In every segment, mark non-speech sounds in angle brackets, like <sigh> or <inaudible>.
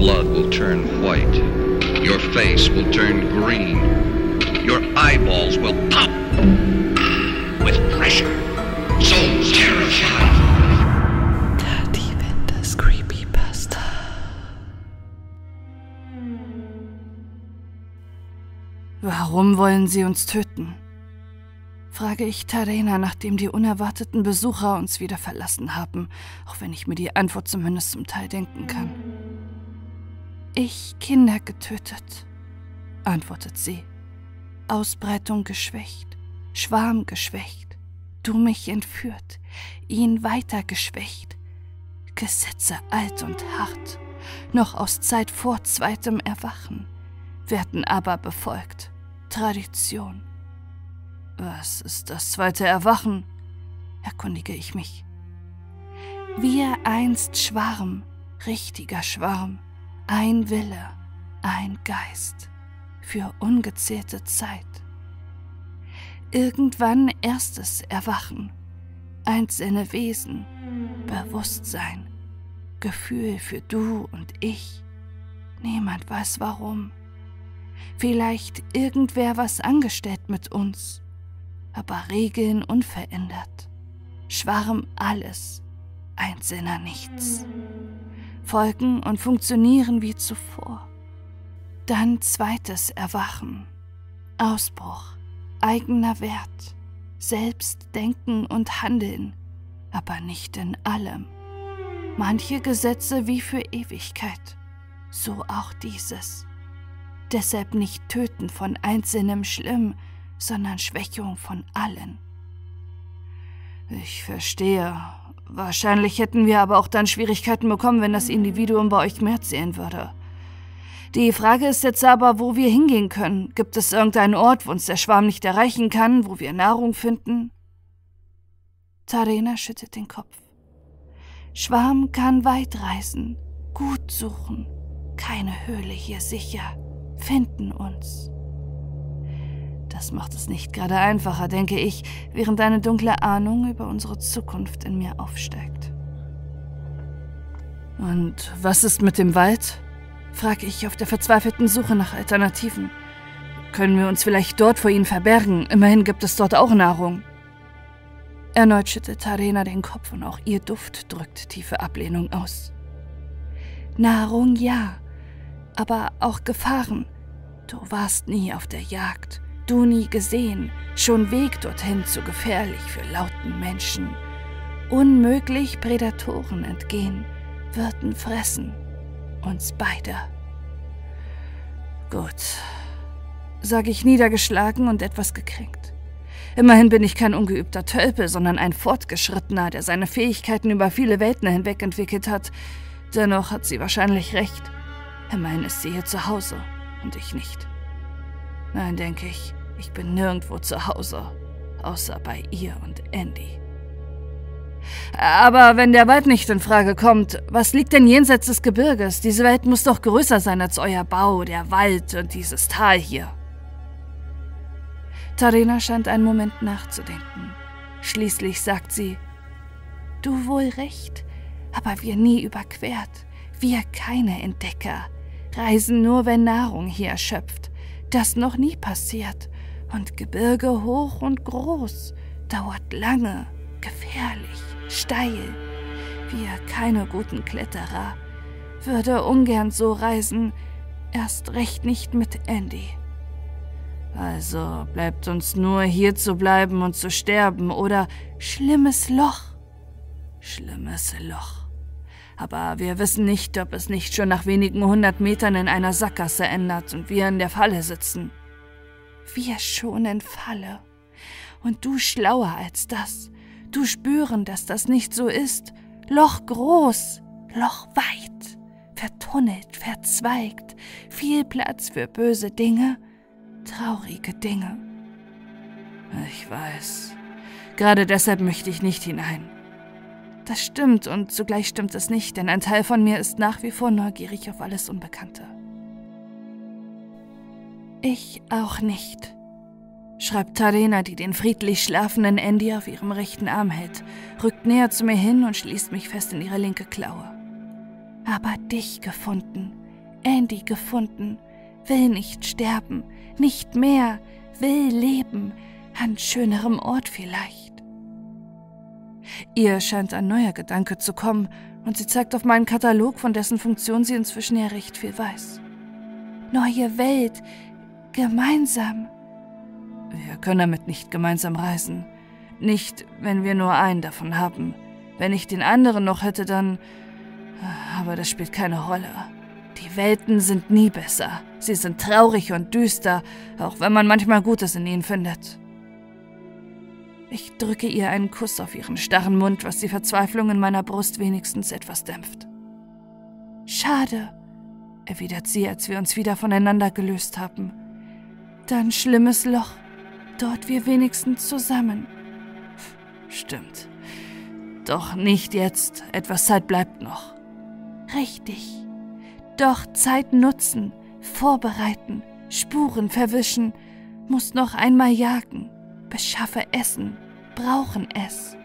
blood will turn white. Your face will turn green. Your eyeballs will pop with pressure. So terrified. Dirty Winters Creepypasta. Warum wollen Sie uns töten? frage ich Tarena, nachdem die unerwarteten Besucher uns wieder verlassen haben, auch wenn ich mir die Antwort zumindest zum Teil denken kann. Ich Kinder getötet, antwortet sie. Ausbreitung geschwächt, Schwarm geschwächt, du mich entführt, ihn weiter geschwächt. Gesetze alt und hart, noch aus Zeit vor zweitem Erwachen, werden aber befolgt. Tradition. Was ist das zweite Erwachen? erkundige ich mich. Wir einst Schwarm, richtiger Schwarm, ein Wille, ein Geist, für ungezählte Zeit. Irgendwann erstes Erwachen, einzelne Wesen, Bewusstsein, Gefühl für du und ich. Niemand weiß warum. Vielleicht irgendwer was angestellt mit uns, aber Regeln unverändert. Schwarm alles, einzelner nichts. Folgen und funktionieren wie zuvor. Dann zweites Erwachen, Ausbruch, eigener Wert, selbst denken und handeln, aber nicht in allem. Manche Gesetze wie für Ewigkeit, so auch dieses. Deshalb nicht töten von Einzelnem schlimm, sondern Schwächung von allen. Ich verstehe. Wahrscheinlich hätten wir aber auch dann Schwierigkeiten bekommen, wenn das Individuum bei euch mehr zählen würde. Die Frage ist jetzt aber, wo wir hingehen können. Gibt es irgendeinen Ort, wo uns der Schwarm nicht erreichen kann, wo wir Nahrung finden? Tarena schüttet den Kopf. Schwarm kann weit reisen, gut suchen. Keine Höhle hier sicher. Finden uns. Das macht es nicht gerade einfacher, denke ich, während eine dunkle Ahnung über unsere Zukunft in mir aufsteigt. Und was ist mit dem Wald? frage ich auf der verzweifelten Suche nach Alternativen. Können wir uns vielleicht dort vor ihnen verbergen? Immerhin gibt es dort auch Nahrung. Erneut schüttelt Tarena den Kopf und auch ihr Duft drückt tiefe Ablehnung aus. Nahrung ja, aber auch Gefahren. Du warst nie auf der Jagd, du nie gesehen, schon Weg dorthin zu gefährlich für lauten Menschen. Unmöglich Prädatoren entgehen, würden fressen uns beide. Gut, sage ich niedergeschlagen und etwas gekränkt. Immerhin bin ich kein ungeübter Tölpel, sondern ein Fortgeschrittener, der seine Fähigkeiten über viele Welten hinweg entwickelt hat. Dennoch hat sie wahrscheinlich recht. Immerhin ist sie hier zu Hause und ich nicht. Nein, denke ich, ich bin nirgendwo zu Hause, außer bei ihr und Andy. Aber wenn der Wald nicht in Frage kommt, was liegt denn jenseits des Gebirges? Diese Welt muss doch größer sein als euer Bau, der Wald und dieses Tal hier. Tarina scheint einen Moment nachzudenken. Schließlich sagt sie, Du wohl recht, aber wir nie überquert, wir keine Entdecker, reisen nur, wenn Nahrung hier erschöpft, das noch nie passiert, und Gebirge hoch und groß, dauert lange, gefährlich steil. Wir keine guten Kletterer. Würde ungern so reisen, erst recht nicht mit Andy. Also bleibt uns nur hier zu bleiben und zu sterben oder schlimmes Loch. Schlimmes Loch. Aber wir wissen nicht, ob es nicht schon nach wenigen hundert Metern in einer Sackgasse ändert und wir in der Falle sitzen. Wir schon in Falle. Und du schlauer als das. Du spüren, dass das nicht so ist. Loch groß, Loch weit, vertunnelt, verzweigt, viel Platz für böse Dinge, traurige Dinge. Ich weiß. Gerade deshalb möchte ich nicht hinein. Das stimmt und zugleich stimmt es nicht, denn ein Teil von mir ist nach wie vor neugierig auf alles Unbekannte. Ich auch nicht schreibt Tarena, die den friedlich schlafenden Andy auf ihrem rechten Arm hält, rückt näher zu mir hin und schließt mich fest in ihre linke Klaue. Aber dich gefunden, Andy gefunden, will nicht sterben, nicht mehr, will leben, an schönerem Ort vielleicht. Ihr scheint ein neuer Gedanke zu kommen, und sie zeigt auf meinen Katalog, von dessen Funktion sie inzwischen ja recht viel weiß. Neue Welt, gemeinsam. Wir können damit nicht gemeinsam reisen. Nicht, wenn wir nur einen davon haben. Wenn ich den anderen noch hätte, dann... Aber das spielt keine Rolle. Die Welten sind nie besser. Sie sind traurig und düster, auch wenn man manchmal Gutes in ihnen findet. Ich drücke ihr einen Kuss auf ihren starren Mund, was die Verzweiflung in meiner Brust wenigstens etwas dämpft. Schade, erwidert sie, als wir uns wieder voneinander gelöst haben. Dann schlimmes Loch, dort wir wenigstens zusammen. Stimmt. Doch nicht jetzt, etwas Zeit bleibt noch. Richtig. Doch Zeit nutzen, vorbereiten, Spuren verwischen, muss noch einmal jagen beschaffe Essen, brauchen es.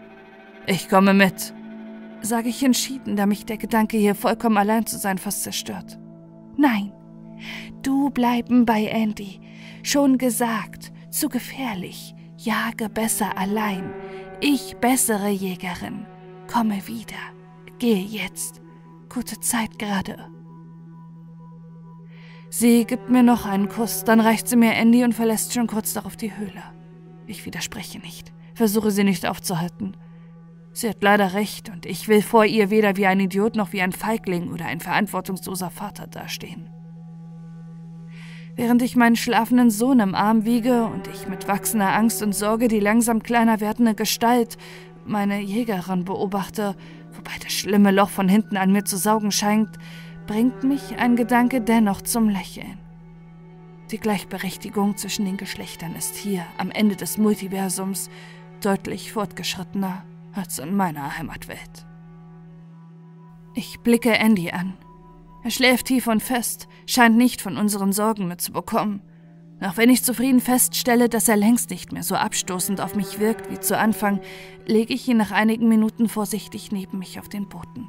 Ich komme mit, sage ich entschieden, da mich der Gedanke, hier vollkommen allein zu sein, fast zerstört. Nein, du bleiben bei Andy. Schon gesagt, zu gefährlich. Jage besser allein. Ich bessere Jägerin. Komme wieder. Gehe jetzt. Gute Zeit gerade. Sie gibt mir noch einen Kuss, dann reicht sie mir Andy und verlässt schon kurz darauf die Höhle. Ich widerspreche nicht, versuche sie nicht aufzuhalten. Sie hat leider recht und ich will vor ihr weder wie ein Idiot noch wie ein Feigling oder ein verantwortungsloser Vater dastehen. Während ich meinen schlafenden Sohn im Arm wiege und ich mit wachsender Angst und Sorge die langsam kleiner werdende Gestalt, meine Jägerin, beobachte, wobei das schlimme Loch von hinten an mir zu saugen scheint, bringt mich ein Gedanke dennoch zum Lächeln. Die Gleichberechtigung zwischen den Geschlechtern ist hier, am Ende des Multiversums, deutlich fortgeschrittener als in meiner Heimatwelt. Ich blicke Andy an. Er schläft tief und fest, scheint nicht von unseren Sorgen mitzubekommen. Auch wenn ich zufrieden feststelle, dass er längst nicht mehr so abstoßend auf mich wirkt wie zu Anfang, lege ich ihn nach einigen Minuten vorsichtig neben mich auf den Boden.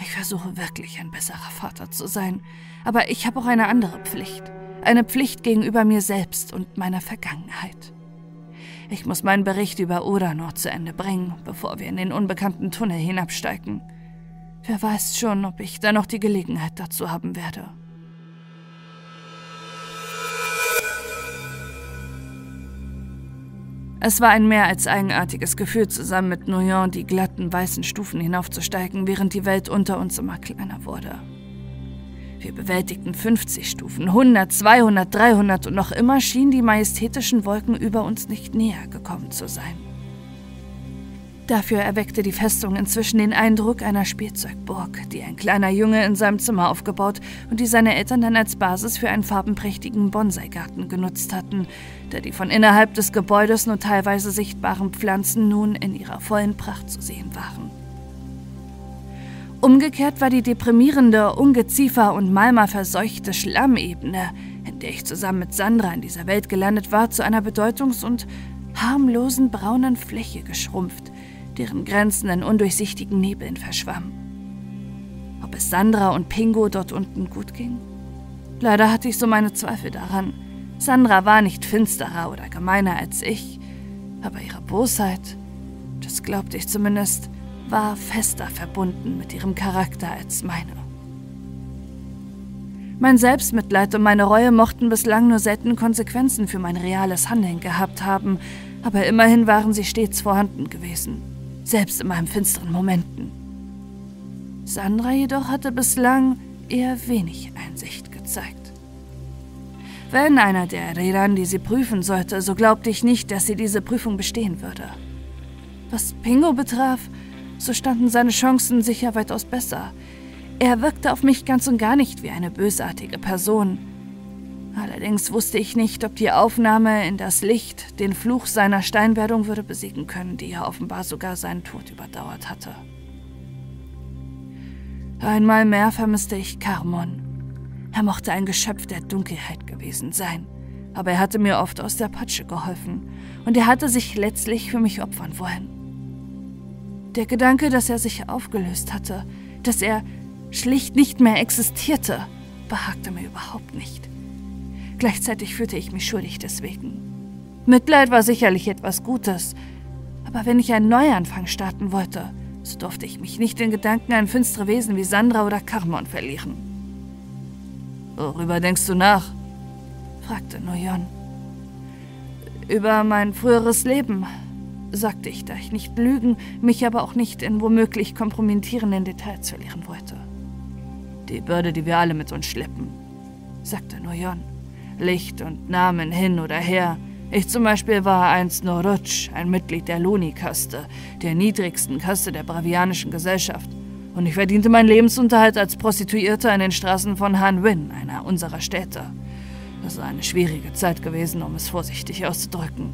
Ich versuche wirklich ein besserer Vater zu sein, aber ich habe auch eine andere Pflicht eine Pflicht gegenüber mir selbst und meiner Vergangenheit. Ich muss meinen Bericht über Odanor zu Ende bringen, bevor wir in den unbekannten Tunnel hinabsteigen. Wer weiß schon, ob ich da noch die Gelegenheit dazu haben werde. Es war ein mehr als eigenartiges Gefühl, zusammen mit Noyon die glatten weißen Stufen hinaufzusteigen, während die Welt unter uns immer kleiner wurde. Wir bewältigten 50 Stufen, 100, 200, 300 und noch immer schienen die majestätischen Wolken über uns nicht näher gekommen zu sein. Dafür erweckte die Festung inzwischen den Eindruck einer Spielzeugburg, die ein kleiner Junge in seinem Zimmer aufgebaut und die seine Eltern dann als Basis für einen farbenprächtigen Bonsai-Garten genutzt hatten, der die von innerhalb des Gebäudes nur teilweise sichtbaren Pflanzen nun in ihrer vollen Pracht zu sehen waren. Umgekehrt war die deprimierende, ungeziefer und Malma verseuchte Schlammebene, in der ich zusammen mit Sandra in dieser Welt gelandet war, zu einer bedeutungs- und harmlosen braunen Fläche geschrumpft, deren Grenzen in undurchsichtigen Nebeln verschwammen. Ob es Sandra und Pingo dort unten gut ging? Leider hatte ich so meine Zweifel daran. Sandra war nicht finsterer oder gemeiner als ich, aber ihre Bosheit, das glaubte ich zumindest, war fester verbunden mit ihrem Charakter als meine. Mein Selbstmitleid und meine Reue mochten bislang nur selten Konsequenzen für mein reales Handeln gehabt haben, aber immerhin waren sie stets vorhanden gewesen, selbst in meinen finsteren Momenten. Sandra jedoch hatte bislang eher wenig Einsicht gezeigt. Wenn einer der Rädern, die sie prüfen sollte, so glaubte ich nicht, dass sie diese Prüfung bestehen würde. Was Pingo betraf, so standen seine Chancen sicher weitaus besser. Er wirkte auf mich ganz und gar nicht wie eine bösartige Person. Allerdings wusste ich nicht, ob die Aufnahme in das Licht den Fluch seiner Steinwerdung würde besiegen können, die ja offenbar sogar seinen Tod überdauert hatte. Einmal mehr vermisste ich Carmon. Er mochte ein Geschöpf der Dunkelheit gewesen sein, aber er hatte mir oft aus der Patsche geholfen und er hatte sich letztlich für mich opfern wollen. Der Gedanke, dass er sich aufgelöst hatte, dass er schlicht nicht mehr existierte, behagte mir überhaupt nicht. Gleichzeitig fühlte ich mich schuldig deswegen. Mitleid war sicherlich etwas Gutes, aber wenn ich einen Neuanfang starten wollte, so durfte ich mich nicht in Gedanken an finstere Wesen wie Sandra oder Carmon verlieren. Worüber denkst du nach? fragte Noyon. Über mein früheres Leben, sagte ich, da ich nicht lügen, mich aber auch nicht in womöglich kompromittierenden Details verlieren wollte. Die Bürde, die wir alle mit uns schleppen, sagte Noyon. Licht und Namen hin oder her. Ich zum Beispiel war einst Norutsch, ein Mitglied der Loni-Kaste, der niedrigsten Kaste der bravianischen Gesellschaft. Und ich verdiente meinen Lebensunterhalt als Prostituierte an den Straßen von Han Win, einer unserer Städte. Das war eine schwierige Zeit gewesen, um es vorsichtig auszudrücken.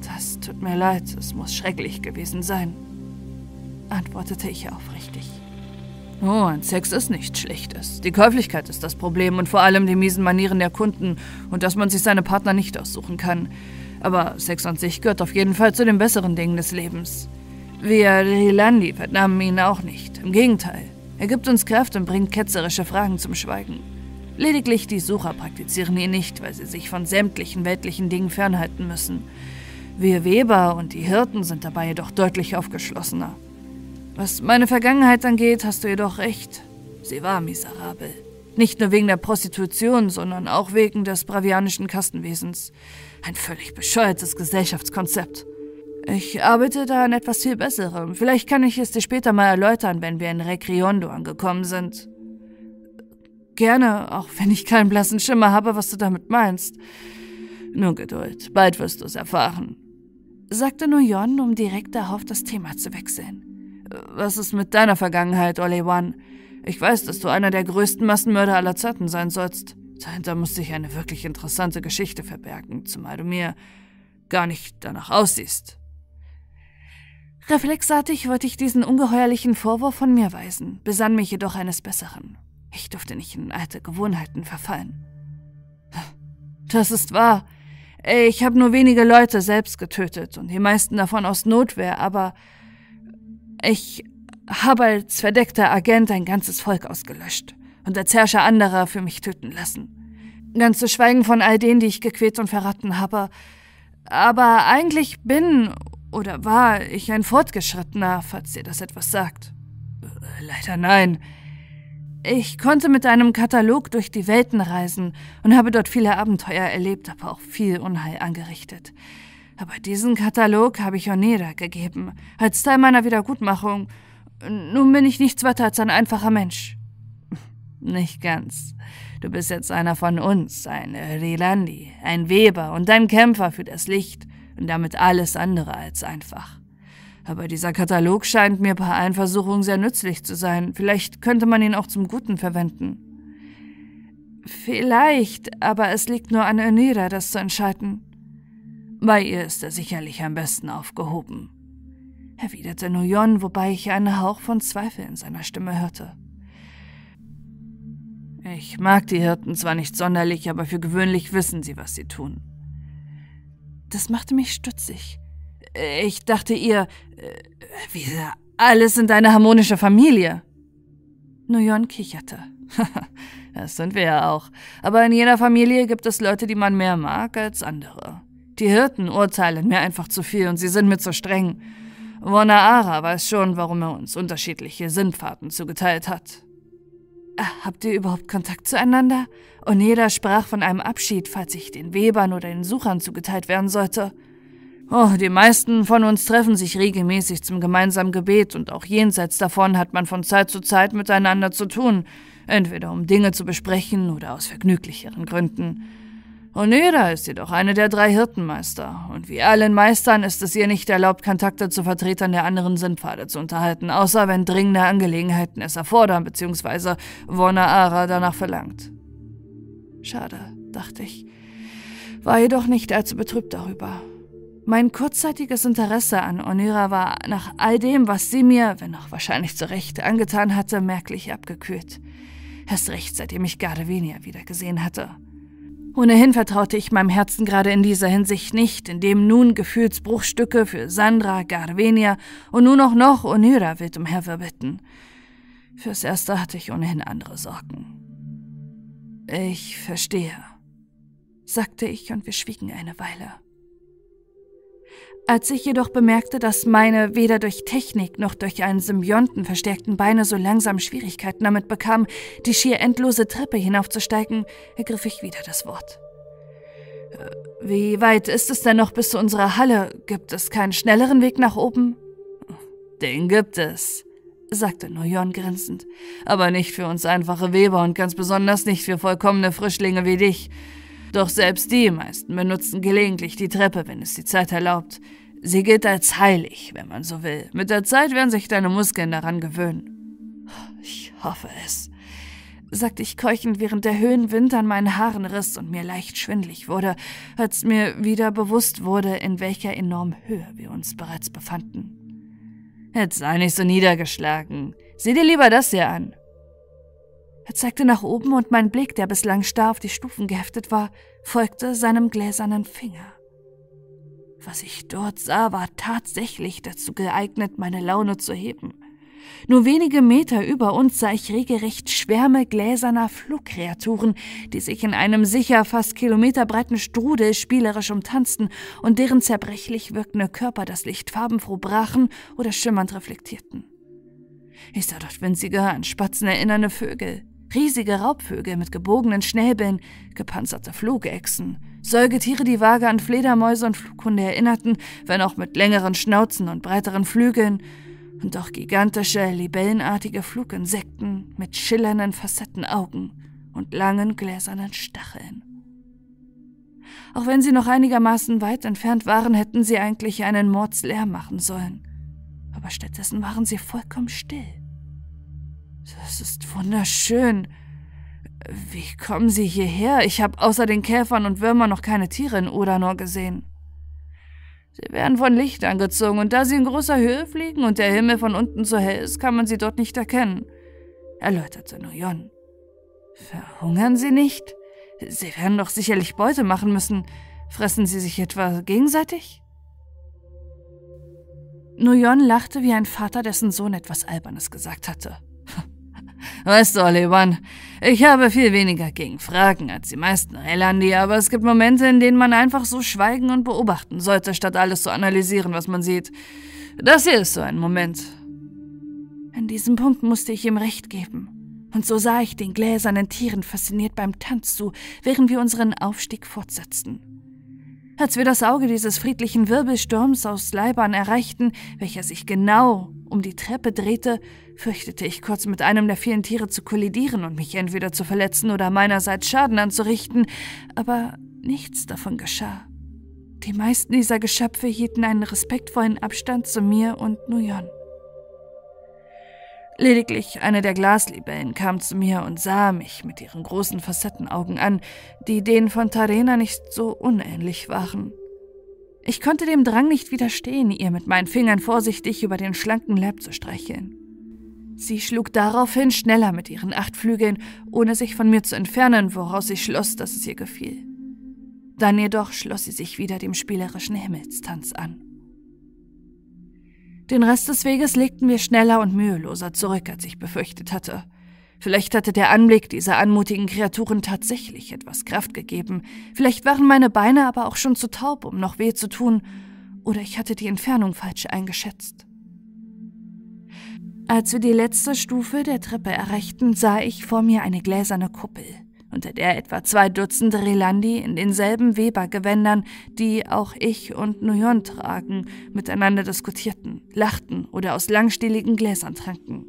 Das tut mir leid, es muss schrecklich gewesen sein, antwortete ich aufrichtig. Oh, ein Sex ist nichts Schlechtes. Die Käuflichkeit ist das Problem und vor allem die miesen Manieren der Kunden und dass man sich seine Partner nicht aussuchen kann. Aber Sex an sich gehört auf jeden Fall zu den besseren Dingen des Lebens. Wir Rilandi vernahmen ihn auch nicht. Im Gegenteil. Er gibt uns Kraft und bringt ketzerische Fragen zum Schweigen. Lediglich die Sucher praktizieren ihn nicht, weil sie sich von sämtlichen weltlichen Dingen fernhalten müssen. Wir Weber und die Hirten sind dabei jedoch deutlich aufgeschlossener. Was meine Vergangenheit angeht, hast du jedoch recht. Sie war miserabel. Nicht nur wegen der Prostitution, sondern auch wegen des bravianischen Kastenwesens. Ein völlig bescheuertes Gesellschaftskonzept. Ich arbeite da an etwas viel Besserem. Vielleicht kann ich es dir später mal erläutern, wenn wir in Recriondo angekommen sind. Gerne, auch wenn ich keinen blassen Schimmer habe, was du damit meinst. Nur Geduld, bald wirst du es erfahren, sagte Nuyon, um direkt darauf das Thema zu wechseln. Was ist mit deiner Vergangenheit, Olewan? Ich weiß, dass du einer der größten Massenmörder aller Zeiten sein sollst. Dahinter muss sich eine wirklich interessante Geschichte verbergen, zumal du mir gar nicht danach aussiehst. Reflexartig wollte ich diesen ungeheuerlichen Vorwurf von mir weisen, besann mich jedoch eines Besseren. Ich durfte nicht in alte Gewohnheiten verfallen. Das ist wahr. Ich habe nur wenige Leute selbst getötet und die meisten davon aus Notwehr, aber ich habe als verdeckter Agent ein ganzes Volk ausgelöscht und als Herrscher anderer für mich töten lassen. Ganz zu schweigen von all denen, die ich gequält und verraten habe. Aber eigentlich bin oder war ich ein Fortgeschrittener, falls dir das etwas sagt. Leider nein. Ich konnte mit einem Katalog durch die Welten reisen und habe dort viele Abenteuer erlebt, aber auch viel Unheil angerichtet. Aber diesen Katalog habe ich Oneda gegeben, als Teil meiner Wiedergutmachung. Nun bin ich nichts weiter als ein einfacher Mensch. <laughs> Nicht ganz. Du bist jetzt einer von uns, ein Rilandi, ein Weber und ein Kämpfer für das Licht und damit alles andere als einfach. Aber dieser Katalog scheint mir bei allen Versuchungen sehr nützlich zu sein. Vielleicht könnte man ihn auch zum Guten verwenden. Vielleicht, aber es liegt nur an Enira, das zu entscheiden. Bei ihr ist er sicherlich am besten aufgehoben, erwiderte Nuyon, wobei ich einen Hauch von Zweifel in seiner Stimme hörte. Ich mag die Hirten zwar nicht sonderlich, aber für gewöhnlich wissen sie, was sie tun. Das machte mich stutzig. Ich dachte ihr, äh, wir alle sind eine harmonische Familie. Nuyon kicherte. <laughs> das sind wir ja auch. Aber in jeder Familie gibt es Leute, die man mehr mag als andere. Die Hirten urteilen mir einfach zu viel und sie sind mir zu streng. Wona'ara weiß schon, warum er uns unterschiedliche Sinnfahrten zugeteilt hat. Äh, habt ihr überhaupt Kontakt zueinander? Oneda sprach von einem Abschied, falls ich den Webern oder den Suchern zugeteilt werden sollte. Oh, die meisten von uns treffen sich regelmäßig zum gemeinsamen Gebet und auch jenseits davon hat man von Zeit zu Zeit miteinander zu tun, entweder um Dinge zu besprechen oder aus vergnüglicheren Gründen. Oneda ist jedoch eine der drei Hirtenmeister, und wie allen Meistern ist es ihr nicht erlaubt, Kontakte zu Vertretern der anderen Sinnpfade zu unterhalten, außer wenn dringende Angelegenheiten es erfordern, bzw. Ara danach verlangt. Schade, dachte ich, war jedoch nicht allzu betrübt darüber. Mein kurzzeitiges Interesse an Onira war nach all dem, was sie mir, wenn auch wahrscheinlich zu Recht, angetan hatte, merklich abgekühlt. Erst recht, seitdem ich Gardevenia wieder gesehen hatte. Ohnehin vertraute ich meinem Herzen gerade in dieser Hinsicht nicht, indem nun Gefühlsbruchstücke für Sandra, Gardevenia und nun auch noch Onira wild umherwirbelten. Fürs Erste hatte ich ohnehin andere Sorgen. Ich verstehe, sagte ich und wir schwiegen eine Weile. Als ich jedoch bemerkte, dass meine weder durch Technik noch durch einen Symbionten verstärkten Beine so langsam Schwierigkeiten damit bekamen, die schier endlose Treppe hinaufzusteigen, ergriff ich wieder das Wort. Äh, wie weit ist es denn noch bis zu unserer Halle? Gibt es keinen schnelleren Weg nach oben? Den gibt es, sagte Noyon grinsend. Aber nicht für uns einfache Weber und ganz besonders nicht für vollkommene Frischlinge wie dich. Doch selbst die meisten benutzen gelegentlich die Treppe, wenn es die Zeit erlaubt. Sie gilt als heilig, wenn man so will. Mit der Zeit werden sich deine Muskeln daran gewöhnen. Ich hoffe es, sagte ich keuchend, während der Höhenwind an meinen Haaren riss und mir leicht schwindlig wurde, als mir wieder bewusst wurde, in welcher enormen Höhe wir uns bereits befanden. Jetzt sei nicht so niedergeschlagen. Sieh dir lieber das hier an. Er zeigte nach oben und mein Blick, der bislang starr auf die Stufen geheftet war, folgte seinem gläsernen Finger. Was ich dort sah, war tatsächlich dazu geeignet, meine Laune zu heben. Nur wenige Meter über uns sah ich regelrecht Schwärme gläserner Flugkreaturen, die sich in einem sicher fast kilometerbreiten Strudel spielerisch umtanzten und deren zerbrechlich wirkende Körper das Licht farbenfroh brachen oder schimmernd reflektierten. Ich sah dort winzige, an Spatzen erinnernde Vögel, Riesige Raubvögel mit gebogenen Schnäbeln, gepanzerte Flugechsen, Säugetiere, die vage an Fledermäuse und Flughunde erinnerten, wenn auch mit längeren Schnauzen und breiteren Flügeln, und auch gigantische, libellenartige Fluginsekten mit schillernden Facettenaugen und langen gläsernen Stacheln. Auch wenn sie noch einigermaßen weit entfernt waren, hätten sie eigentlich einen Mordslärm machen sollen. Aber stattdessen waren sie vollkommen still. Das ist wunderschön. Wie kommen Sie hierher? Ich habe außer den Käfern und Würmern noch keine Tiere in Odanor gesehen. Sie werden von Licht angezogen, und da sie in großer Höhe fliegen und der Himmel von unten so hell ist, kann man sie dort nicht erkennen, erläuterte Noyon. Verhungern Sie nicht? Sie werden doch sicherlich Beute machen müssen. Fressen Sie sich etwa gegenseitig? Noyon lachte wie ein Vater, dessen Sohn etwas Albernes gesagt hatte. Weißt du, Olivan, ich habe viel weniger gegen Fragen als die meisten Elandi, aber es gibt Momente, in denen man einfach so schweigen und beobachten sollte, statt alles zu analysieren, was man sieht. Das hier ist so ein Moment. An diesem Punkt musste ich ihm recht geben. Und so sah ich den gläsernen Tieren fasziniert beim Tanz zu, während wir unseren Aufstieg fortsetzten. Als wir das Auge dieses friedlichen Wirbelsturms aus Leibern erreichten, welcher sich genau um die Treppe drehte, fürchtete ich kurz mit einem der vielen Tiere zu kollidieren und mich entweder zu verletzen oder meinerseits Schaden anzurichten, aber nichts davon geschah. Die meisten dieser Geschöpfe hielten einen respektvollen Abstand zu mir und Nuyon. Lediglich eine der Glaslibellen kam zu mir und sah mich mit ihren großen Facettenaugen an, die denen von Tarena nicht so unähnlich waren. Ich konnte dem Drang nicht widerstehen, ihr mit meinen Fingern vorsichtig über den schlanken Leib zu streicheln. Sie schlug daraufhin schneller mit ihren acht Flügeln, ohne sich von mir zu entfernen, woraus ich schloss, dass es ihr gefiel. Dann jedoch schloss sie sich wieder dem spielerischen Himmelstanz an. Den Rest des Weges legten wir schneller und müheloser zurück, als ich befürchtet hatte. Vielleicht hatte der Anblick dieser anmutigen Kreaturen tatsächlich etwas Kraft gegeben. Vielleicht waren meine Beine aber auch schon zu taub, um noch weh zu tun, oder ich hatte die Entfernung falsch eingeschätzt. Als wir die letzte Stufe der Treppe erreichten, sah ich vor mir eine gläserne Kuppel, unter der etwa zwei Dutzend Relandi in denselben Webergewändern, die auch ich und Nuyon tragen, miteinander diskutierten, lachten oder aus langstieligen Gläsern tranken.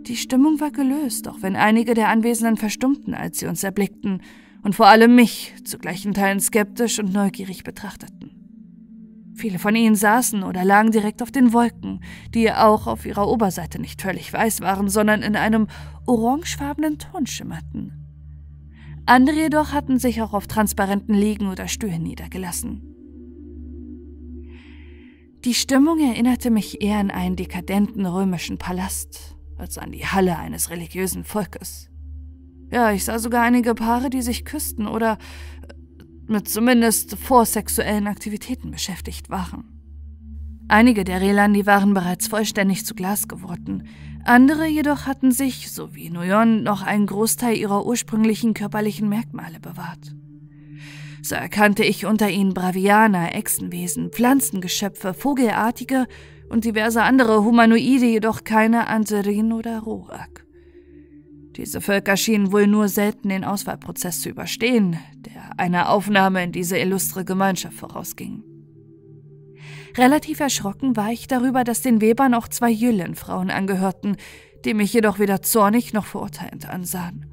Die Stimmung war gelöst, auch wenn einige der Anwesenden verstummten, als sie uns erblickten und vor allem mich zu gleichen Teilen skeptisch und neugierig betrachteten. Viele von ihnen saßen oder lagen direkt auf den Wolken, die auch auf ihrer Oberseite nicht völlig weiß waren, sondern in einem orangefarbenen Ton schimmerten. Andere jedoch hatten sich auch auf transparenten Liegen oder Stühlen niedergelassen. Die Stimmung erinnerte mich eher an einen dekadenten römischen Palast, als an die Halle eines religiösen Volkes. Ja, ich sah sogar einige Paare, die sich küssten oder mit zumindest vorsexuellen Aktivitäten beschäftigt waren. Einige der Relandi waren bereits vollständig zu Glas geworden, Andere jedoch hatten sich, so wie Noyon, noch einen Großteil ihrer ursprünglichen körperlichen Merkmale bewahrt. So erkannte ich unter ihnen Bravianer, Echsenwesen, Pflanzengeschöpfe, Vogelartige und diverse andere Humanoide, jedoch keine Anserin oder Rorak. Diese Völker schienen wohl nur selten den Auswahlprozess zu überstehen, der einer Aufnahme in diese illustre Gemeinschaft vorausging. Relativ erschrocken war ich darüber, dass den Webern auch zwei Jüllenfrauen angehörten, die mich jedoch weder zornig noch verurteilend ansahen.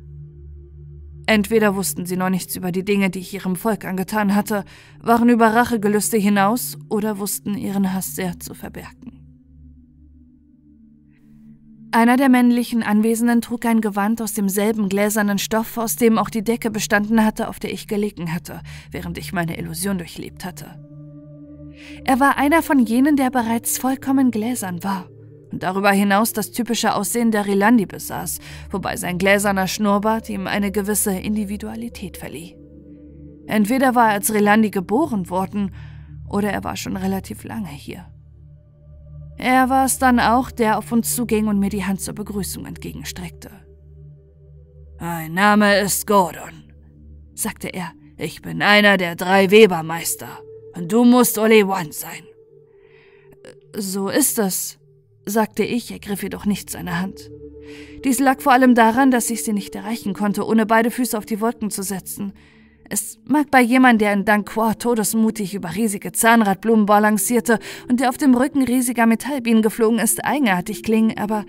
Entweder wussten sie noch nichts über die Dinge, die ich ihrem Volk angetan hatte, waren über Rachegelüste hinaus oder wussten ihren Hass sehr zu verbergen. Einer der männlichen Anwesenden trug ein Gewand aus demselben gläsernen Stoff, aus dem auch die Decke bestanden hatte, auf der ich gelegen hatte, während ich meine Illusion durchlebt hatte. Er war einer von jenen, der bereits vollkommen gläsern war und darüber hinaus das typische Aussehen der Rilandi besaß, wobei sein gläserner Schnurrbart ihm eine gewisse Individualität verlieh. Entweder war er als Rilandi geboren worden, oder er war schon relativ lange hier. Er war es dann auch, der auf uns zuging und mir die Hand zur Begrüßung entgegenstreckte. Mein Name ist Gordon, sagte er. Ich bin einer der drei Webermeister. Und du musst Ole One sein. So ist es, sagte ich, ergriff jedoch nicht seine Hand. Dies lag vor allem daran, dass ich sie nicht erreichen konnte, ohne beide Füße auf die Wolken zu setzen. Es mag bei jemandem, der in Danquois todesmutig über riesige Zahnradblumen balancierte und der auf dem Rücken riesiger Metallbienen geflogen ist, eigenartig klingen, aber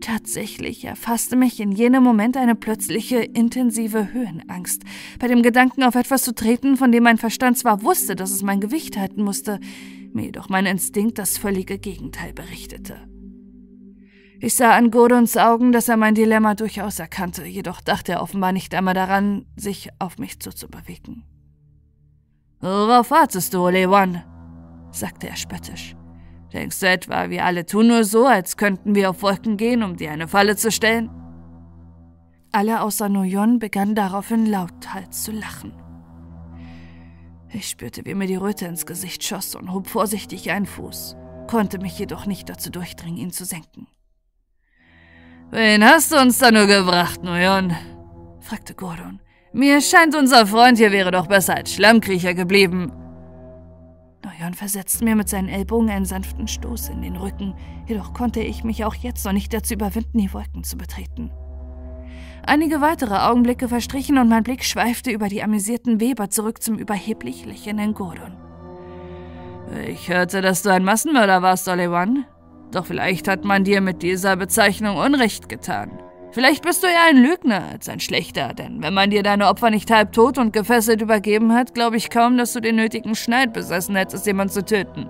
Tatsächlich erfasste mich in jenem Moment eine plötzliche, intensive Höhenangst. Bei dem Gedanken, auf etwas zu treten, von dem mein Verstand zwar wusste, dass es mein Gewicht halten musste, mir jedoch mein Instinkt das völlige Gegenteil berichtete. Ich sah an Gordons Augen, dass er mein Dilemma durchaus erkannte, jedoch dachte er offenbar nicht einmal daran, sich auf mich zuzubewegen. Worauf wartest du, Lewan? sagte er spöttisch. Denkst du etwa, wir alle tun nur so, als könnten wir auf Wolken gehen, um dir eine Falle zu stellen? Alle außer Noyon begannen daraufhin lauthals zu lachen. Ich spürte, wie mir die Röte ins Gesicht schoss und hob vorsichtig einen Fuß, konnte mich jedoch nicht dazu durchdringen, ihn zu senken. Wen hast du uns da nur gebracht, Noyon? fragte Gordon. Mir scheint, unser Freund hier wäre doch besser als Schlammkriecher geblieben. Noyon versetzte mir mit seinen Ellbogen einen sanften Stoß in den Rücken, jedoch konnte ich mich auch jetzt noch nicht dazu überwinden, die Wolken zu betreten. Einige weitere Augenblicke verstrichen und mein Blick schweifte über die amüsierten Weber zurück zum überheblich lächelnden Gordon. Ich hörte, dass du ein Massenmörder warst, Oliwan. Doch vielleicht hat man dir mit dieser Bezeichnung Unrecht getan. Vielleicht bist du eher ein Lügner als ein Schlechter, denn wenn man dir deine Opfer nicht halb tot und gefesselt übergeben hat, glaube ich kaum, dass du den nötigen Schneid besessen hättest, jemanden zu töten.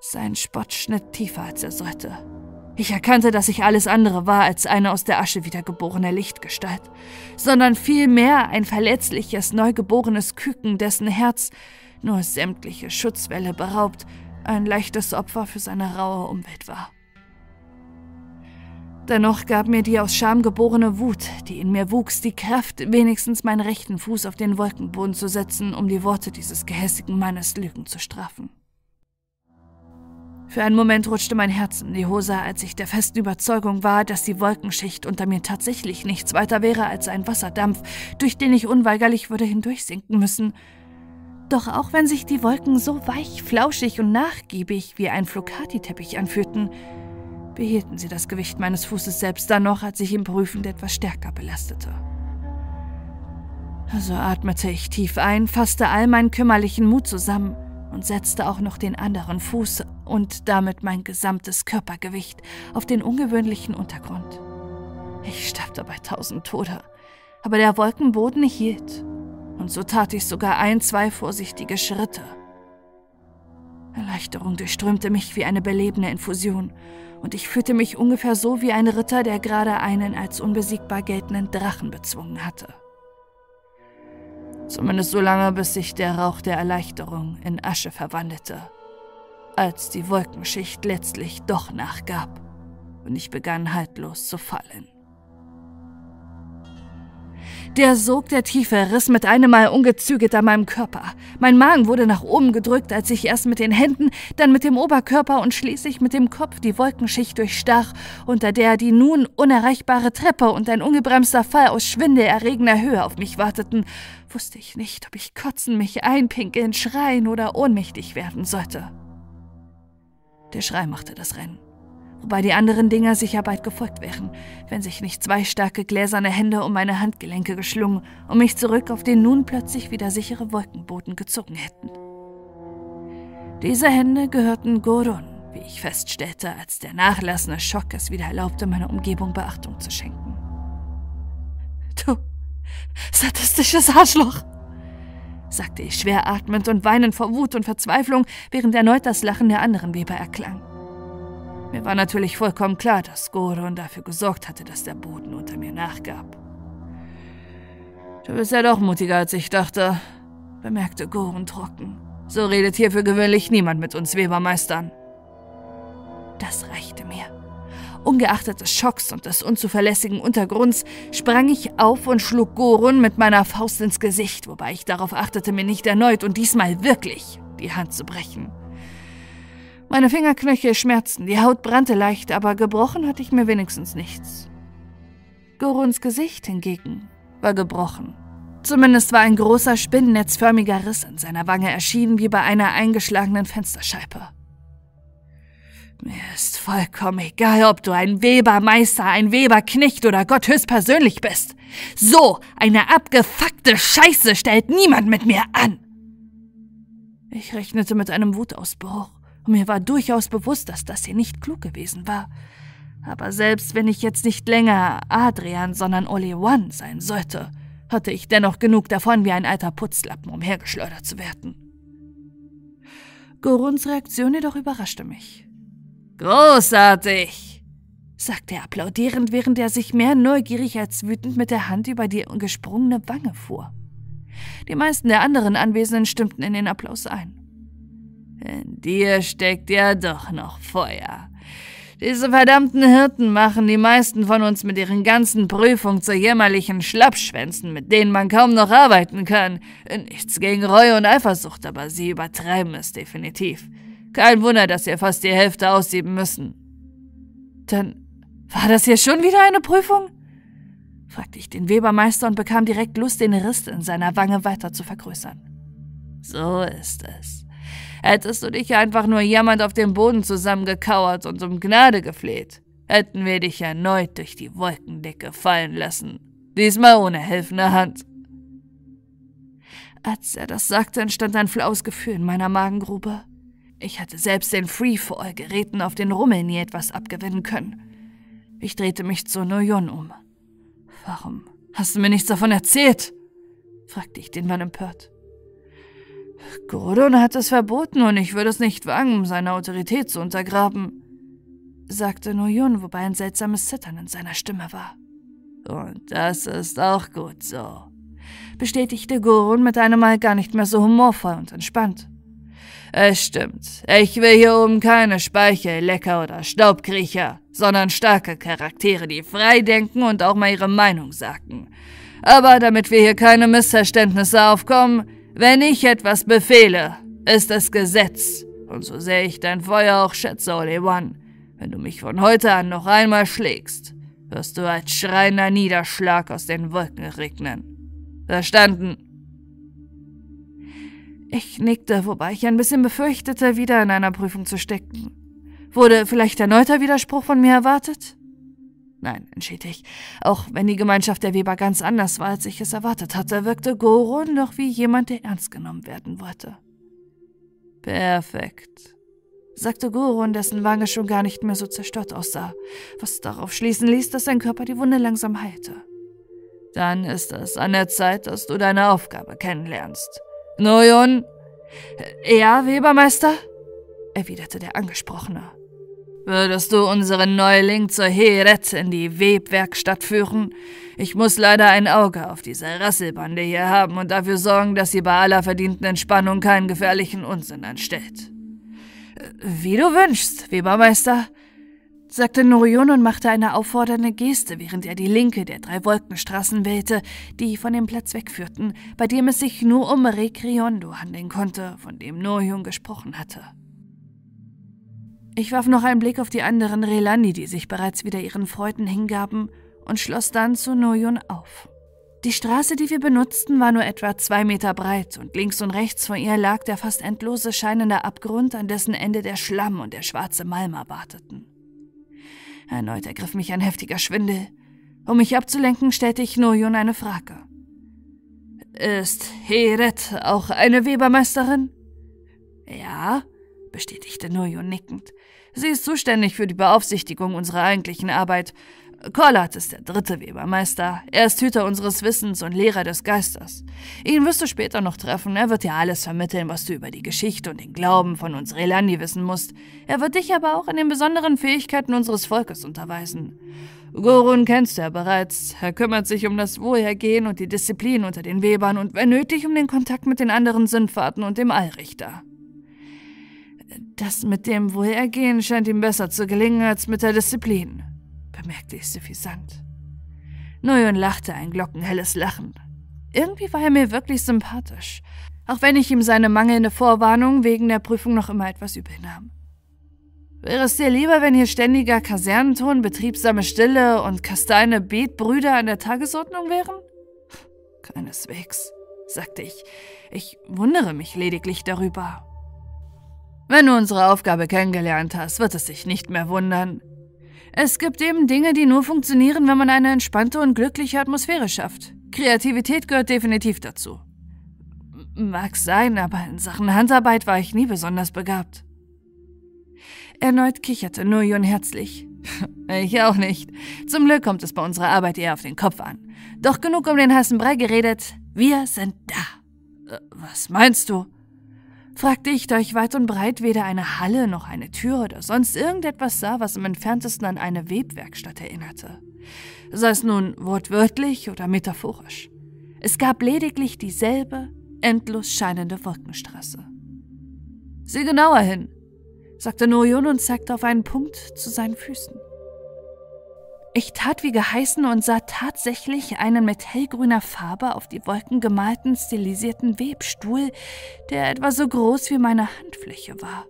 Sein Spott schnitt tiefer, als er sollte. Ich erkannte, dass ich alles andere war als eine aus der Asche wiedergeborene Lichtgestalt, sondern vielmehr ein verletzliches, neugeborenes Küken, dessen Herz, nur sämtliche Schutzwelle beraubt, ein leichtes Opfer für seine raue Umwelt war. Dennoch gab mir die aus Scham geborene Wut, die in mir wuchs, die Kraft, wenigstens meinen rechten Fuß auf den Wolkenboden zu setzen, um die Worte dieses gehässigen Mannes Lügen zu strafen. Für einen Moment rutschte mein Herz in die Hose, als ich der festen Überzeugung war, dass die Wolkenschicht unter mir tatsächlich nichts weiter wäre als ein Wasserdampf, durch den ich unweigerlich würde hindurchsinken müssen, doch auch wenn sich die Wolken so weich, flauschig und nachgiebig wie ein Flocati-Teppich anfühlten, behielten sie das Gewicht meines Fußes selbst dann noch, als ich ihn prüfend etwas stärker belastete. So atmete ich tief ein, fasste all meinen kümmerlichen Mut zusammen und setzte auch noch den anderen Fuß und damit mein gesamtes Körpergewicht auf den ungewöhnlichen Untergrund. Ich starb dabei tausend Tode, aber der Wolkenboden hielt und so tat ich sogar ein, zwei vorsichtige Schritte. Erleichterung durchströmte mich wie eine belebende Infusion, und ich fühlte mich ungefähr so wie ein Ritter, der gerade einen als unbesiegbar geltenden Drachen bezwungen hatte. Zumindest so lange, bis sich der Rauch der Erleichterung in Asche verwandelte, als die Wolkenschicht letztlich doch nachgab und ich begann haltlos zu fallen. Der Sog der Tiefe riss mit einem Mal ungezügelt an meinem Körper. Mein Magen wurde nach oben gedrückt, als ich erst mit den Händen, dann mit dem Oberkörper und schließlich mit dem Kopf die Wolkenschicht durchstach, unter der die nun unerreichbare Treppe und ein ungebremster Fall aus schwindelerregender Höhe auf mich warteten, wusste ich nicht, ob ich kotzen, mich einpinkeln, schreien oder ohnmächtig werden sollte. Der Schrei machte das Rennen wobei die anderen Dinger sicher bald gefolgt wären, wenn sich nicht zwei starke gläserne Hände um meine Handgelenke geschlungen und mich zurück auf den nun plötzlich wieder sichere Wolkenboden gezogen hätten. Diese Hände gehörten Gorun, wie ich feststellte, als der nachlassende Schock es wieder erlaubte, meiner Umgebung Beachtung zu schenken. Du sadistisches Arschloch! sagte ich schwer atmend und weinend vor Wut und Verzweiflung, während erneut das Lachen der anderen Weber erklang. Mir war natürlich vollkommen klar, dass Goron dafür gesorgt hatte, dass der Boden unter mir nachgab. Du bist ja doch mutiger, als ich dachte, bemerkte Goron trocken. So redet hier für gewöhnlich niemand mit uns Webermeistern. Das reichte mir. Ungeachtet des Schocks und des unzuverlässigen Untergrunds sprang ich auf und schlug Gorun mit meiner Faust ins Gesicht, wobei ich darauf achtete, mir nicht erneut und diesmal wirklich die Hand zu brechen. Meine Fingerknöchel schmerzten, die Haut brannte leicht, aber gebrochen hatte ich mir wenigstens nichts. Goruns Gesicht hingegen war gebrochen. Zumindest war ein großer spinnennetzförmiger Riss in seiner Wange erschienen wie bei einer eingeschlagenen Fensterscheibe. Mir ist vollkommen egal, ob du ein Webermeister, ein Weberknecht oder Gott höchstpersönlich bist. So eine abgefuckte Scheiße stellt niemand mit mir an. Ich rechnete mit einem Wutausbruch. Mir war durchaus bewusst, dass das hier nicht klug gewesen war. Aber selbst wenn ich jetzt nicht länger Adrian, sondern Ole One sein sollte, hatte ich dennoch genug davon, wie ein alter Putzlappen umhergeschleudert zu werden. Goruns Reaktion jedoch überraschte mich. Großartig, sagte er applaudierend, während er sich mehr neugierig als wütend mit der Hand über die gesprungene Wange fuhr. Die meisten der anderen Anwesenden stimmten in den Applaus ein. In dir steckt ja doch noch Feuer. Diese verdammten Hirten machen die meisten von uns mit ihren ganzen Prüfungen zu jämmerlichen Schlappschwänzen, mit denen man kaum noch arbeiten kann. Nichts gegen Reue und Eifersucht, aber sie übertreiben es definitiv. Kein Wunder, dass ihr fast die Hälfte aussieben müssen. Dann war das hier schon wieder eine Prüfung? fragte ich den Webermeister und bekam direkt Lust, den Riss in seiner Wange weiter zu vergrößern. So ist es. Hättest du dich einfach nur jammernd auf dem Boden zusammengekauert und um Gnade gefleht, hätten wir dich erneut durch die Wolkendecke fallen lassen. Diesmal ohne helfende Hand. Als er das sagte, entstand ein flaues Gefühl in meiner Magengrube. Ich hatte selbst den Freefall-Geräten auf den Rummel nie etwas abgewinnen können. Ich drehte mich zu Noyon um. Warum hast du mir nichts davon erzählt? fragte ich den Mann empört. Gordon hat es verboten und ich würde es nicht wagen, um seine Autorität zu untergraben, sagte Noyun, wobei ein seltsames Zittern in seiner Stimme war. Und das ist auch gut so, bestätigte Gorun mit einem Mal gar nicht mehr so humorvoll und entspannt. Es stimmt, ich will hier oben keine Speichel, Lecker oder Staubkriecher, sondern starke Charaktere, die frei denken und auch mal ihre Meinung sagen. Aber damit wir hier keine Missverständnisse aufkommen, wenn ich etwas befehle, ist es Gesetz. Und so sehr ich dein Feuer auch schätze, Olewan, wenn du mich von heute an noch einmal schlägst, wirst du als schreiender Niederschlag aus den Wolken regnen. Verstanden? Ich nickte, wobei ich ein bisschen befürchtete, wieder in einer Prüfung zu stecken. Wurde vielleicht erneuter Widerspruch von mir erwartet? Nein, entschied ich. Auch wenn die Gemeinschaft der Weber ganz anders war, als ich es erwartet hatte, wirkte Goron doch wie jemand, der ernst genommen werden wollte. Perfekt, sagte Goron, dessen Wange schon gar nicht mehr so zerstört aussah, was darauf schließen ließ, dass sein Körper die Wunde langsam heilte. Dann ist es an der Zeit, dass du deine Aufgabe kennenlernst. Noyon? Ja, Webermeister? erwiderte der Angesprochene. Würdest du unseren Neuling zur Heret in die Webwerkstatt führen? Ich muss leider ein Auge auf diese Rasselbande hier haben und dafür sorgen, dass sie bei aller verdienten Entspannung keinen gefährlichen Unsinn anstellt. Wie du wünschst, Webermeister, sagte Norion und machte eine auffordernde Geste, während er die linke der drei Wolkenstraßen wählte, die von dem Platz wegführten, bei dem es sich nur um Rekriondo handeln konnte, von dem Norion gesprochen hatte. Ich warf noch einen Blick auf die anderen Relandi, die sich bereits wieder ihren Freuden hingaben, und schloss dann zu Norion auf. Die Straße, die wir benutzten, war nur etwa zwei Meter breit und links und rechts von ihr lag der fast endlose scheinende Abgrund, an dessen Ende der Schlamm und der schwarze Malm warteten. Erneut ergriff mich ein heftiger Schwindel. Um mich abzulenken, stellte ich Noyun eine Frage. Ist Heret auch eine Webermeisterin? Ja, bestätigte Noyun nickend. Sie ist zuständig für die Beaufsichtigung unserer eigentlichen Arbeit Korlat ist der dritte Webermeister. Er ist Hüter unseres Wissens und Lehrer des Geistes. Ihn wirst du später noch treffen. Er wird dir alles vermitteln, was du über die Geschichte und den Glauben von uns Relandi wissen musst. Er wird dich aber auch in den besonderen Fähigkeiten unseres Volkes unterweisen. Gorun kennst du ja bereits. Er kümmert sich um das Wohlergehen und die Disziplin unter den Webern und wenn nötig um den Kontakt mit den anderen Sündfahrten und dem Allrichter. Das mit dem Wohlergehen scheint ihm besser zu gelingen als mit der Disziplin bemerkte ich suffisant. Noyon lachte ein glockenhelles Lachen. Irgendwie war er mir wirklich sympathisch, auch wenn ich ihm seine mangelnde Vorwarnung wegen der Prüfung noch immer etwas übel nahm. Wäre es dir lieber, wenn hier ständiger Kasernenton, betriebsame Stille und Kasteine Betbrüder an der Tagesordnung wären? Keineswegs, sagte ich. Ich wundere mich lediglich darüber. Wenn du unsere Aufgabe kennengelernt hast, wird es sich nicht mehr wundern. Es gibt eben Dinge, die nur funktionieren, wenn man eine entspannte und glückliche Atmosphäre schafft. Kreativität gehört definitiv dazu. Mag sein, aber in Sachen Handarbeit war ich nie besonders begabt. Erneut kicherte Nuyun herzlich. <laughs> Ich auch nicht. Zum Glück kommt es bei unserer Arbeit eher auf den Kopf an. Doch genug um den heißen Brei geredet. Wir sind da. Äh, was meinst du? Fragte ich, da ich weit und breit weder eine Halle noch eine Tür oder sonst irgendetwas sah, was im entferntesten an eine Webwerkstatt erinnerte. Sei es nun wortwörtlich oder metaphorisch. Es gab lediglich dieselbe, endlos scheinende Wolkenstraße. Sieh genauer hin, sagte Norion und zeigte auf einen Punkt zu seinen Füßen. Ich tat wie geheißen und sah tatsächlich einen mit hellgrüner Farbe auf die Wolken gemalten, stilisierten Webstuhl, der etwa so groß wie meine Handfläche war.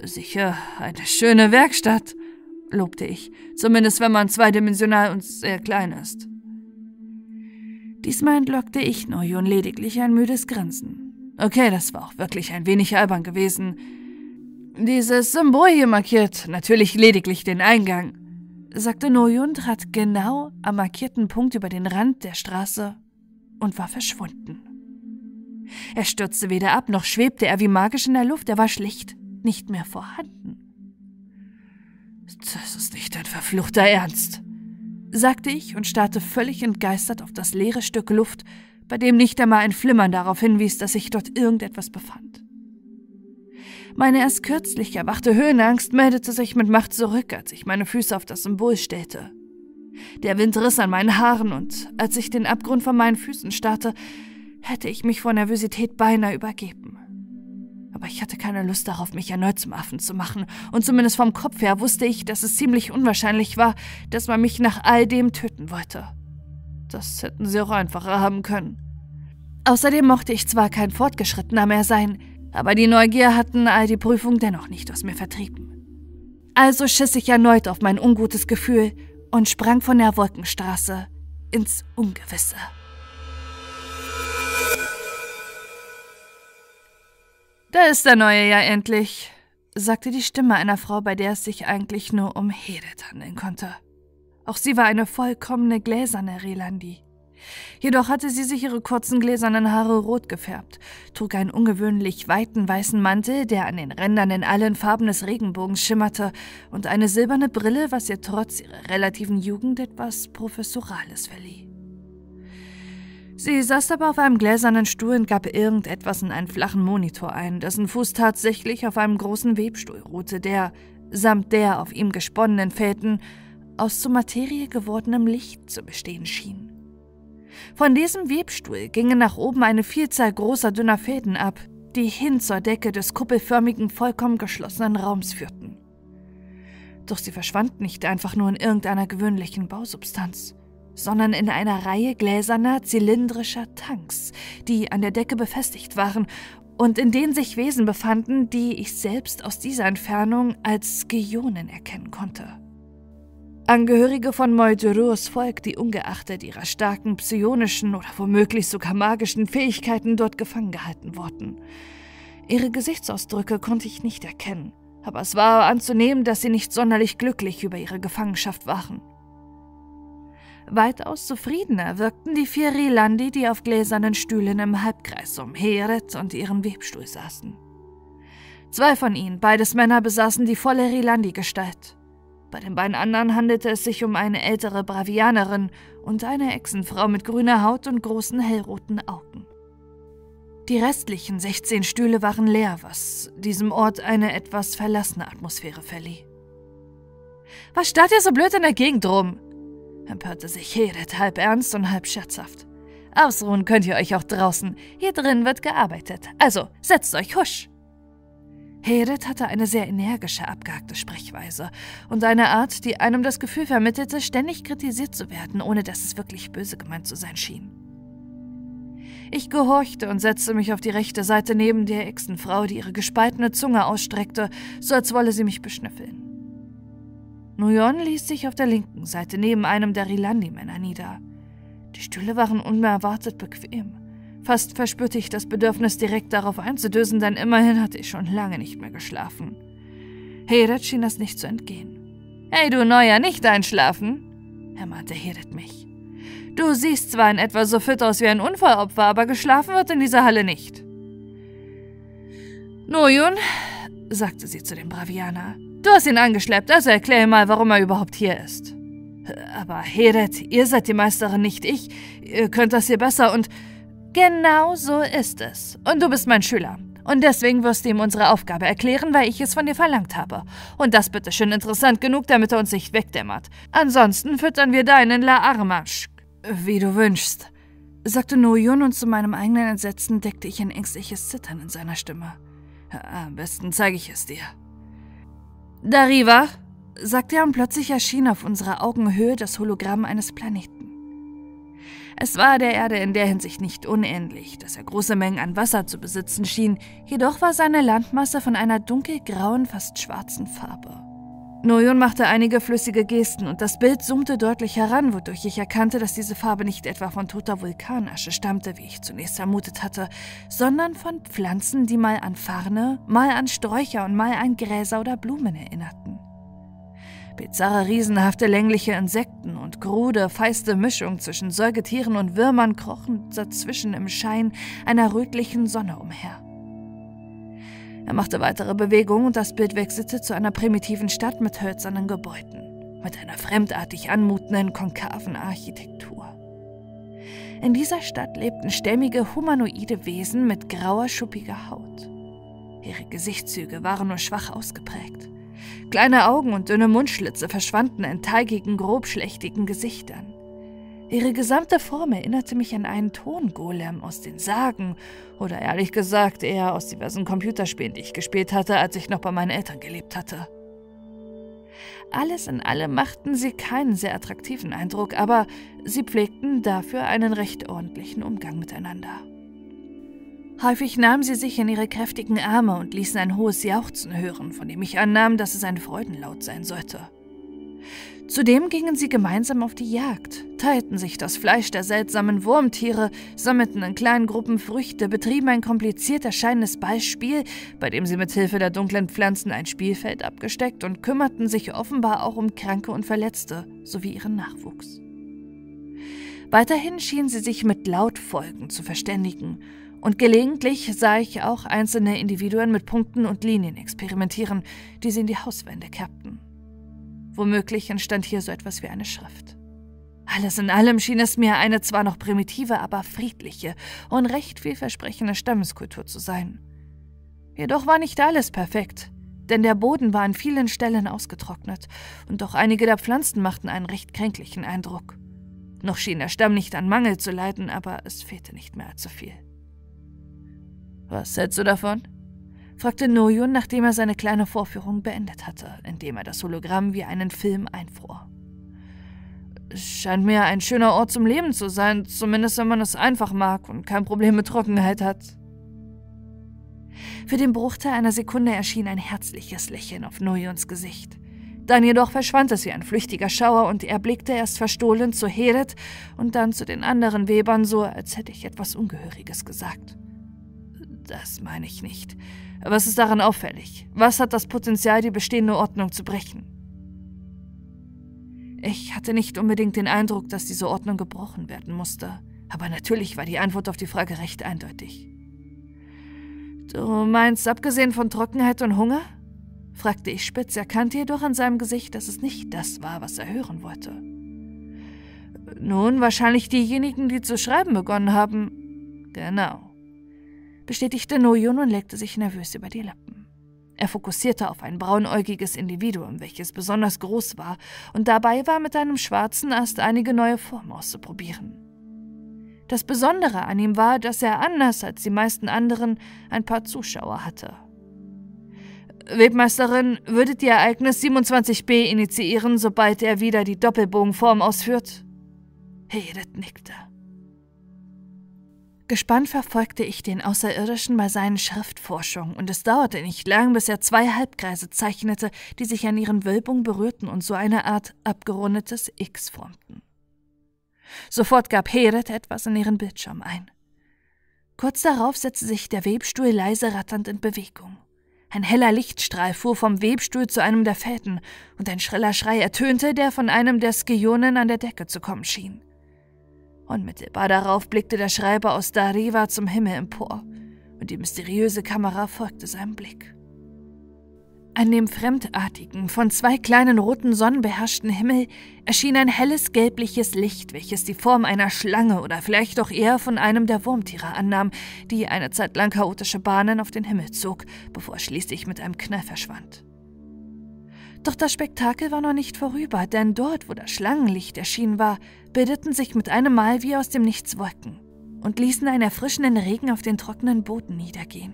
Sicher eine schöne Werkstatt, lobte ich, zumindest wenn man zweidimensional und sehr klein ist. Diesmal entlockte ich Noyon lediglich ein müdes Grinsen. Okay, das war auch wirklich ein wenig albern gewesen. Dieses Symbol hier markiert natürlich lediglich den Eingang sagte Noyun, trat genau am markierten Punkt über den Rand der Straße und war verschwunden. Er stürzte weder ab, noch schwebte er wie magisch in der Luft, er war schlicht nicht mehr vorhanden. Das ist nicht dein verfluchter Ernst, sagte ich und starrte völlig entgeistert auf das leere Stück Luft, bei dem nicht einmal ein Flimmern darauf hinwies, dass sich dort irgendetwas befand. Meine erst kürzlich erwachte Höhenangst meldete sich mit Macht zurück, als ich meine Füße auf das Symbol stellte. Der Wind riss an meinen Haaren und als ich den Abgrund von meinen Füßen starrte, hätte ich mich vor Nervosität beinahe übergeben. Aber ich hatte keine Lust darauf, mich erneut zum Affen zu machen, und zumindest vom Kopf her wusste ich, dass es ziemlich unwahrscheinlich war, dass man mich nach all dem töten wollte. Das hätten sie auch einfacher haben können. Außerdem mochte ich zwar kein Fortgeschrittener mehr sein, aber die Neugier hatten all die Prüfungen dennoch nicht aus mir vertrieben. Also schiss ich erneut auf mein ungutes Gefühl und sprang von der Wolkenstraße ins Ungewisse. Da ist der Neue ja endlich, sagte die Stimme einer Frau, bei der es sich eigentlich nur um Hedet handeln konnte. Auch sie war eine vollkommene gläserne Relandi. Jedoch hatte sie sich ihre kurzen gläsernen Haare rot gefärbt, trug einen ungewöhnlich weiten weißen Mantel, der an den Rändern in allen Farben des Regenbogens schimmerte, und eine silberne Brille, was ihr trotz ihrer relativen Jugend etwas Professorales verlieh. Sie saß aber auf einem gläsernen Stuhl und gab irgendetwas in einen flachen Monitor ein, dessen Fuß tatsächlich auf einem großen Webstuhl ruhte, der, samt der auf ihm gesponnenen Fäden, aus zur Materie gewordenem Licht zu bestehen schien. Von diesem Webstuhl gingen nach oben eine Vielzahl großer dünner Fäden ab, die hin zur Decke des kuppelförmigen, vollkommen geschlossenen Raums führten. Doch sie verschwand nicht einfach nur in irgendeiner gewöhnlichen Bausubstanz, sondern in einer Reihe gläserner, zylindrischer Tanks, die an der Decke befestigt waren und in denen sich Wesen befanden, die ich selbst aus dieser Entfernung als Geonen erkennen konnte. Angehörige von Moidururs Volk, die ungeachtet ihrer starken psionischen oder womöglich sogar magischen Fähigkeiten dort gefangen gehalten wurden. Ihre Gesichtsausdrücke konnte ich nicht erkennen, aber es war anzunehmen, dass sie nicht sonderlich glücklich über ihre Gefangenschaft waren. Weitaus zufriedener wirkten die vier Rilandi, die auf gläsernen Stühlen im Halbkreis um Heret und ihren Webstuhl saßen. Zwei von ihnen, beides Männer, besaßen die volle Rilandi-Gestalt. Bei den beiden anderen handelte es sich um eine ältere Bravianerin und eine Echsenfrau mit grüner Haut und großen hellroten Augen. Die restlichen 16 Stühle waren leer, was diesem Ort eine etwas verlassene Atmosphäre verlieh. Was starrt ihr so blöd in der Gegend rum? empörte sich Heret halb ernst und halb scherzhaft. Ausruhen könnt ihr euch auch draußen. Hier drin wird gearbeitet. Also setzt euch husch. Heret hatte eine sehr energische, abgehackte Sprechweise und eine Art, die einem das Gefühl vermittelte, ständig kritisiert zu werden, ohne dass es wirklich böse gemeint zu sein schien. Ich gehorchte und setzte mich auf die rechte Seite neben der Echsenfrau, die ihre gespaltene Zunge ausstreckte, so als wolle sie mich beschnüffeln. Nuyon ließ sich auf der linken Seite neben einem der Rilandi-Männer nieder. Die Stühle waren unerwartet bequem. Fast verspürte ich das Bedürfnis, direkt darauf einzudösen, denn immerhin hatte ich schon lange nicht mehr geschlafen. Heret schien das nicht zu entgehen. Hey, du Neuer, nicht einschlafen, ermahnte Heret mich. Du siehst zwar in etwa so fit aus wie ein Unfallopfer, aber geschlafen wird in dieser Halle nicht. Nojun, sagte sie zu dem Bravianer, Du hast ihn angeschleppt, also erklär ihm mal, warum er überhaupt hier ist. Aber Heret, ihr seid die Meisterin, nicht ich. Ihr könnt das hier besser und... Genau so ist es. Und du bist mein Schüler. Und deswegen wirst du ihm unsere Aufgabe erklären, weil ich es von dir verlangt habe. Und das bitte schön interessant genug, damit er uns nicht wegdämmert. Ansonsten füttern wir deinen La Armasch. Wie du wünschst, sagte Noyun und zu meinem eigenen Entsetzen deckte ich ein ängstliches Zittern in seiner Stimme. Am besten zeige ich es dir. Dariva, sagte er und plötzlich erschien auf unserer Augenhöhe das Hologramm eines Planeten. Es war der Erde in der Hinsicht nicht unähnlich, dass er große Mengen an Wasser zu besitzen schien, jedoch war seine Landmasse von einer dunkelgrauen, fast schwarzen Farbe. Noyon machte einige flüssige Gesten und das Bild zoomte deutlich heran, wodurch ich erkannte, dass diese Farbe nicht etwa von toter Vulkanasche stammte, wie ich zunächst vermutet hatte, sondern von Pflanzen, die mal an Farne, mal an Sträucher und mal an Gräser oder Blumen erinnerten. Bizarre, riesenhafte, längliche Insekten und krude, feiste Mischung zwischen Säugetieren und Würmern krochen dazwischen im Schein einer rötlichen Sonne umher. Er machte weitere Bewegungen und das Bild wechselte zu einer primitiven Stadt mit hölzernen Gebäuden, mit einer fremdartig anmutenden konkaven Architektur. In dieser Stadt lebten stämmige humanoide Wesen mit grauer, schuppiger Haut. Ihre Gesichtszüge waren nur schwach ausgeprägt. Kleine Augen und dünne Mundschlitze verschwanden in teigigen, grobschlächtigen Gesichtern. Ihre gesamte Form erinnerte mich an einen Tongolem aus den Sagen oder ehrlich gesagt eher aus diversen Computerspielen, die ich gespielt hatte, als ich noch bei meinen Eltern gelebt hatte. Alles in allem machten sie keinen sehr attraktiven Eindruck, aber sie pflegten dafür einen recht ordentlichen Umgang miteinander. Häufig nahmen sie sich in ihre kräftigen Arme und ließen ein hohes Jauchzen hören, von dem ich annahm, dass es ein Freudenlaut sein sollte. Zudem gingen sie gemeinsam auf die Jagd, teilten sich das Fleisch der seltsamen Wurmtiere, sammelten in kleinen Gruppen Früchte, betrieben ein kompliziert erscheinendes Ballspiel, bei dem sie mit Hilfe der dunklen Pflanzen ein Spielfeld abgesteckt und kümmerten sich offenbar auch um Kranke und Verletzte sowie ihren Nachwuchs. Weiterhin schienen sie sich mit Lautfolgen zu verständigen, und gelegentlich sah ich auch einzelne Individuen mit Punkten und Linien experimentieren, die sie in die Hauswände kerbten. Womöglich entstand hier so etwas wie eine Schrift. Alles in allem schien es mir eine zwar noch primitive, aber friedliche und recht vielversprechende Stammeskultur zu sein. Jedoch war nicht alles perfekt, denn der Boden war an vielen Stellen ausgetrocknet und auch einige der Pflanzen machten einen recht kränklichen Eindruck. Noch schien der Stamm nicht an Mangel zu leiden, aber es fehlte nicht mehr allzu viel. Was hältst du davon? fragte Noyun, nachdem er seine kleine Vorführung beendet hatte, indem er das Hologramm wie einen Film einfror. Es scheint mir ein schöner Ort zum Leben zu sein, zumindest wenn man es einfach mag und kein Problem mit Trockenheit hat. Für den Bruchteil einer Sekunde erschien ein herzliches Lächeln auf Noyuns Gesicht. Dann jedoch verschwand es wie ein flüchtiger Schauer und er blickte erst verstohlen zu Heret und dann zu den anderen Webern, so als hätte ich etwas Ungehöriges gesagt. Das meine ich nicht. Was ist daran auffällig? Was hat das Potenzial, die bestehende Ordnung zu brechen? Ich hatte nicht unbedingt den Eindruck, dass diese Ordnung gebrochen werden musste, aber natürlich war die Antwort auf die Frage recht eindeutig. Du meinst, abgesehen von Trockenheit und Hunger? fragte ich spitz, erkannte jedoch an seinem Gesicht, dass es nicht das war, was er hören wollte. Nun, wahrscheinlich diejenigen, die zu schreiben begonnen haben. Genau bestätigte Noyun und leckte sich nervös über die Lippen. Er fokussierte auf ein braunäugiges Individuum, welches besonders groß war und dabei war, mit einem schwarzen Ast einige neue Formen auszuprobieren. Das Besondere an ihm war, dass er anders als die meisten anderen ein paar Zuschauer hatte. Webmeisterin, würdet ihr Ereignis 27b initiieren, sobald er wieder die Doppelbogenform ausführt? Hedet nickte. Gespannt verfolgte ich den Außerirdischen bei seinen Schriftforschungen, und es dauerte nicht lang, bis er zwei Halbkreise zeichnete, die sich an ihren Wölbungen berührten und so eine Art abgerundetes X formten. Sofort gab Heret etwas in ihren Bildschirm ein. Kurz darauf setzte sich der Webstuhl leise ratternd in Bewegung. Ein heller Lichtstrahl fuhr vom Webstuhl zu einem der Fäden, und ein schriller Schrei ertönte, der von einem der Skionen an der Decke zu kommen schien. Unmittelbar darauf blickte der Schreiber aus Dariva zum Himmel empor, und die mysteriöse Kamera folgte seinem Blick. An dem fremdartigen, von zwei kleinen roten Sonnen beherrschten Himmel erschien ein helles gelbliches Licht, welches die Form einer Schlange oder vielleicht auch eher von einem der Wurmtiere annahm, die eine Zeit lang chaotische Bahnen auf den Himmel zog, bevor er schließlich mit einem Knall verschwand. Doch das Spektakel war noch nicht vorüber, denn dort, wo das Schlangenlicht erschienen war, bildeten sich mit einem Mal wie aus dem Nichts Wolken und ließen einen erfrischenden Regen auf den trockenen Boden niedergehen.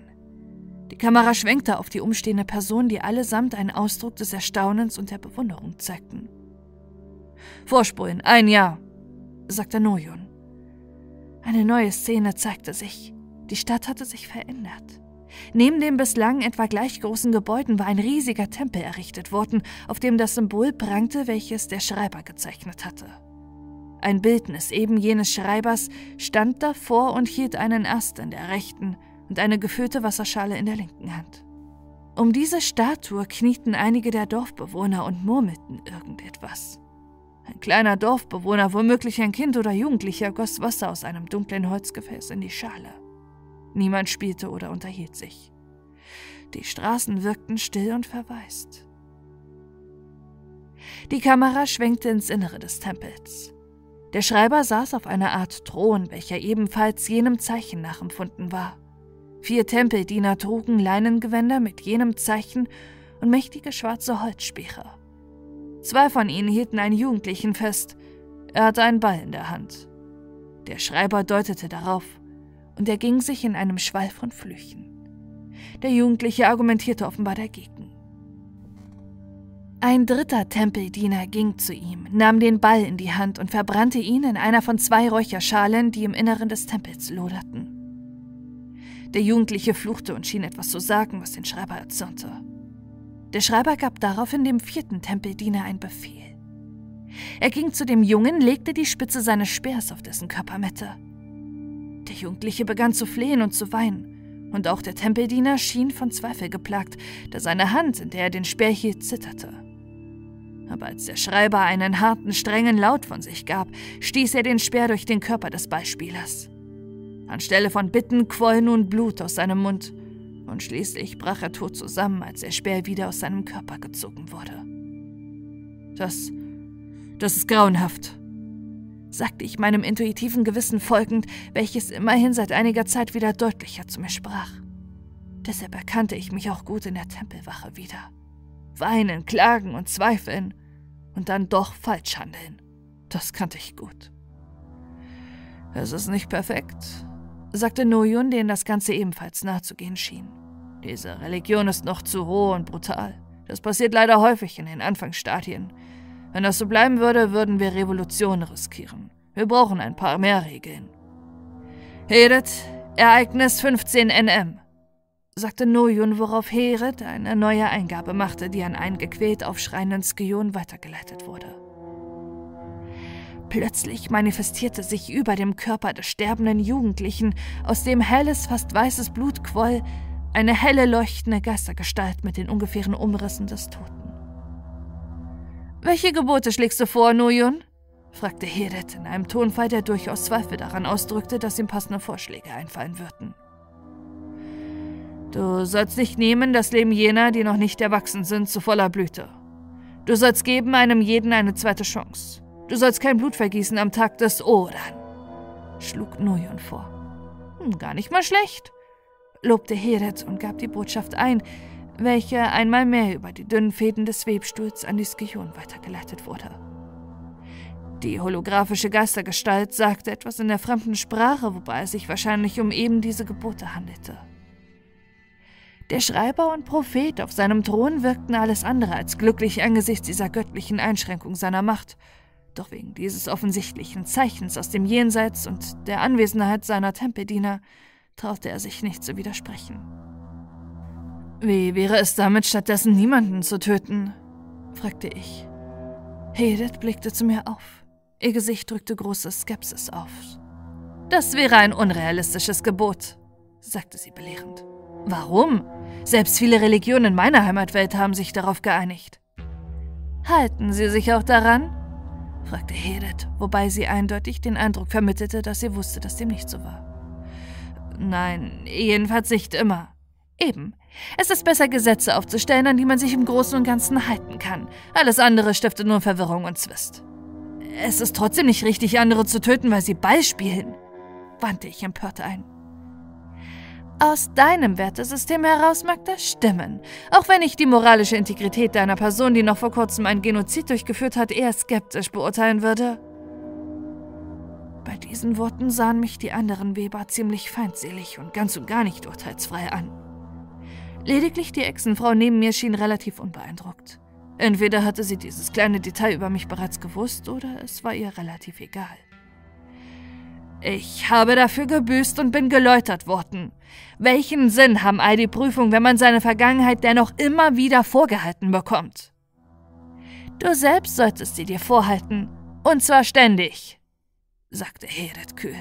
Die Kamera schwenkte auf die umstehende Person, die allesamt einen Ausdruck des Erstaunens und der Bewunderung zeigten. Vorspulen, ein Jahr, sagte Nojon. Eine neue Szene zeigte sich. Die Stadt hatte sich verändert. Neben den bislang etwa gleich großen Gebäuden war ein riesiger Tempel errichtet worden, auf dem das Symbol prangte, welches der Schreiber gezeichnet hatte. Ein Bildnis eben jenes Schreibers stand davor und hielt einen Ast in der rechten und eine gefüllte Wasserschale in der linken Hand. Um diese Statue knieten einige der Dorfbewohner und murmelten irgendetwas. Ein kleiner Dorfbewohner, womöglich ein Kind oder Jugendlicher, goss Wasser aus einem dunklen Holzgefäß in die Schale. Niemand spielte oder unterhielt sich. Die Straßen wirkten still und verwaist. Die Kamera schwenkte ins Innere des Tempels. Der Schreiber saß auf einer Art Thron, welcher ebenfalls jenem Zeichen nachempfunden war. Vier Tempeldiener trugen Leinengewänder mit jenem Zeichen und mächtige schwarze Holzspeere. Zwei von ihnen hielten einen Jugendlichen fest. Er hatte einen Ball in der Hand. Der Schreiber deutete darauf und erging sich in einem Schwall von Flüchen. Der Jugendliche argumentierte offenbar dagegen. Ein dritter Tempeldiener ging zu ihm, nahm den Ball in die Hand und verbrannte ihn in einer von zwei Räucherschalen, die im Inneren des Tempels loderten. Der Jugendliche fluchte und schien etwas zu sagen, was den Schreiber erzürnte. Der Schreiber gab daraufhin dem vierten Tempeldiener einen Befehl. Er ging zu dem Jungen, legte die Spitze seines Speers auf dessen Körpermitte. Der Jugendliche begann zu flehen und zu weinen, und auch der Tempeldiener schien von Zweifel geplagt, da seine Hand, in der er den Speer hielt, zitterte. Aber als der Schreiber einen harten, strengen Laut von sich gab, stieß er den Speer durch den Körper des Beispielers. Anstelle von Bitten quoll nun Blut aus seinem Mund, und schließlich brach er tot zusammen, als der Speer wieder aus seinem Körper gezogen wurde. Das, das ist grauenhaft, sagte ich meinem intuitiven Gewissen folgend, welches immerhin seit einiger Zeit wieder deutlicher zu mir sprach. Deshalb erkannte ich mich auch gut in der Tempelwache wieder. Weinen, klagen und zweifeln und dann doch falsch handeln. Das kannte ich gut. Es ist nicht perfekt, sagte Noyun, den das Ganze ebenfalls nahezugehen schien. Diese Religion ist noch zu roh und brutal. Das passiert leider häufig in den Anfangsstadien. Wenn das so bleiben würde, würden wir Revolutionen riskieren. Wir brauchen ein paar mehr Regeln. Heret, Ereignis 15 NM, sagte Noyun, worauf Heret eine neue Eingabe machte, die an einen gequält aufschreienden Skion weitergeleitet wurde. Plötzlich manifestierte sich über dem Körper des sterbenden Jugendlichen, aus dem helles, fast weißes Blut quoll, eine helle leuchtende Geistergestalt mit den ungefähren Umrissen des Toten. Welche Gebote schlägst du vor, Noyun? fragte Heret in einem Tonfall, der durchaus Zweifel daran ausdrückte, dass ihm passende Vorschläge einfallen würden. Du sollst nicht nehmen das Leben jener, die noch nicht erwachsen sind, zu voller Blüte. Du sollst geben einem jeden eine zweite Chance. Du sollst kein Blut vergießen am Tag des Oran, schlug Nuyon vor. Hm, gar nicht mal schlecht, lobte Heret und gab die Botschaft ein, welche einmal mehr über die dünnen Fäden des Webstuhls an die Skion weitergeleitet wurde. Die holographische Geistergestalt sagte etwas in der fremden Sprache, wobei es sich wahrscheinlich um eben diese Gebote handelte. Der Schreiber und Prophet auf seinem Thron wirkten alles andere als glücklich angesichts dieser göttlichen Einschränkung seiner Macht, doch wegen dieses offensichtlichen Zeichens aus dem Jenseits und der Anwesenheit seiner Tempeldiener traute er sich nicht zu widersprechen. Wie wäre es damit, stattdessen niemanden zu töten? fragte ich. Hedith blickte zu mir auf. Ihr Gesicht drückte große Skepsis auf. Das wäre ein unrealistisches Gebot, sagte sie belehrend. Warum? Selbst viele Religionen in meiner Heimatwelt haben sich darauf geeinigt. Halten Sie sich auch daran? fragte Hedith, wobei sie eindeutig den Eindruck vermittelte, dass sie wusste, dass dem nicht so war. Nein, jedenfalls nicht immer. Eben. Es ist besser, Gesetze aufzustellen, an die man sich im Großen und Ganzen halten kann. Alles andere stiftet nur Verwirrung und Zwist. Es ist trotzdem nicht richtig, andere zu töten, weil sie Ball spielen, wandte ich empört ein. Aus deinem Wertesystem heraus mag das stimmen, auch wenn ich die moralische Integrität deiner Person, die noch vor kurzem ein Genozid durchgeführt hat, eher skeptisch beurteilen würde. Bei diesen Worten sahen mich die anderen Weber ziemlich feindselig und ganz und gar nicht urteilsfrei an. Lediglich die Echsenfrau neben mir schien relativ unbeeindruckt. Entweder hatte sie dieses kleine Detail über mich bereits gewusst oder es war ihr relativ egal. Ich habe dafür gebüßt und bin geläutert worden. Welchen Sinn haben all die Prüfungen, wenn man seine Vergangenheit dennoch immer wieder vorgehalten bekommt? Du selbst solltest sie dir vorhalten. Und zwar ständig, sagte Heret kühl.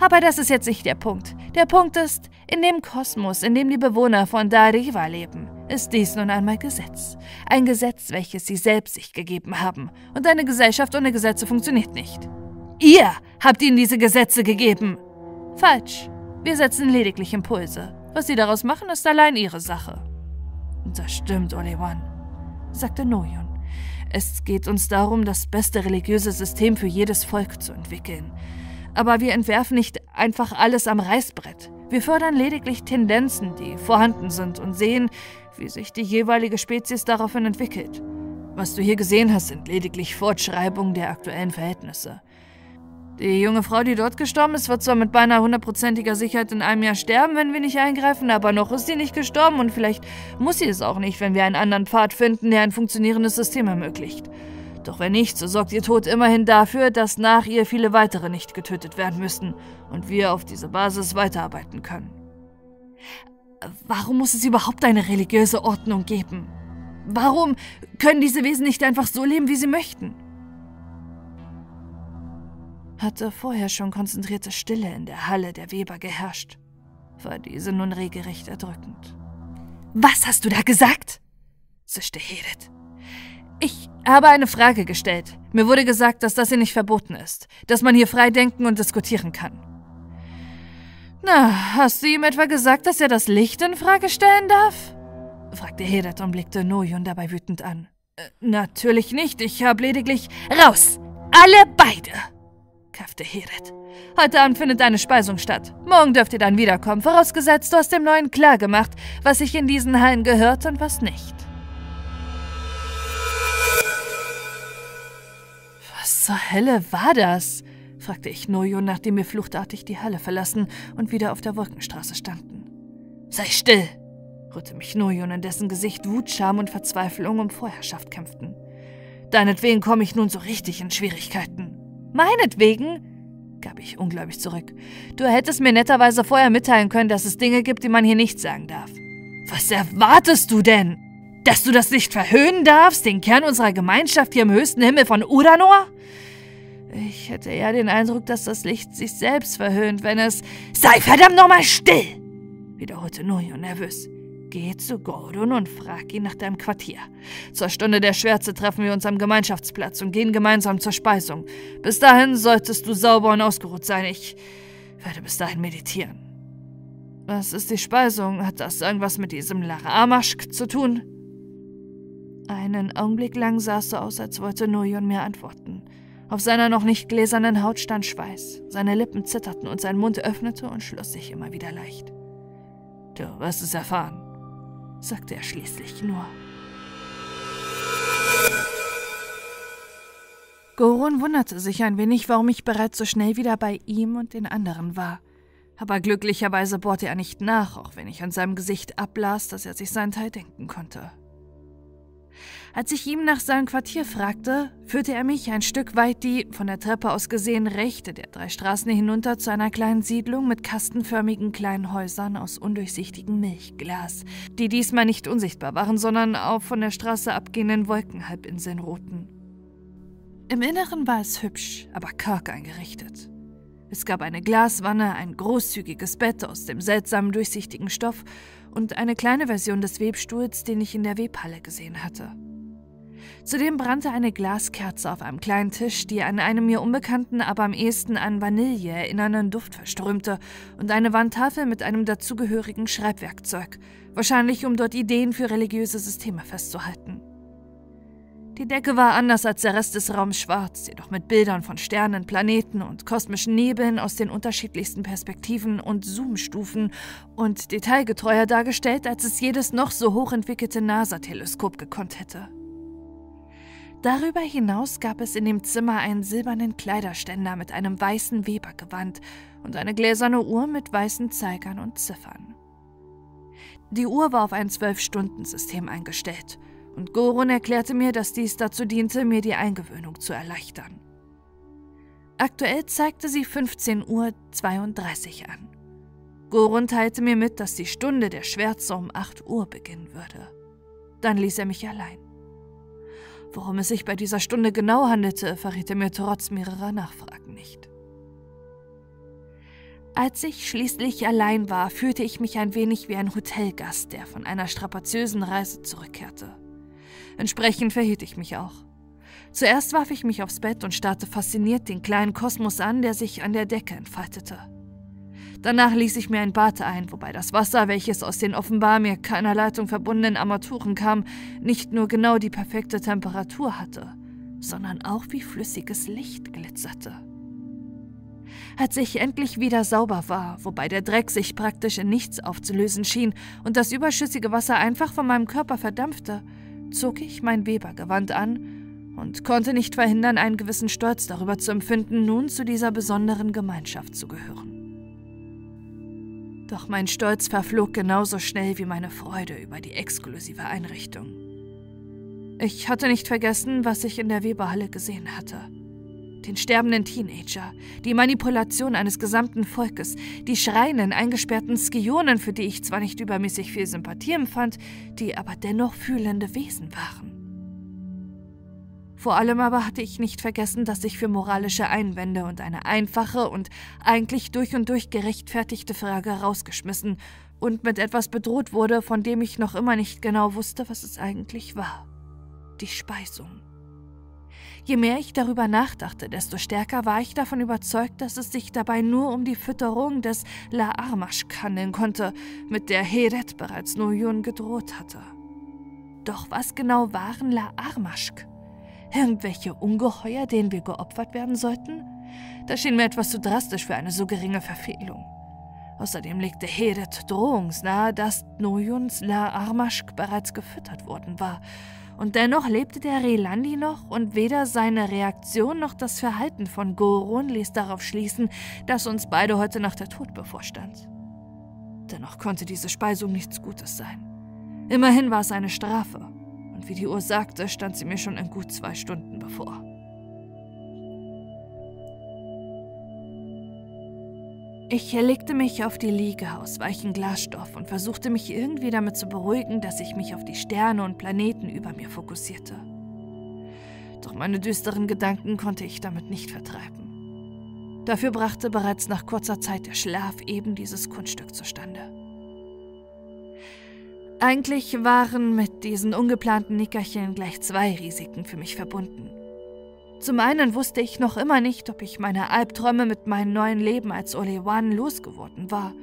Aber das ist jetzt nicht der Punkt. Der Punkt ist, in dem Kosmos, in dem die Bewohner von Dariva leben, ist dies nun einmal Gesetz. Ein Gesetz, welches sie selbst sich gegeben haben. Und eine Gesellschaft ohne Gesetze funktioniert nicht. Ihr habt ihnen diese Gesetze gegeben. Falsch. Wir setzen lediglich Impulse. Was sie daraus machen, ist allein ihre Sache. Das stimmt, Olewan, sagte Noyon. Es geht uns darum, das beste religiöse System für jedes Volk zu entwickeln. Aber wir entwerfen nicht einfach alles am Reißbrett. Wir fördern lediglich Tendenzen, die vorhanden sind und sehen, wie sich die jeweilige Spezies daraufhin entwickelt. Was du hier gesehen hast, sind lediglich Fortschreibungen der aktuellen Verhältnisse. Die junge Frau, die dort gestorben ist, wird zwar mit beinahe hundertprozentiger Sicherheit in einem Jahr sterben, wenn wir nicht eingreifen, aber noch ist sie nicht gestorben und vielleicht muss sie es auch nicht, wenn wir einen anderen Pfad finden, der ein funktionierendes System ermöglicht. Doch wenn nicht, so sorgt ihr Tod immerhin dafür, dass nach ihr viele weitere nicht getötet werden müssen und wir auf dieser Basis weiterarbeiten können. Warum muss es überhaupt eine religiöse Ordnung geben? Warum können diese Wesen nicht einfach so leben, wie sie möchten? Hatte vorher schon konzentrierte Stille in der Halle der Weber geherrscht, war diese nun regelrecht erdrückend. Was hast du da gesagt? zischte Hedith. Ich habe eine Frage gestellt. Mir wurde gesagt, dass das hier nicht verboten ist, dass man hier frei denken und diskutieren kann. Na, hast du ihm etwa gesagt, dass er das Licht in Frage stellen darf? fragte Hedet und blickte Nojun dabei wütend an. Äh, natürlich nicht, ich habe lediglich. Raus! Alle beide! Kaffte Hedet. Heute Abend findet eine Speisung statt. Morgen dürft ihr dann wiederkommen, vorausgesetzt du hast dem Neuen klargemacht, was sich in diesen Hallen gehört und was nicht. Was zur Hölle war das? fragte ich Nojo, nachdem wir fluchtartig die Halle verlassen und wieder auf der Wolkenstraße standen. Sei still, rührte mich Nojon, in dessen Gesicht Wut, Scham und Verzweiflung um Vorherrschaft kämpften. Deinetwegen komme ich nun so richtig in Schwierigkeiten. Meinetwegen? gab ich ungläubig zurück. Du hättest mir netterweise vorher mitteilen können, dass es Dinge gibt, die man hier nicht sagen darf. Was erwartest du denn? Dass du das nicht verhöhnen darfst, den Kern unserer Gemeinschaft hier im höchsten Himmel von Udanor? Ich hätte eher den Eindruck, dass das Licht sich selbst verhöhnt, wenn es. Sei verdammt nochmal still! wiederholte Nojo nervös. Geh zu Gordon und frag ihn nach deinem Quartier. Zur Stunde der Schwärze treffen wir uns am Gemeinschaftsplatz und gehen gemeinsam zur Speisung. Bis dahin solltest du sauber und ausgeruht sein. Ich werde bis dahin meditieren. Was ist die Speisung? Hat das irgendwas mit diesem Laramaschk zu tun? Einen Augenblick lang sah es so aus, als wollte Nojon mir antworten. Auf seiner noch nicht gläsernen Haut stand Schweiß, seine Lippen zitterten und sein Mund öffnete und schloss sich immer wieder leicht. Du wirst es erfahren, sagte er schließlich nur. Goron wunderte sich ein wenig, warum ich bereits so schnell wieder bei ihm und den anderen war. Aber glücklicherweise bohrte er nicht nach, auch wenn ich an seinem Gesicht ablas, dass er sich seinen Teil denken konnte. Als ich ihm nach seinem Quartier fragte, führte er mich ein Stück weit die, von der Treppe aus gesehen, rechte der drei Straßen hinunter zu einer kleinen Siedlung mit kastenförmigen kleinen Häusern aus undurchsichtigem Milchglas, die diesmal nicht unsichtbar waren, sondern auf von der Straße abgehenden Wolkenhalbinseln ruhten. Im Inneren war es hübsch, aber karg eingerichtet. Es gab eine Glaswanne, ein großzügiges Bett aus dem seltsamen durchsichtigen Stoff und eine kleine Version des Webstuhls, den ich in der Webhalle gesehen hatte. Zudem brannte eine Glaskerze auf einem kleinen Tisch, die an einem mir unbekannten, aber am ehesten an Vanille erinnernden Duft verströmte, und eine Wandtafel mit einem dazugehörigen Schreibwerkzeug, wahrscheinlich um dort Ideen für religiöse Systeme festzuhalten. Die Decke war anders als der Rest des Raums schwarz, jedoch mit Bildern von Sternen, Planeten und kosmischen Nebeln aus den unterschiedlichsten Perspektiven und Zoomstufen und detailgetreuer dargestellt, als es jedes noch so hochentwickelte NASA-Teleskop gekonnt hätte. Darüber hinaus gab es in dem Zimmer einen silbernen Kleiderständer mit einem weißen Webergewand und eine gläserne Uhr mit weißen Zeigern und Ziffern. Die Uhr war auf ein Zwölf-Stunden-System eingestellt und Gorun erklärte mir, dass dies dazu diente, mir die Eingewöhnung zu erleichtern. Aktuell zeigte sie 15.32 Uhr an. Gorun teilte mir mit, dass die Stunde der Schwärze um 8 Uhr beginnen würde. Dann ließ er mich allein. Worum es sich bei dieser Stunde genau handelte, verriet er mir trotz mehrerer Nachfragen nicht. Als ich schließlich allein war, fühlte ich mich ein wenig wie ein Hotelgast, der von einer strapaziösen Reise zurückkehrte. Entsprechend verhielt ich mich auch. Zuerst warf ich mich aufs Bett und starrte fasziniert den kleinen Kosmos an, der sich an der Decke entfaltete. Danach ließ ich mir ein Bad ein, wobei das Wasser, welches aus den offenbar mir keiner Leitung verbundenen Armaturen kam, nicht nur genau die perfekte Temperatur hatte, sondern auch wie flüssiges Licht glitzerte. Als ich endlich wieder sauber war, wobei der Dreck sich praktisch in nichts aufzulösen schien und das überschüssige Wasser einfach von meinem Körper verdampfte, zog ich mein Webergewand an und konnte nicht verhindern, einen gewissen Stolz darüber zu empfinden, nun zu dieser besonderen Gemeinschaft zu gehören. Doch mein Stolz verflog genauso schnell wie meine Freude über die exklusive Einrichtung. Ich hatte nicht vergessen, was ich in der Weberhalle gesehen hatte. Den sterbenden Teenager, die Manipulation eines gesamten Volkes, die schreienden, eingesperrten Skionen, für die ich zwar nicht übermäßig viel Sympathie empfand, die aber dennoch fühlende Wesen waren. Vor allem aber hatte ich nicht vergessen, dass ich für moralische Einwände und eine einfache und eigentlich durch und durch gerechtfertigte Frage rausgeschmissen und mit etwas bedroht wurde, von dem ich noch immer nicht genau wusste, was es eigentlich war. Die Speisung. Je mehr ich darüber nachdachte, desto stärker war ich davon überzeugt, dass es sich dabei nur um die Fütterung des La Armaschk handeln konnte, mit der Heret bereits Noyun gedroht hatte. Doch was genau waren La Armaschk? Irgendwelche Ungeheuer, denen wir geopfert werden sollten? Das schien mir etwas zu drastisch für eine so geringe Verfehlung. Außerdem legte Heret drohungsnahe, dass Nojuns La Armaschk bereits gefüttert worden war. Und dennoch lebte der Relandi noch und weder seine Reaktion noch das Verhalten von Goron ließ darauf schließen, dass uns beide heute Nacht der Tod bevorstand. Dennoch konnte diese Speisung nichts Gutes sein. Immerhin war es eine Strafe. Und wie die Uhr sagte, stand sie mir schon in gut zwei Stunden bevor. Ich legte mich auf die Liege aus weichem Glasstoff und versuchte mich irgendwie damit zu beruhigen, dass ich mich auf die Sterne und Planeten über mir fokussierte. Doch meine düsteren Gedanken konnte ich damit nicht vertreiben. Dafür brachte bereits nach kurzer Zeit der Schlaf eben dieses Kunststück zustande. Eigentlich waren mit diesen ungeplanten Nickerchen gleich zwei Risiken für mich verbunden. Zum einen wusste ich noch immer nicht, ob ich meine Albträume mit meinem neuen Leben als Olewan losgeworden war.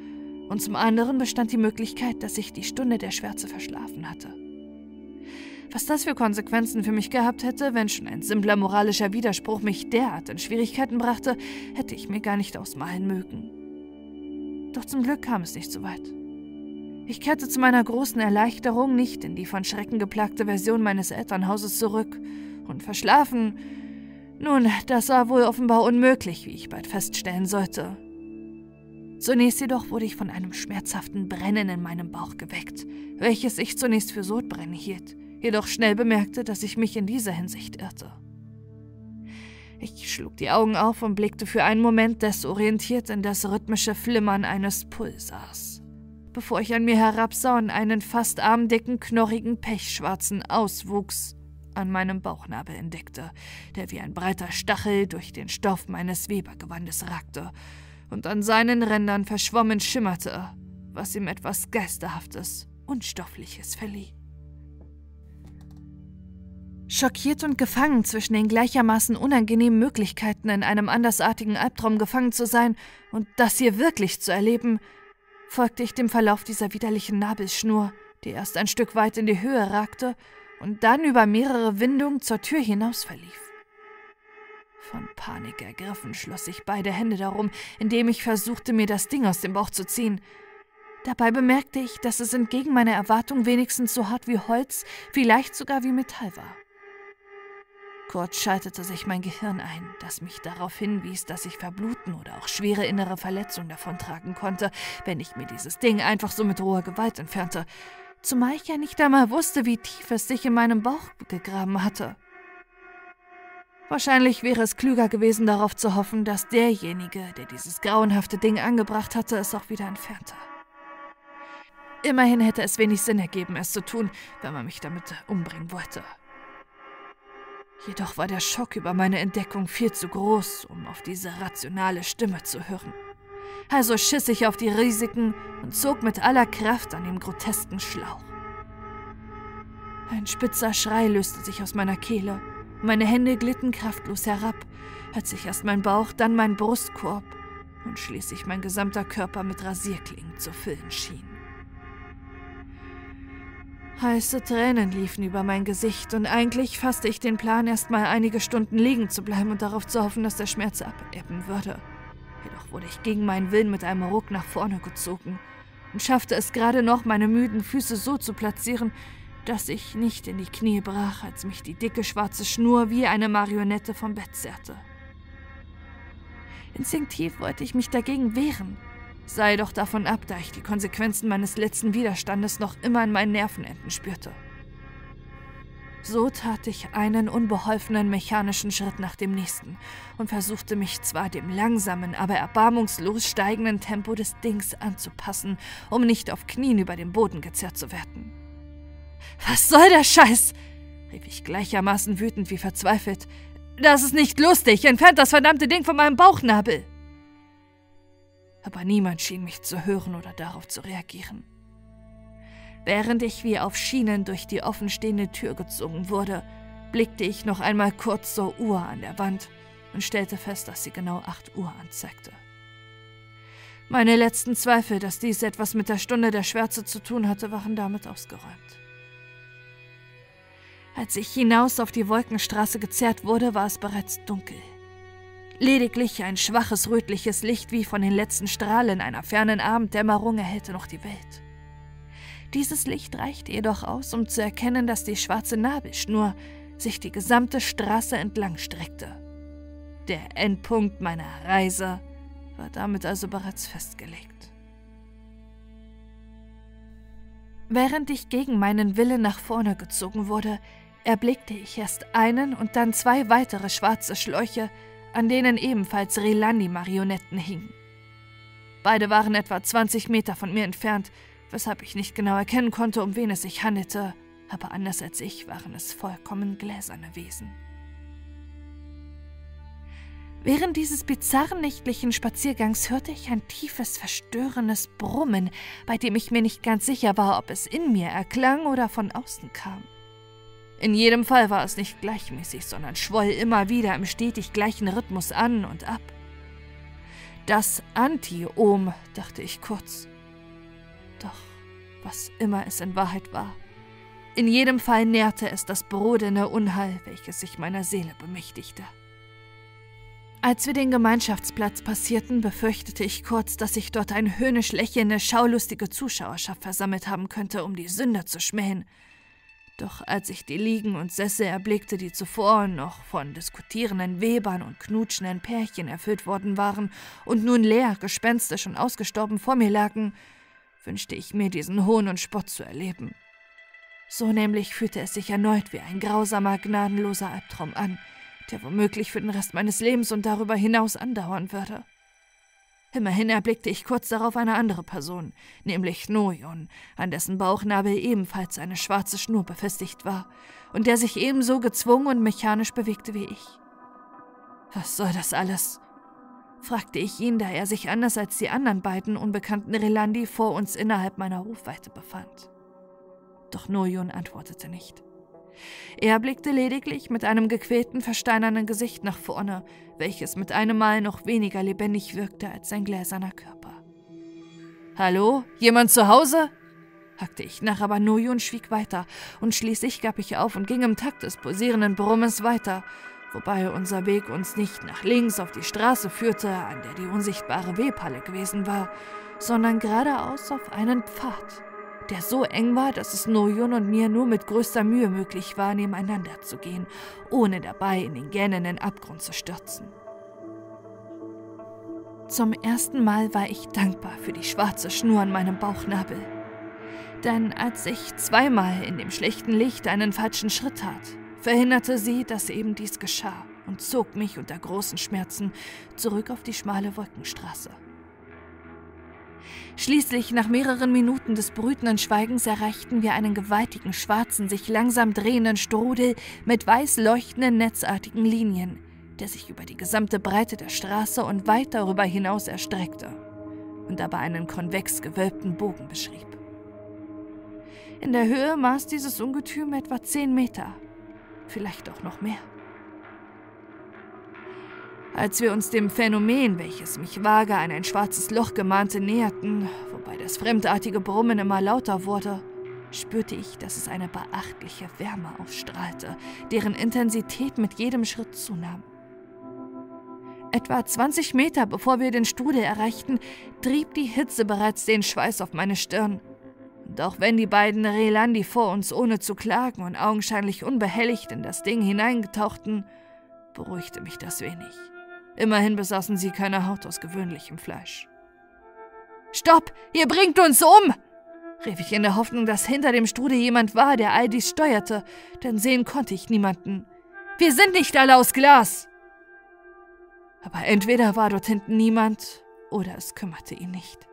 Und zum anderen bestand die Möglichkeit, dass ich die Stunde der Schwärze verschlafen hatte. Was das für Konsequenzen für mich gehabt hätte, wenn schon ein simpler moralischer Widerspruch mich derart in Schwierigkeiten brachte, hätte ich mir gar nicht ausmalen mögen. Doch zum Glück kam es nicht so weit. Ich kehrte zu meiner großen Erleichterung nicht in die von Schrecken geplagte Version meines Elternhauses zurück und verschlafen nun, das war wohl offenbar unmöglich, wie ich bald feststellen sollte. Zunächst jedoch wurde ich von einem schmerzhaften Brennen in meinem Bauch geweckt, welches ich zunächst für Sodbrennen hielt, jedoch schnell bemerkte, dass ich mich in dieser Hinsicht irrte. Ich schlug die Augen auf und blickte für einen Moment desorientiert in das rhythmische Flimmern eines Pulsars, bevor ich an mir herabsah und einen fast armdicken, knorrigen, pechschwarzen Auswuchs an meinem Bauchnabel entdeckte, der wie ein breiter Stachel durch den Stoff meines Webergewandes ragte und an seinen Rändern verschwommen schimmerte, was ihm etwas Geisterhaftes, Unstoffliches verlieh. Schockiert und gefangen zwischen den gleichermaßen unangenehmen Möglichkeiten, in einem andersartigen Albtraum gefangen zu sein und das hier wirklich zu erleben, folgte ich dem Verlauf dieser widerlichen Nabelschnur, die erst ein Stück weit in die Höhe ragte und dann über mehrere Windungen zur Tür hinaus verlief. Von Panik ergriffen schloss ich beide Hände darum, indem ich versuchte, mir das Ding aus dem Bauch zu ziehen. Dabei bemerkte ich, dass es entgegen meiner Erwartung wenigstens so hart wie Holz, vielleicht sogar wie Metall war. Kurz schaltete sich mein Gehirn ein, das mich darauf hinwies, dass ich verbluten oder auch schwere innere Verletzungen davontragen konnte, wenn ich mir dieses Ding einfach so mit roher Gewalt entfernte zumal ich ja nicht einmal wusste, wie tief es sich in meinem Bauch gegraben hatte. Wahrscheinlich wäre es klüger gewesen, darauf zu hoffen, dass derjenige, der dieses grauenhafte Ding angebracht hatte, es auch wieder entfernte. Immerhin hätte es wenig Sinn ergeben, es zu tun, wenn man mich damit umbringen wollte. Jedoch war der Schock über meine Entdeckung viel zu groß, um auf diese rationale Stimme zu hören also schiss ich auf die Risiken und zog mit aller Kraft an dem grotesken Schlauch. Ein spitzer Schrei löste sich aus meiner Kehle. Meine Hände glitten kraftlos herab, als sich erst mein Bauch, dann mein Brustkorb und schließlich mein gesamter Körper mit Rasierklingen zu füllen schien. Heiße Tränen liefen über mein Gesicht und eigentlich fasste ich den Plan, erst mal einige Stunden liegen zu bleiben und darauf zu hoffen, dass der Schmerz abebben würde. Jedoch wurde ich gegen meinen Willen mit einem Ruck nach vorne gezogen und schaffte es gerade noch, meine müden Füße so zu platzieren, dass ich nicht in die Knie brach, als mich die dicke schwarze Schnur wie eine Marionette vom Bett zerrte. Instinktiv wollte ich mich dagegen wehren, sei doch davon ab, da ich die Konsequenzen meines letzten Widerstandes noch immer in meinen Nervenenden spürte. So tat ich einen unbeholfenen mechanischen Schritt nach dem nächsten und versuchte mich zwar dem langsamen, aber erbarmungslos steigenden Tempo des Dings anzupassen, um nicht auf Knien über den Boden gezerrt zu werden. Was soll der Scheiß? rief ich gleichermaßen wütend wie verzweifelt. Das ist nicht lustig. Entfernt das verdammte Ding von meinem Bauchnabel. Aber niemand schien mich zu hören oder darauf zu reagieren. Während ich wie auf Schienen durch die offenstehende Tür gezogen wurde, blickte ich noch einmal kurz zur Uhr an der Wand und stellte fest, dass sie genau 8 Uhr anzeigte. Meine letzten Zweifel, dass dies etwas mit der Stunde der Schwärze zu tun hatte, waren damit ausgeräumt. Als ich hinaus auf die Wolkenstraße gezerrt wurde, war es bereits dunkel. Lediglich ein schwaches rötliches Licht wie von den letzten Strahlen einer fernen Abenddämmerung erhellte noch die Welt. Dieses Licht reichte jedoch aus, um zu erkennen, dass die schwarze Nabelschnur sich die gesamte Straße entlang streckte. Der Endpunkt meiner Reise war damit also bereits festgelegt. Während ich gegen meinen Willen nach vorne gezogen wurde, erblickte ich erst einen und dann zwei weitere schwarze Schläuche, an denen ebenfalls Relandi-Marionetten hingen. Beide waren etwa 20 Meter von mir entfernt, weshalb ich nicht genau erkennen konnte, um wen es sich handelte, aber anders als ich waren es vollkommen gläserne Wesen. Während dieses bizarren nächtlichen Spaziergangs hörte ich ein tiefes, verstörendes Brummen, bei dem ich mir nicht ganz sicher war, ob es in mir erklang oder von außen kam. In jedem Fall war es nicht gleichmäßig, sondern schwoll immer wieder im stetig gleichen Rhythmus an und ab. Das Anti-Ohm, dachte ich kurz. Doch was immer es in Wahrheit war, in jedem Fall nährte es das brodende Unheil, welches sich meiner Seele bemächtigte. Als wir den Gemeinschaftsplatz passierten, befürchtete ich kurz, dass sich dort eine höhnisch lächelnde, schaulustige Zuschauerschaft versammelt haben könnte, um die Sünder zu schmähen. Doch als ich die Liegen und Sessel erblickte, die zuvor noch von diskutierenden Webern und knutschenden Pärchen erfüllt worden waren und nun leer, gespenstisch und ausgestorben vor mir lagen, wünschte ich mir diesen Hohn und Spott zu erleben. So nämlich fühlte es sich erneut wie ein grausamer, gnadenloser Albtraum an, der womöglich für den Rest meines Lebens und darüber hinaus andauern würde. Immerhin erblickte ich kurz darauf eine andere Person, nämlich Nojon, an dessen Bauchnabel ebenfalls eine schwarze Schnur befestigt war und der sich ebenso gezwungen und mechanisch bewegte wie ich. Was soll das alles? fragte ich ihn, da er sich anders als die anderen beiden unbekannten Relandi vor uns innerhalb meiner Rufweite befand. Doch Nojon antwortete nicht. Er blickte lediglich mit einem gequälten, versteinernen Gesicht nach vorne, welches mit einem Mal noch weniger lebendig wirkte als sein gläserner Körper. Hallo? Jemand zu Hause? hackte ich nach, aber Nojun schwieg weiter, und schließlich gab ich auf und ging im Takt des pulsierenden Brummens weiter, wobei unser Weg uns nicht nach links auf die Straße führte, an der die unsichtbare Webhalle gewesen war, sondern geradeaus auf einen Pfad der so eng war, dass es Noyun und mir nur mit größter Mühe möglich war, nebeneinander zu gehen, ohne dabei in den gähnenden Abgrund zu stürzen. Zum ersten Mal war ich dankbar für die schwarze Schnur an meinem Bauchnabel. Denn als ich zweimal in dem schlechten Licht einen falschen Schritt tat, verhinderte sie, dass eben dies geschah und zog mich unter großen Schmerzen zurück auf die schmale Wolkenstraße. Schließlich, nach mehreren Minuten des brütenden Schweigens, erreichten wir einen gewaltigen, schwarzen, sich langsam drehenden Strudel mit weiß leuchtenden, netzartigen Linien, der sich über die gesamte Breite der Straße und weit darüber hinaus erstreckte und dabei einen konvex gewölbten Bogen beschrieb. In der Höhe maß dieses Ungetüm etwa zehn Meter, vielleicht auch noch mehr. Als wir uns dem Phänomen, welches mich vage an ein schwarzes Loch gemahnte, näherten, wobei das fremdartige Brummen immer lauter wurde, spürte ich, dass es eine beachtliche Wärme ausstrahlte, deren Intensität mit jedem Schritt zunahm. Etwa 20 Meter bevor wir den Strudel erreichten, trieb die Hitze bereits den Schweiß auf meine Stirn. Auch wenn die beiden Relandi vor uns ohne zu klagen und augenscheinlich unbehelligt in das Ding hineingetauchten, beruhigte mich das wenig. Immerhin besaßen sie keine Haut aus gewöhnlichem Fleisch. Stopp! Ihr bringt uns um! rief ich in der Hoffnung, dass hinter dem Strudel jemand war, der all dies steuerte, denn sehen konnte ich niemanden. Wir sind nicht alle aus Glas! Aber entweder war dort hinten niemand, oder es kümmerte ihn nicht.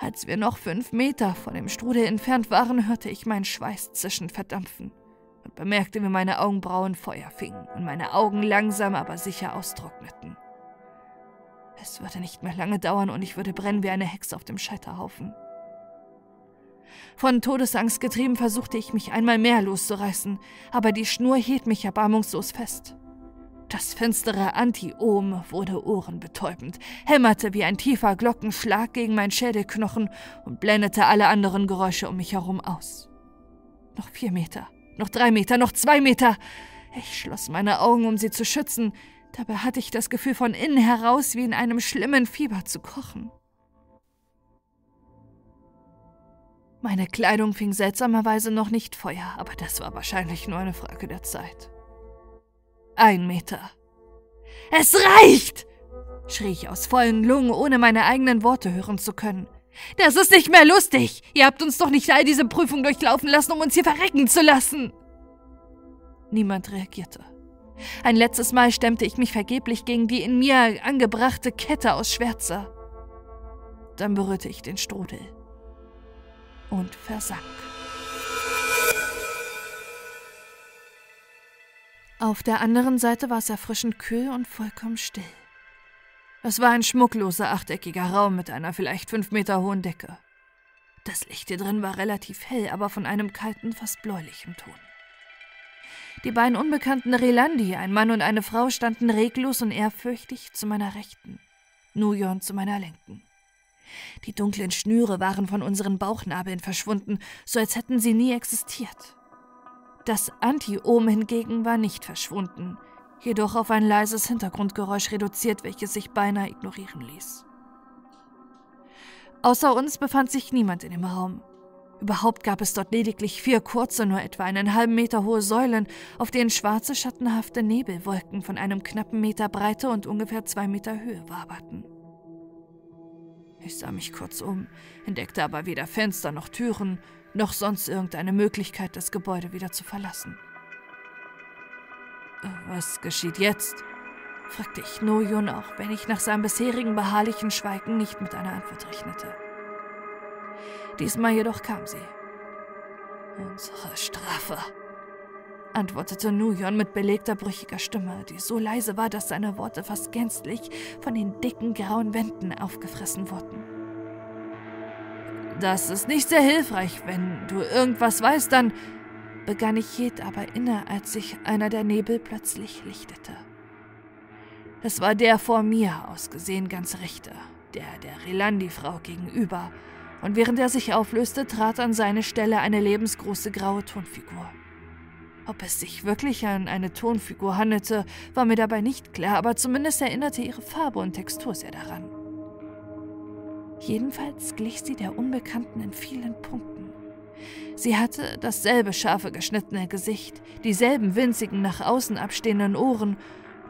Als wir noch fünf Meter von dem Strudel entfernt waren, hörte ich meinen Schweiß zischend verdampfen und bemerkte, wie meine Augenbrauen Feuer fingen und meine Augen langsam aber sicher austrockneten. Es würde nicht mehr lange dauern und ich würde brennen wie eine Hexe auf dem Scheiterhaufen. Von Todesangst getrieben versuchte ich mich einmal mehr loszureißen, aber die Schnur hielt mich erbarmungslos fest. Das finstere Anti-Ohm wurde ohrenbetäubend, hämmerte wie ein tiefer Glockenschlag gegen mein Schädelknochen und blendete alle anderen Geräusche um mich herum aus. Noch vier Meter, noch drei Meter, noch zwei Meter. Ich schloss meine Augen, um sie zu schützen. Dabei hatte ich das Gefühl, von innen heraus wie in einem schlimmen Fieber zu kochen. Meine Kleidung fing seltsamerweise noch nicht Feuer, aber das war wahrscheinlich nur eine Frage der Zeit. Ein Meter. Es reicht! schrie ich aus vollen Lungen, ohne meine eigenen Worte hören zu können. Das ist nicht mehr lustig. Ihr habt uns doch nicht all diese Prüfung durchlaufen lassen, um uns hier verrecken zu lassen. Niemand reagierte. Ein letztes Mal stemmte ich mich vergeblich gegen die in mir angebrachte Kette aus Schwärze. Dann berührte ich den Strudel und versank. Auf der anderen Seite war es erfrischend kühl und vollkommen still. Es war ein schmuckloser achteckiger Raum mit einer vielleicht fünf Meter hohen Decke. Das Licht hier drin war relativ hell, aber von einem kalten, fast bläulichen Ton. Die beiden unbekannten Relandi, ein Mann und eine Frau, standen reglos und ehrfürchtig zu meiner Rechten, Nujon zu meiner Linken. Die dunklen Schnüre waren von unseren Bauchnabeln verschwunden, so als hätten sie nie existiert. Das Anti-Ohm hingegen war nicht verschwunden, jedoch auf ein leises Hintergrundgeräusch reduziert, welches sich beinahe ignorieren ließ. Außer uns befand sich niemand in dem Raum. Überhaupt gab es dort lediglich vier kurze, nur etwa einen halben Meter hohe Säulen, auf denen schwarze, schattenhafte Nebelwolken von einem knappen Meter Breite und ungefähr zwei Meter Höhe waberten. Ich sah mich kurz um, entdeckte aber weder Fenster noch Türen, noch sonst irgendeine Möglichkeit, das Gebäude wieder zu verlassen. Was geschieht jetzt? fragte ich Noyun, auch wenn ich nach seinem bisherigen beharrlichen Schweigen nicht mit einer Antwort rechnete. Diesmal jedoch kam sie. Unsere Strafe, antwortete Nuyon mit belegter, brüchiger Stimme, die so leise war, dass seine Worte fast gänzlich von den dicken, grauen Wänden aufgefressen wurden. Das ist nicht sehr hilfreich. Wenn du irgendwas weißt, dann begann ich hielt aber inne, als sich einer der Nebel plötzlich lichtete. Es war der vor mir, ausgesehen ganz rechte, der der Relandi-Frau gegenüber, und während er sich auflöste, trat an seine Stelle eine lebensgroße graue Tonfigur. Ob es sich wirklich an eine Tonfigur handelte, war mir dabei nicht klar, aber zumindest erinnerte ihre Farbe und Textur sehr daran. Jedenfalls glich sie der Unbekannten in vielen Punkten. Sie hatte dasselbe scharfe geschnittene Gesicht, dieselben winzigen nach außen abstehenden Ohren,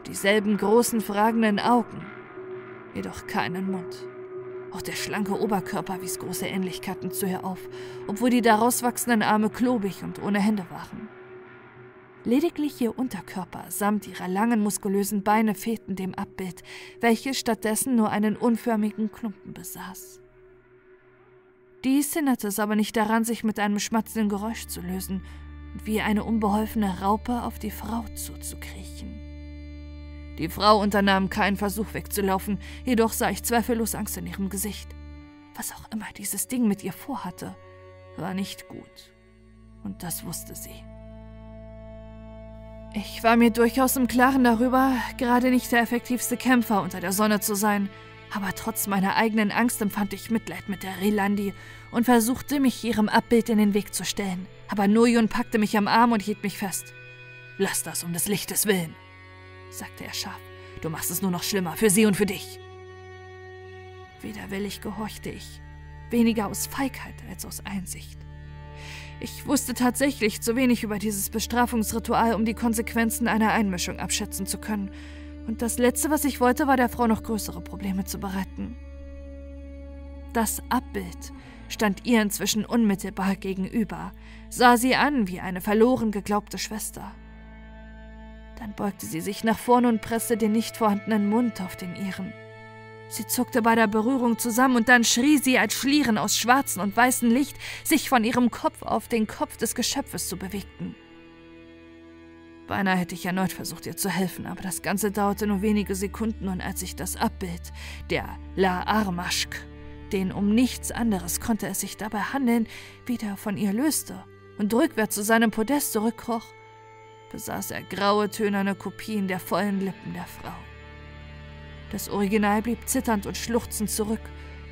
dieselben großen fragenden Augen, jedoch keinen Mund. Auch der schlanke Oberkörper wies große Ähnlichkeiten zu ihr auf, obwohl die daraus wachsenden Arme klobig und ohne Hände waren. Lediglich ihr Unterkörper samt ihrer langen muskulösen Beine fehlten dem Abbild, welches stattdessen nur einen unförmigen Klumpen besaß. Dies hinderte es aber nicht daran, sich mit einem schmatzenden Geräusch zu lösen und wie eine unbeholfene Raupe auf die Frau zuzukriechen. Die Frau unternahm keinen Versuch wegzulaufen, jedoch sah ich zweifellos Angst in ihrem Gesicht. Was auch immer dieses Ding mit ihr vorhatte, war nicht gut. Und das wusste sie. Ich war mir durchaus im Klaren darüber, gerade nicht der effektivste Kämpfer unter der Sonne zu sein, aber trotz meiner eigenen Angst empfand ich Mitleid mit der Relandi und versuchte, mich ihrem Abbild in den Weg zu stellen. Aber Noyun packte mich am Arm und hielt mich fest. Lass das um des Lichtes willen, sagte er scharf. Du machst es nur noch schlimmer für sie und für dich. Widerwillig gehorchte ich, weniger aus Feigheit als aus Einsicht. Ich wusste tatsächlich zu wenig über dieses Bestrafungsritual, um die Konsequenzen einer Einmischung abschätzen zu können. Und das Letzte, was ich wollte, war der Frau noch größere Probleme zu bereiten. Das Abbild stand ihr inzwischen unmittelbar gegenüber, sah sie an wie eine verloren geglaubte Schwester. Dann beugte sie sich nach vorne und presste den nicht vorhandenen Mund auf den ihren. Sie zuckte bei der Berührung zusammen und dann schrie sie, als Schlieren aus schwarzem und weißem Licht sich von ihrem Kopf auf den Kopf des Geschöpfes zu bewegten. Beinahe hätte ich erneut versucht, ihr zu helfen, aber das Ganze dauerte nur wenige Sekunden und als ich das Abbild, der La Armaschk, den um nichts anderes konnte es sich dabei handeln, wieder von ihr löste und rückwärts zu seinem Podest zurückkroch, besaß er graue, tönerne Kopien der vollen Lippen der Frau. Das Original blieb zitternd und schluchzend zurück,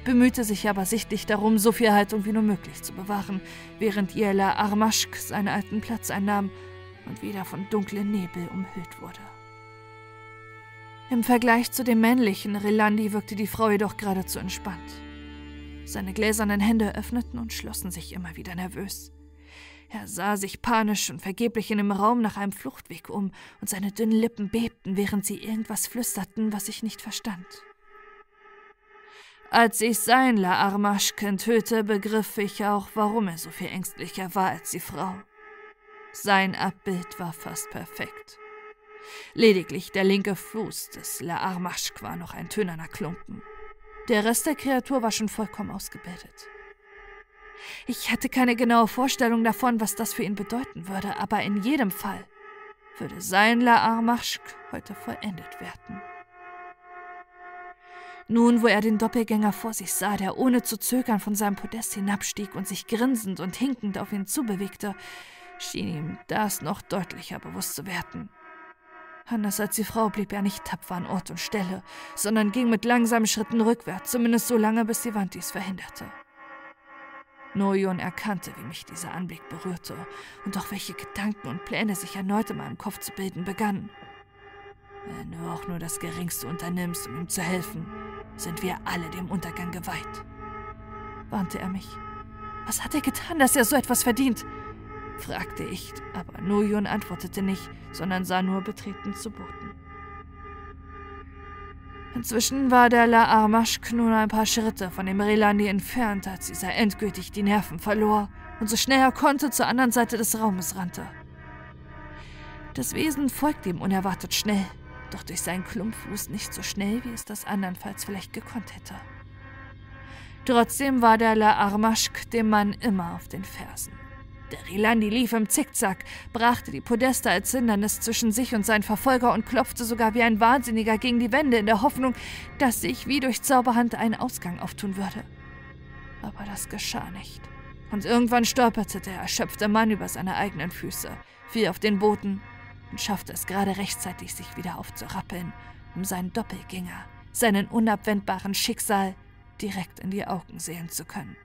bemühte sich aber sichtlich darum, so viel Haltung wie nur möglich zu bewahren, während ihr La Armaschk seinen alten Platz einnahm und wieder von dunklen Nebel umhüllt wurde. Im Vergleich zu dem männlichen Relandi wirkte die Frau jedoch geradezu entspannt. Seine gläsernen Hände öffneten und schlossen sich immer wieder nervös. Er sah sich panisch und vergeblich in dem Raum nach einem Fluchtweg um, und seine dünnen Lippen bebten, während sie irgendwas flüsterten, was ich nicht verstand. Als ich sein La Armaschken töte, begriff ich auch, warum er so viel ängstlicher war als die Frau. Sein Abbild war fast perfekt. Lediglich der linke Fuß des La Armaschk war noch ein tönerner Klumpen. Der Rest der Kreatur war schon vollkommen ausgebildet. Ich hatte keine genaue Vorstellung davon, was das für ihn bedeuten würde, aber in jedem Fall würde sein La Armaschk heute vollendet werden. Nun, wo er den Doppelgänger vor sich sah, der ohne zu zögern von seinem Podest hinabstieg und sich grinsend und hinkend auf ihn zubewegte, schien ihm das noch deutlicher bewusst zu werden. Anders als die Frau blieb er nicht tapfer an Ort und Stelle, sondern ging mit langsamen Schritten rückwärts, zumindest so lange, bis die Wand dies verhinderte. Noyon erkannte, wie mich dieser Anblick berührte und auch welche Gedanken und Pläne sich erneut in meinem Kopf zu bilden begannen. Wenn du auch nur das Geringste unternimmst, um ihm zu helfen, sind wir alle dem Untergang geweiht, warnte er mich. Was hat er getan, dass er so etwas verdient? Fragte ich, aber Noyon antwortete nicht, sondern sah nur betreten zu Boden. Inzwischen war der La Armaschk nur ein paar Schritte von dem Relandi entfernt, als dieser endgültig die Nerven verlor und so schnell er konnte zur anderen Seite des Raumes rannte. Das Wesen folgte ihm unerwartet schnell, doch durch seinen Klumpfuß nicht so schnell, wie es das andernfalls vielleicht gekonnt hätte. Trotzdem war der La Armaschk dem Mann immer auf den Fersen. Der Rilandi lief im Zickzack, brachte die Podeste als Hindernis zwischen sich und seinen Verfolger und klopfte sogar wie ein Wahnsinniger gegen die Wände in der Hoffnung, dass sich wie durch Zauberhand ein Ausgang auftun würde. Aber das geschah nicht. Und irgendwann stolperte der erschöpfte Mann über seine eigenen Füße, fiel auf den Boden und schaffte es gerade rechtzeitig, sich wieder aufzurappeln, um seinen Doppelgänger, seinen unabwendbaren Schicksal direkt in die Augen sehen zu können.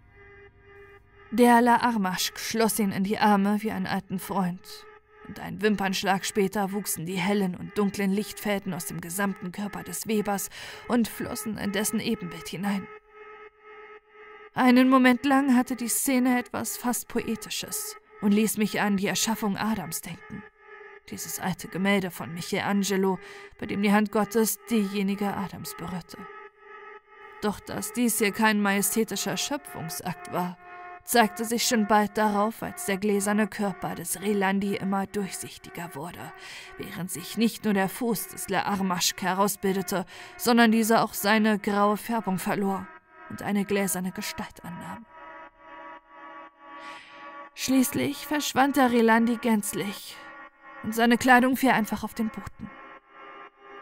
Der La Armaschk schloss ihn in die Arme wie einen alten Freund. Und ein Wimpernschlag später wuchsen die hellen und dunklen Lichtfäden aus dem gesamten Körper des Webers und flossen in dessen Ebenbild hinein. Einen Moment lang hatte die Szene etwas fast Poetisches und ließ mich an die Erschaffung Adams denken. Dieses alte Gemälde von Michelangelo, bei dem die Hand Gottes diejenige Adams berührte. Doch dass dies hier kein majestätischer Schöpfungsakt war, zeigte sich schon bald darauf, als der gläserne Körper des Relandi immer durchsichtiger wurde, während sich nicht nur der Fuß des La Armaschk herausbildete, sondern dieser auch seine graue Färbung verlor und eine gläserne Gestalt annahm. Schließlich verschwand der Relandi gänzlich und seine Kleidung fiel einfach auf den Boden.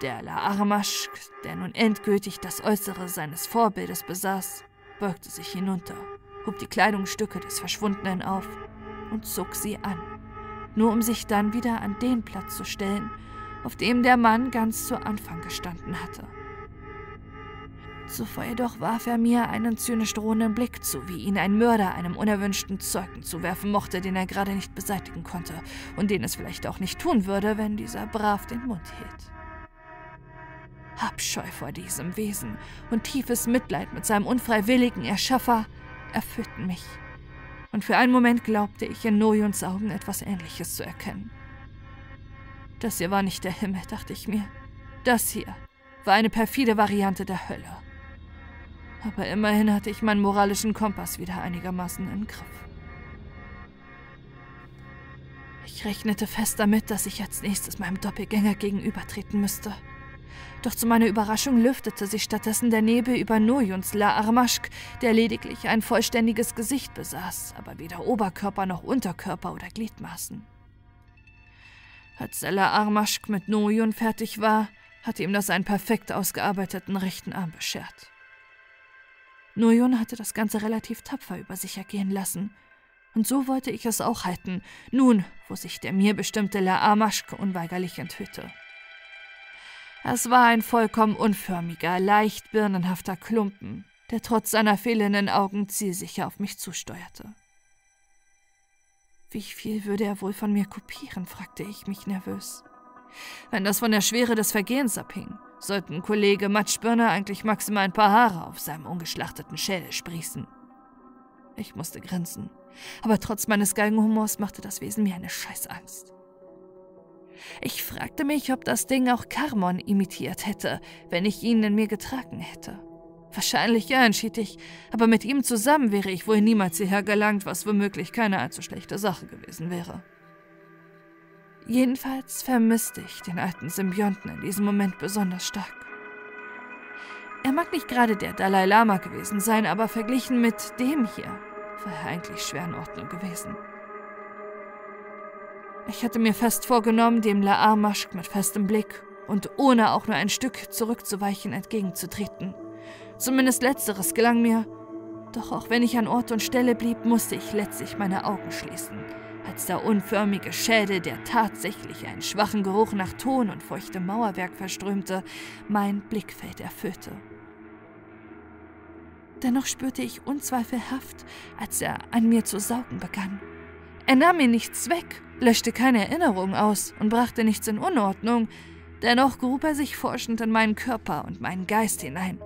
Der La Armaschk, der nun endgültig das Äußere seines Vorbildes besaß, beugte sich hinunter hob die Kleidungsstücke des Verschwundenen auf und zog sie an, nur um sich dann wieder an den Platz zu stellen, auf dem der Mann ganz zu Anfang gestanden hatte. Zuvor jedoch warf er mir einen zynisch drohenden Blick zu, wie ihn ein Mörder einem unerwünschten Zeugen zuwerfen mochte, den er gerade nicht beseitigen konnte und den es vielleicht auch nicht tun würde, wenn dieser brav den Mund hielt. Abscheu vor diesem Wesen und tiefes Mitleid mit seinem unfreiwilligen Erschaffer erfüllten mich. Und für einen Moment glaubte ich in Noyons Augen etwas Ähnliches zu erkennen. Das hier war nicht der Himmel, dachte ich mir. Das hier war eine perfide Variante der Hölle. Aber immerhin hatte ich meinen moralischen Kompass wieder einigermaßen im Griff. Ich rechnete fest damit, dass ich als nächstes meinem Doppelgänger gegenübertreten müsste. Doch zu meiner Überraschung lüftete sich stattdessen der Nebel über Nojuns La Armaschk, der lediglich ein vollständiges Gesicht besaß, aber weder Oberkörper noch Unterkörper oder Gliedmaßen. Als La Armaschk mit Nojun fertig war, hatte ihm das einen perfekt ausgearbeiteten rechten Arm beschert. Nojun hatte das Ganze relativ tapfer über sich ergehen lassen, und so wollte ich es auch halten, nun, wo sich der mir bestimmte La Armaschk unweigerlich enthüllte. Es war ein vollkommen unförmiger, leicht birnenhafter Klumpen, der trotz seiner fehlenden Augen zielsicher auf mich zusteuerte. Wie viel würde er wohl von mir kopieren, fragte ich mich nervös. Wenn das von der Schwere des Vergehens abhing, sollten Kollege Matschbirner eigentlich maximal ein paar Haare auf seinem ungeschlachteten Schädel sprießen. Ich musste grinsen, aber trotz meines Galgenhumors machte das Wesen mir eine Scheißangst. Ich fragte mich, ob das Ding auch Karmon imitiert hätte, wenn ich ihn in mir getragen hätte. Wahrscheinlich ja, entschied ich, aber mit ihm zusammen wäre ich wohl niemals hierher gelangt, was womöglich keine allzu schlechte Sache gewesen wäre. Jedenfalls vermisste ich den alten Symbionten in diesem Moment besonders stark. Er mag nicht gerade der Dalai Lama gewesen sein, aber verglichen mit dem hier war er eigentlich schwer in Ordnung gewesen. Ich hatte mir fest vorgenommen, dem Laarmaschk mit festem Blick und ohne auch nur ein Stück zurückzuweichen entgegenzutreten. Zumindest letzteres gelang mir. Doch auch wenn ich an Ort und Stelle blieb, musste ich letztlich meine Augen schließen, als der unförmige Schädel, der tatsächlich einen schwachen Geruch nach Ton und feuchtem Mauerwerk verströmte, mein Blickfeld erfüllte. Dennoch spürte ich unzweifelhaft, als er an mir zu saugen begann. Er nahm mir nichts weg, löschte keine Erinnerung aus und brachte nichts in Unordnung, dennoch grub er sich forschend in meinen Körper und meinen Geist hinein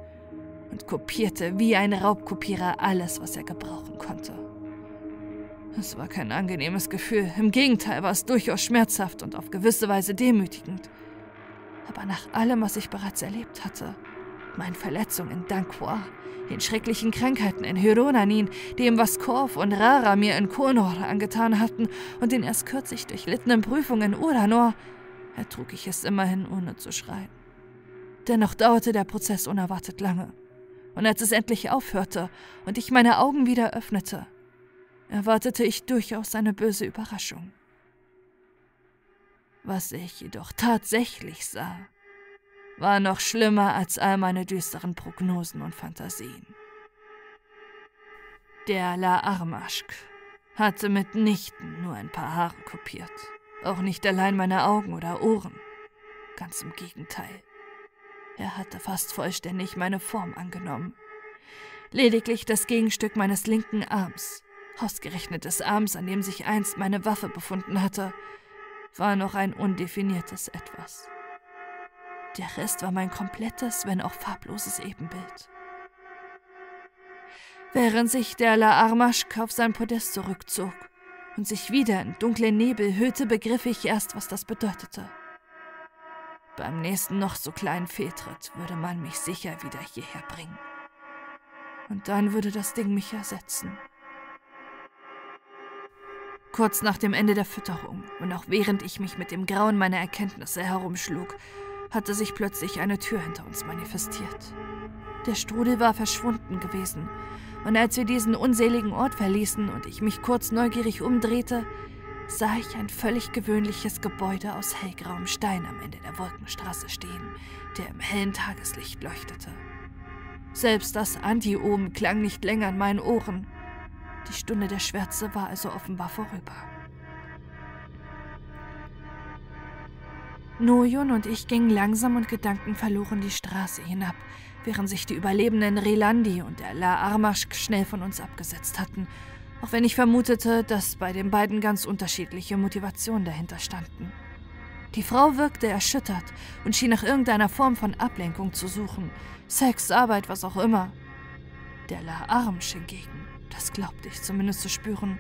und kopierte wie ein Raubkopierer alles, was er gebrauchen konnte. Es war kein angenehmes Gefühl, im Gegenteil war es durchaus schmerzhaft und auf gewisse Weise demütigend. Aber nach allem, was ich bereits erlebt hatte, meinen Verletzungen in Dankwar, den schrecklichen Krankheiten in Hyronanin, dem, was Korf und Rara mir in Konor angetan hatten und den erst kürzlich durchlittenen Prüfungen in Uranor, ertrug ich es immerhin ohne zu schreien. Dennoch dauerte der Prozess unerwartet lange. Und als es endlich aufhörte und ich meine Augen wieder öffnete, erwartete ich durchaus eine böse Überraschung. Was ich jedoch tatsächlich sah, war noch schlimmer als all meine düsteren Prognosen und Fantasien. Der La Armaschk hatte mitnichten nur ein paar Haare kopiert, auch nicht allein meine Augen oder Ohren. Ganz im Gegenteil. Er hatte fast vollständig meine Form angenommen. Lediglich das Gegenstück meines linken Arms, ausgerechnet des Arms, an dem sich einst meine Waffe befunden hatte, war noch ein undefiniertes Etwas. Der Rest war mein komplettes, wenn auch farbloses Ebenbild. Während sich der La Armaschk auf sein Podest zurückzog und sich wieder in dunklen Nebel hüllte, begriff ich erst, was das bedeutete. Beim nächsten noch so kleinen Fehltritt würde man mich sicher wieder hierher bringen. Und dann würde das Ding mich ersetzen. Kurz nach dem Ende der Fütterung und auch während ich mich mit dem Grauen meiner Erkenntnisse herumschlug, hatte sich plötzlich eine Tür hinter uns manifestiert. Der Strudel war verschwunden gewesen, und als wir diesen unseligen Ort verließen und ich mich kurz neugierig umdrehte, sah ich ein völlig gewöhnliches Gebäude aus hellgrauem Stein am Ende der Wolkenstraße stehen, der im hellen Tageslicht leuchtete. Selbst das Anti oben klang nicht länger in meinen Ohren. Die Stunde der Schwärze war also offenbar vorüber. Nojon und ich gingen langsam und gedankenverloren die Straße hinab, während sich die überlebenden Relandi und der La Armaschk schnell von uns abgesetzt hatten, auch wenn ich vermutete, dass bei den beiden ganz unterschiedliche Motivationen dahinter standen. Die Frau wirkte erschüttert und schien nach irgendeiner Form von Ablenkung zu suchen, Sex, Arbeit, was auch immer. Der La Armsch hingegen, das glaubte ich zumindest zu spüren,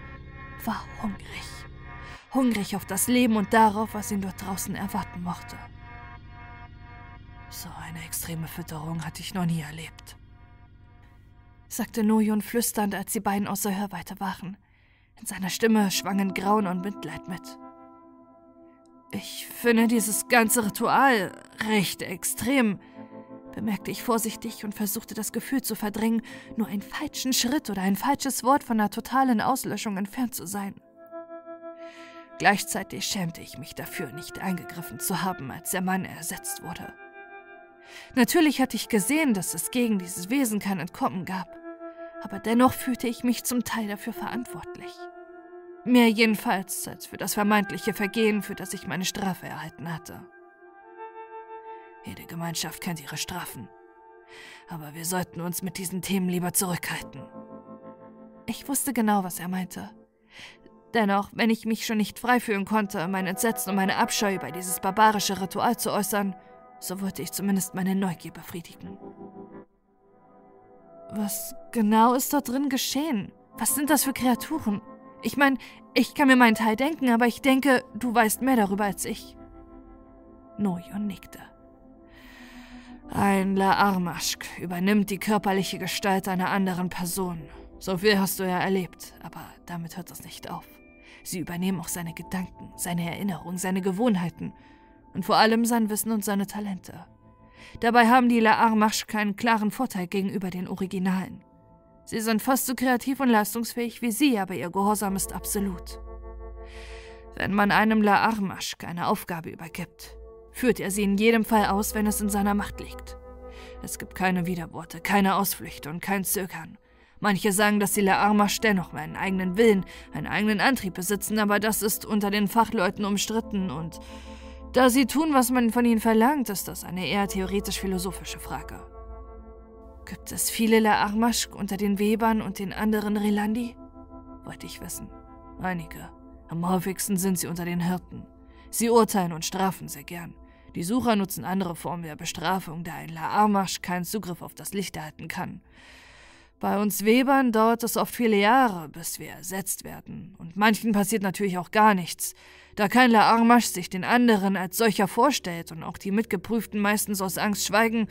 war hungrig hungrig auf das Leben und darauf, was ihn dort draußen erwarten mochte. So eine extreme Fütterung hatte ich noch nie erlebt, sagte Nojon flüsternd, als die beiden außer Hörweite waren. In seiner Stimme schwangen Grauen und Mitleid mit. Ich finde dieses ganze Ritual recht extrem, bemerkte ich vorsichtig und versuchte das Gefühl zu verdrängen, nur einen falschen Schritt oder ein falsches Wort von einer totalen Auslöschung entfernt zu sein. Gleichzeitig schämte ich mich dafür, nicht eingegriffen zu haben, als der Mann ersetzt wurde. Natürlich hatte ich gesehen, dass es gegen dieses Wesen kein Entkommen gab, aber dennoch fühlte ich mich zum Teil dafür verantwortlich. Mehr jedenfalls als für das vermeintliche Vergehen, für das ich meine Strafe erhalten hatte. Jede Gemeinschaft kennt ihre Strafen, aber wir sollten uns mit diesen Themen lieber zurückhalten. Ich wusste genau, was er meinte. Dennoch, wenn ich mich schon nicht frei fühlen konnte, mein Entsetzen und meine Abscheu über dieses barbarische Ritual zu äußern, so wollte ich zumindest meine Neugier befriedigen. Was genau ist dort drin geschehen? Was sind das für Kreaturen? Ich meine, ich kann mir meinen Teil denken, aber ich denke, du weißt mehr darüber als ich. Nojon nickte. Ein La'armashk übernimmt die körperliche Gestalt einer anderen Person. So viel hast du ja erlebt, aber damit hört es nicht auf. Sie übernehmen auch seine Gedanken, seine Erinnerungen, seine Gewohnheiten und vor allem sein Wissen und seine Talente. Dabei haben die La'armashk keinen klaren Vorteil gegenüber den Originalen. Sie sind fast so kreativ und leistungsfähig wie sie, aber ihr Gehorsam ist absolut. Wenn man einem La'armashk eine Aufgabe übergibt, führt er sie in jedem Fall aus, wenn es in seiner Macht liegt. Es gibt keine Widerworte, keine Ausflüchte und kein Zögern. Manche sagen, dass die La'armash dennoch einen eigenen Willen, einen eigenen Antrieb besitzen, aber das ist unter den Fachleuten umstritten und da sie tun, was man von ihnen verlangt, ist das eine eher theoretisch-philosophische Frage. Gibt es viele La'armash unter den Webern und den anderen Relandi? Wollte ich wissen. Einige. Am häufigsten sind sie unter den Hirten. Sie urteilen und strafen sehr gern. Die Sucher nutzen andere Formen der Bestrafung, da ein La'armash keinen Zugriff auf das Licht erhalten kann. Bei uns Webern dauert es oft viele Jahre, bis wir ersetzt werden. Und manchen passiert natürlich auch gar nichts. Da kein La'armash sich den anderen als solcher vorstellt und auch die Mitgeprüften meistens aus Angst schweigen,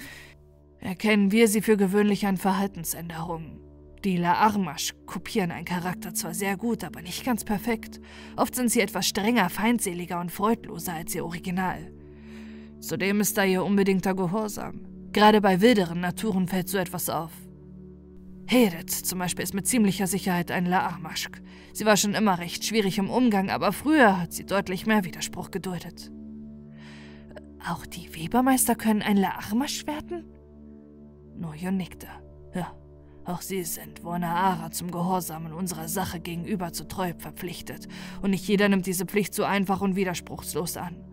erkennen wir sie für gewöhnlich an Verhaltensänderungen. Die La'armash kopieren einen Charakter zwar sehr gut, aber nicht ganz perfekt. Oft sind sie etwas strenger, feindseliger und freudloser als ihr Original. Zudem ist da ihr unbedingter Gehorsam. Gerade bei wilderen Naturen fällt so etwas auf. Heret zum Beispiel ist mit ziemlicher Sicherheit ein La'armashk. Sie war schon immer recht schwierig im Umgang, aber früher hat sie deutlich mehr Widerspruch geduldet. Auch die Webermeister können ein La'armash werden? Nojo nickte. Ja, auch sie sind Warnaara zum Gehorsam in unserer Sache gegenüber zu treu verpflichtet, und nicht jeder nimmt diese Pflicht so einfach und widerspruchslos an.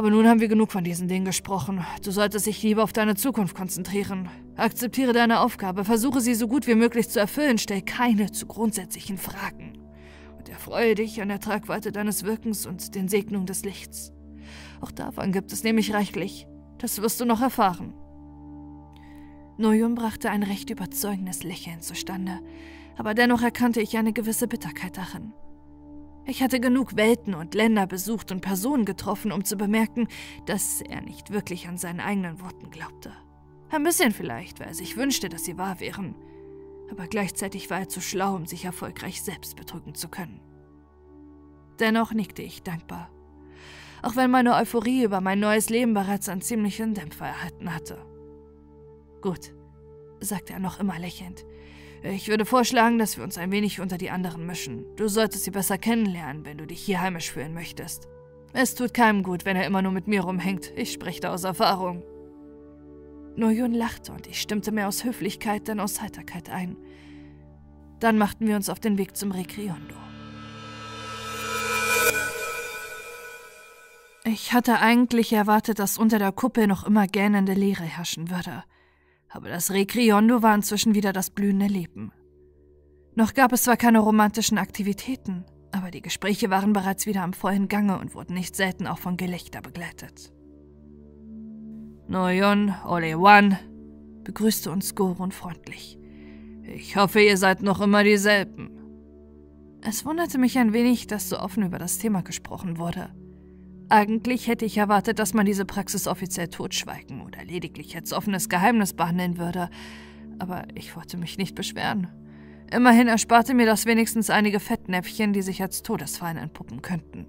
Aber nun haben wir genug von diesen Dingen gesprochen. Du solltest dich lieber auf deine Zukunft konzentrieren. Akzeptiere deine Aufgabe, versuche sie so gut wie möglich zu erfüllen, stell keine zu grundsätzlichen Fragen. Und erfreue dich an der Tragweite deines Wirkens und den Segnungen des Lichts. Auch davon gibt es nämlich reichlich. Das wirst du noch erfahren. Noyun brachte ein recht überzeugendes Lächeln zustande, aber dennoch erkannte ich eine gewisse Bitterkeit darin. Ich hatte genug Welten und Länder besucht und Personen getroffen, um zu bemerken, dass er nicht wirklich an seinen eigenen Worten glaubte. Ein bisschen vielleicht, weil er sich wünschte, dass sie wahr wären. Aber gleichzeitig war er zu schlau, um sich erfolgreich selbst betrügen zu können. Dennoch nickte ich dankbar. Auch wenn meine Euphorie über mein neues Leben bereits einen ziemlichen Dämpfer erhalten hatte. Gut, sagte er noch immer lächelnd. Ich würde vorschlagen, dass wir uns ein wenig unter die anderen mischen. Du solltest sie besser kennenlernen, wenn du dich hier heimisch fühlen möchtest. Es tut keinem gut, wenn er immer nur mit mir rumhängt. Ich spreche da aus Erfahrung. Noyun lachte und ich stimmte mehr aus Höflichkeit denn aus Heiterkeit ein. Dann machten wir uns auf den Weg zum Rekriondo. Ich hatte eigentlich erwartet, dass unter der Kuppel noch immer gähnende Leere herrschen würde aber das Rekriondo war inzwischen wieder das blühende Leben. Noch gab es zwar keine romantischen Aktivitäten, aber die Gespräche waren bereits wieder am vollen Gange und wurden nicht selten auch von Gelächter begleitet. Noyon Olewan begrüßte uns Goron freundlich. Ich hoffe, ihr seid noch immer dieselben. Es wunderte mich ein wenig, dass so offen über das Thema gesprochen wurde. Eigentlich hätte ich erwartet, dass man diese Praxis offiziell totschweigen oder lediglich als offenes Geheimnis behandeln würde. Aber ich wollte mich nicht beschweren. Immerhin ersparte mir das wenigstens einige Fettnäpfchen, die sich als Todesfallen entpuppen könnten.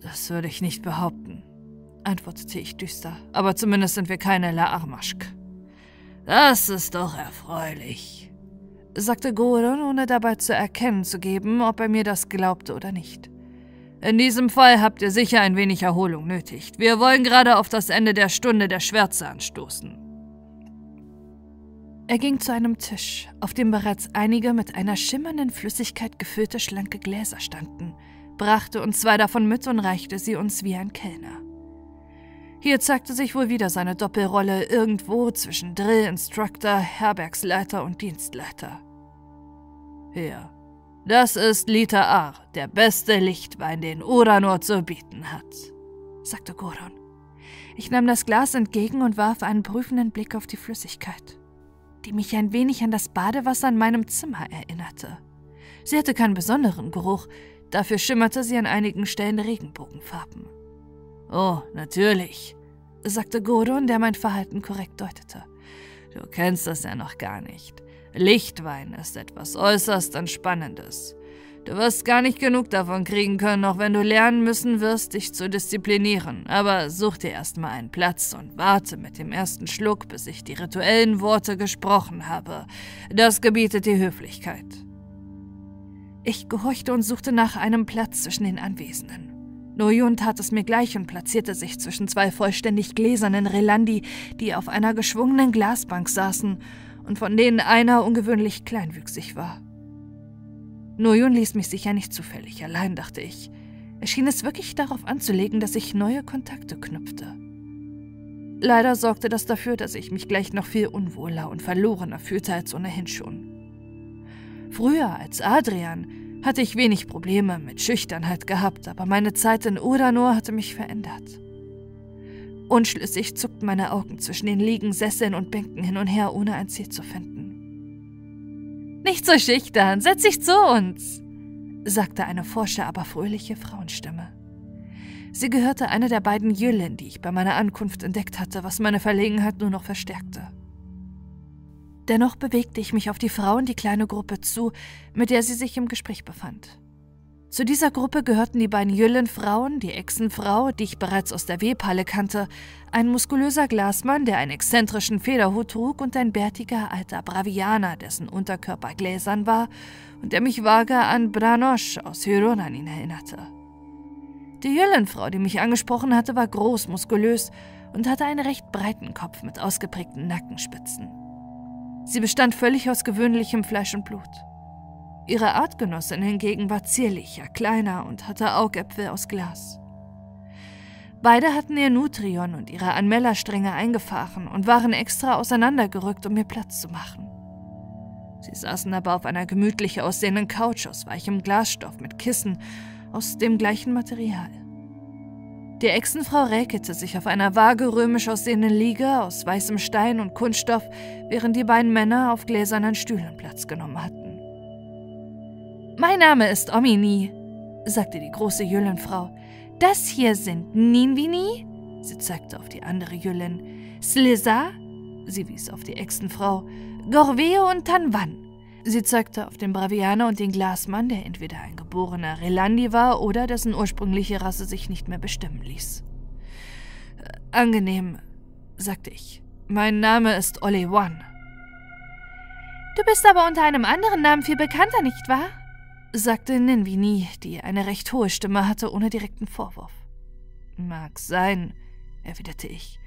Das würde ich nicht behaupten, antwortete ich düster. Aber zumindest sind wir keine La'armaschk. Das ist doch erfreulich, sagte Goron, ohne dabei zu erkennen zu geben, ob er mir das glaubte oder nicht. In diesem Fall habt ihr sicher ein wenig Erholung nötig. Wir wollen gerade auf das Ende der Stunde der Schwärze anstoßen. Er ging zu einem Tisch, auf dem bereits einige mit einer schimmernden Flüssigkeit gefüllte schlanke Gläser standen, brachte uns zwei davon mit und reichte sie uns wie ein Kellner. Hier zeigte sich wohl wieder seine Doppelrolle irgendwo zwischen Drill-Instructor, Herbergsleiter und Dienstleiter. Hier, das ist Lita Ar, der beste Lichtwein, den Uranor zu bieten hat, sagte Goron. Ich nahm das Glas entgegen und warf einen prüfenden Blick auf die Flüssigkeit, die mich ein wenig an das Badewasser in meinem Zimmer erinnerte. Sie hatte keinen besonderen Geruch, dafür schimmerte sie an einigen Stellen Regenbogenfarben. Oh, natürlich, sagte Godon, der mein Verhalten korrekt deutete. Du kennst das ja noch gar nicht. Lichtwein ist etwas äußerst Entspannendes. Du wirst gar nicht genug davon kriegen können, auch wenn du lernen müssen wirst, dich zu disziplinieren. Aber such dir erstmal einen Platz und warte mit dem ersten Schluck, bis ich die rituellen Worte gesprochen habe. Das gebietet die Höflichkeit. Ich gehorchte und suchte nach einem Platz zwischen den Anwesenden. Noyun tat es mir gleich und platzierte sich zwischen zwei vollständig gläsernen Relandi, die auf einer geschwungenen Glasbank saßen und von denen einer ungewöhnlich kleinwüchsig war. Noyun ließ mich sicher nicht zufällig allein, dachte ich. Er schien es wirklich darauf anzulegen, dass ich neue Kontakte knüpfte. Leider sorgte das dafür, dass ich mich gleich noch viel unwohler und verlorener fühlte als ohnehin schon. Früher als Adrian hatte ich wenig Probleme mit Schüchternheit gehabt, aber meine Zeit in Uranor hatte mich verändert. Unschlüssig zuckten meine Augen zwischen den Liegen, Sesseln und Bänken hin und her, ohne ein Ziel zu finden. Nicht so schüchtern, setz dich zu uns, sagte eine forsche, aber fröhliche Frauenstimme. Sie gehörte einer der beiden Jüllen, die ich bei meiner Ankunft entdeckt hatte, was meine Verlegenheit nur noch verstärkte. Dennoch bewegte ich mich auf die Frau und die kleine Gruppe zu, mit der sie sich im Gespräch befand. Zu dieser Gruppe gehörten die beiden Jüllenfrauen, die Echsenfrau, die ich bereits aus der Webhalle kannte, ein muskulöser Glasmann, der einen exzentrischen Federhut trug, und ein bärtiger alter Bravianer, dessen Unterkörper gläsern war und der mich vage an Branosch aus Hyronanin erinnerte. Die Jüllenfrau, die mich angesprochen hatte, war groß, muskulös und hatte einen recht breiten Kopf mit ausgeprägten Nackenspitzen. Sie bestand völlig aus gewöhnlichem Fleisch und Blut. Ihre Artgenossin hingegen war zierlicher, kleiner und hatte Augäpfel aus Glas. Beide hatten ihr Nutrion und ihre Anmellerstränge eingefahren und waren extra auseinandergerückt, um mir Platz zu machen. Sie saßen aber auf einer gemütlich aussehenden Couch aus weichem Glasstoff mit Kissen aus dem gleichen Material. Die Echsenfrau räkelte sich auf einer vage römisch aussehenden Liege aus weißem Stein und Kunststoff, während die beiden Männer auf gläsernen Stühlen Platz genommen hatten. Mein Name ist Omini, sagte die große Jüllenfrau. Das hier sind Ninvini, sie zeigte auf die andere Jüllin, Sliza, sie wies auf die Echsenfrau, Gorveo und Tanwan. Sie zeigte auf den Bravianer und den Glasmann, der entweder ein geborener Relandi war oder dessen ursprüngliche Rasse sich nicht mehr bestimmen ließ. Äh, angenehm, sagte ich. Mein Name ist Ole One. Du bist aber unter einem anderen Namen viel bekannter, nicht wahr? Sagte Ninvini, die eine recht hohe Stimme hatte, ohne direkten Vorwurf. Mag sein, erwiderte ich.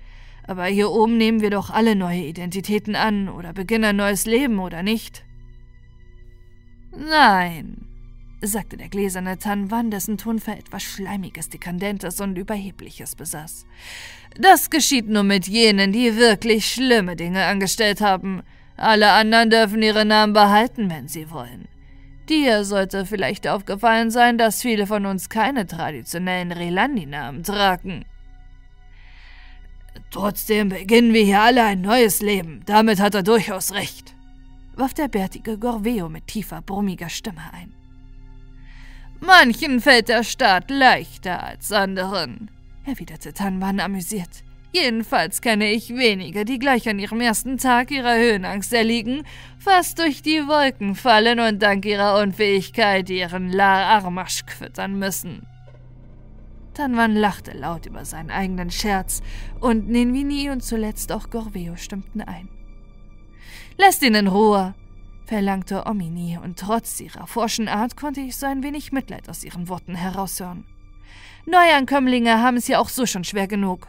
Aber hier oben nehmen wir doch alle neue Identitäten an oder beginnen ein neues Leben, oder nicht? Nein, sagte der gläserne Tanwan, dessen Tonfall etwas Schleimiges, Dekadentes und Überhebliches besaß. Das geschieht nur mit jenen, die wirklich schlimme Dinge angestellt haben. Alle anderen dürfen ihre Namen behalten, wenn sie wollen. Dir sollte vielleicht aufgefallen sein, dass viele von uns keine traditionellen Relandi-Namen tragen. Trotzdem beginnen wir hier alle ein neues Leben. Damit hat er durchaus recht warf der bärtige Gorveo mit tiefer, brummiger Stimme ein. Manchen fällt der Staat leichter als anderen, erwiderte Tanwan amüsiert. Jedenfalls kenne ich wenige, die gleich an ihrem ersten Tag ihrer Höhenangst erliegen, fast durch die Wolken fallen und dank ihrer Unfähigkeit ihren Lar Armasch füttern müssen. Tanwan lachte laut über seinen eigenen Scherz, und Ninvini und zuletzt auch Gorveo stimmten ein. Lasst ihn in Ruhe, verlangte Omini, und trotz ihrer forschen Art konnte ich so ein wenig Mitleid aus ihren Worten heraushören. Neuankömmlinge haben es ja auch so schon schwer genug.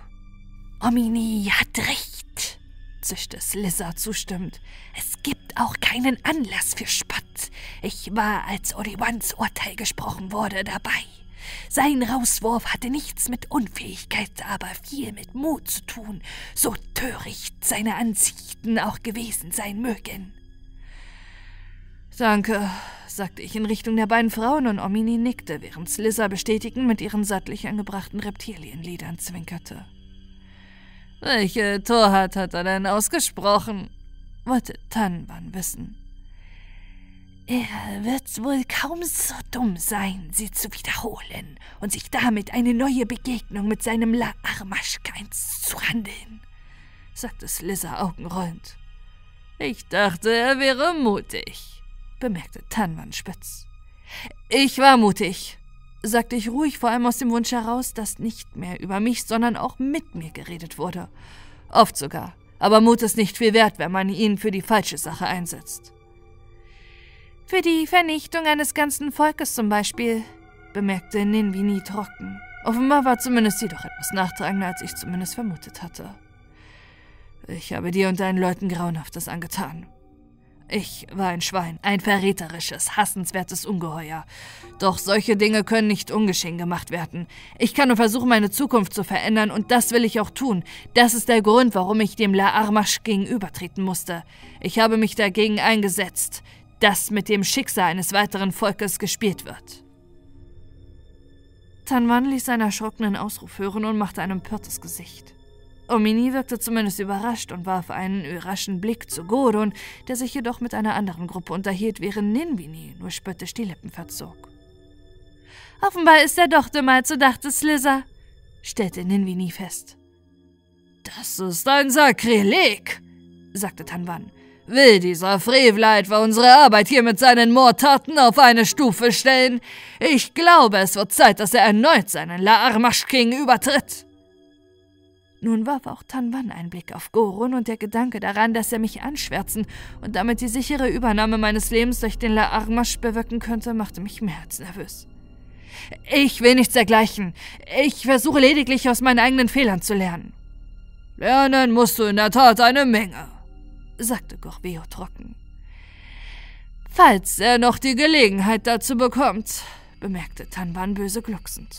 Omini hat recht, zischte Slizzer zustimmend. Es gibt auch keinen Anlass für Spott. Ich war, als Odewans Urteil gesprochen wurde, dabei. Sein Rauswurf hatte nichts mit Unfähigkeit, aber viel mit Mut zu tun, so töricht seine Ansichten auch gewesen sein mögen. Danke, sagte ich in Richtung der beiden Frauen und Omini nickte, während Slissa bestätigend mit ihren sattlich angebrachten Reptilienlidern zwinkerte. Welche Torheit hat er denn ausgesprochen? wollte Tanban wissen. Er wird wohl kaum so dumm sein, sie zu wiederholen und sich damit eine neue Begegnung mit seinem La Armaschkeins zu handeln, sagte Slizzer augenrollend. Ich dachte, er wäre mutig, bemerkte Tanwan spitz. Ich war mutig, sagte ich ruhig, vor allem aus dem Wunsch heraus, dass nicht mehr über mich, sondern auch mit mir geredet wurde. Oft sogar. Aber Mut ist nicht viel wert, wenn man ihn für die falsche Sache einsetzt. Für die Vernichtung eines ganzen Volkes zum Beispiel, bemerkte Ninvini trocken. Offenbar war zumindest sie doch etwas nachtragender, als ich zumindest vermutet hatte. Ich habe dir und deinen Leuten Grauenhaftes angetan. Ich war ein Schwein, ein verräterisches, hassenswertes Ungeheuer. Doch solche Dinge können nicht ungeschehen gemacht werden. Ich kann nur versuchen, meine Zukunft zu verändern, und das will ich auch tun. Das ist der Grund, warum ich dem La Armash gegenübertreten musste. Ich habe mich dagegen eingesetzt dass mit dem Schicksal eines weiteren Volkes gespielt wird. Tanwan ließ seinen erschrockenen Ausruf hören und machte ein empörtes Gesicht. Omini wirkte zumindest überrascht und warf einen raschen Blick zu Godon, der sich jedoch mit einer anderen Gruppe unterhielt, während Ninvini nur spöttisch die Lippen verzog. Offenbar ist er doch dümmer, als du dachtest, stellte Ninvini fest. Das ist ein Sakrileg, sagte Tanwan. Will dieser Frevler etwa unsere Arbeit hier mit seinen Mordtaten auf eine Stufe stellen? Ich glaube, es wird Zeit, dass er erneut seinen La Armash King übertritt. Nun warf auch Tanwan einen Blick auf Gorun und der Gedanke daran, dass er mich anschwärzen und damit die sichere Übernahme meines Lebens durch den La Armash bewirken könnte, machte mich mehr als nervös. Ich will nichts dergleichen. Ich versuche lediglich aus meinen eigenen Fehlern zu lernen. Lernen musst du in der Tat eine Menge, sagte Gorbeo trocken. Falls er noch die Gelegenheit dazu bekommt, bemerkte Tanban böse glucksend.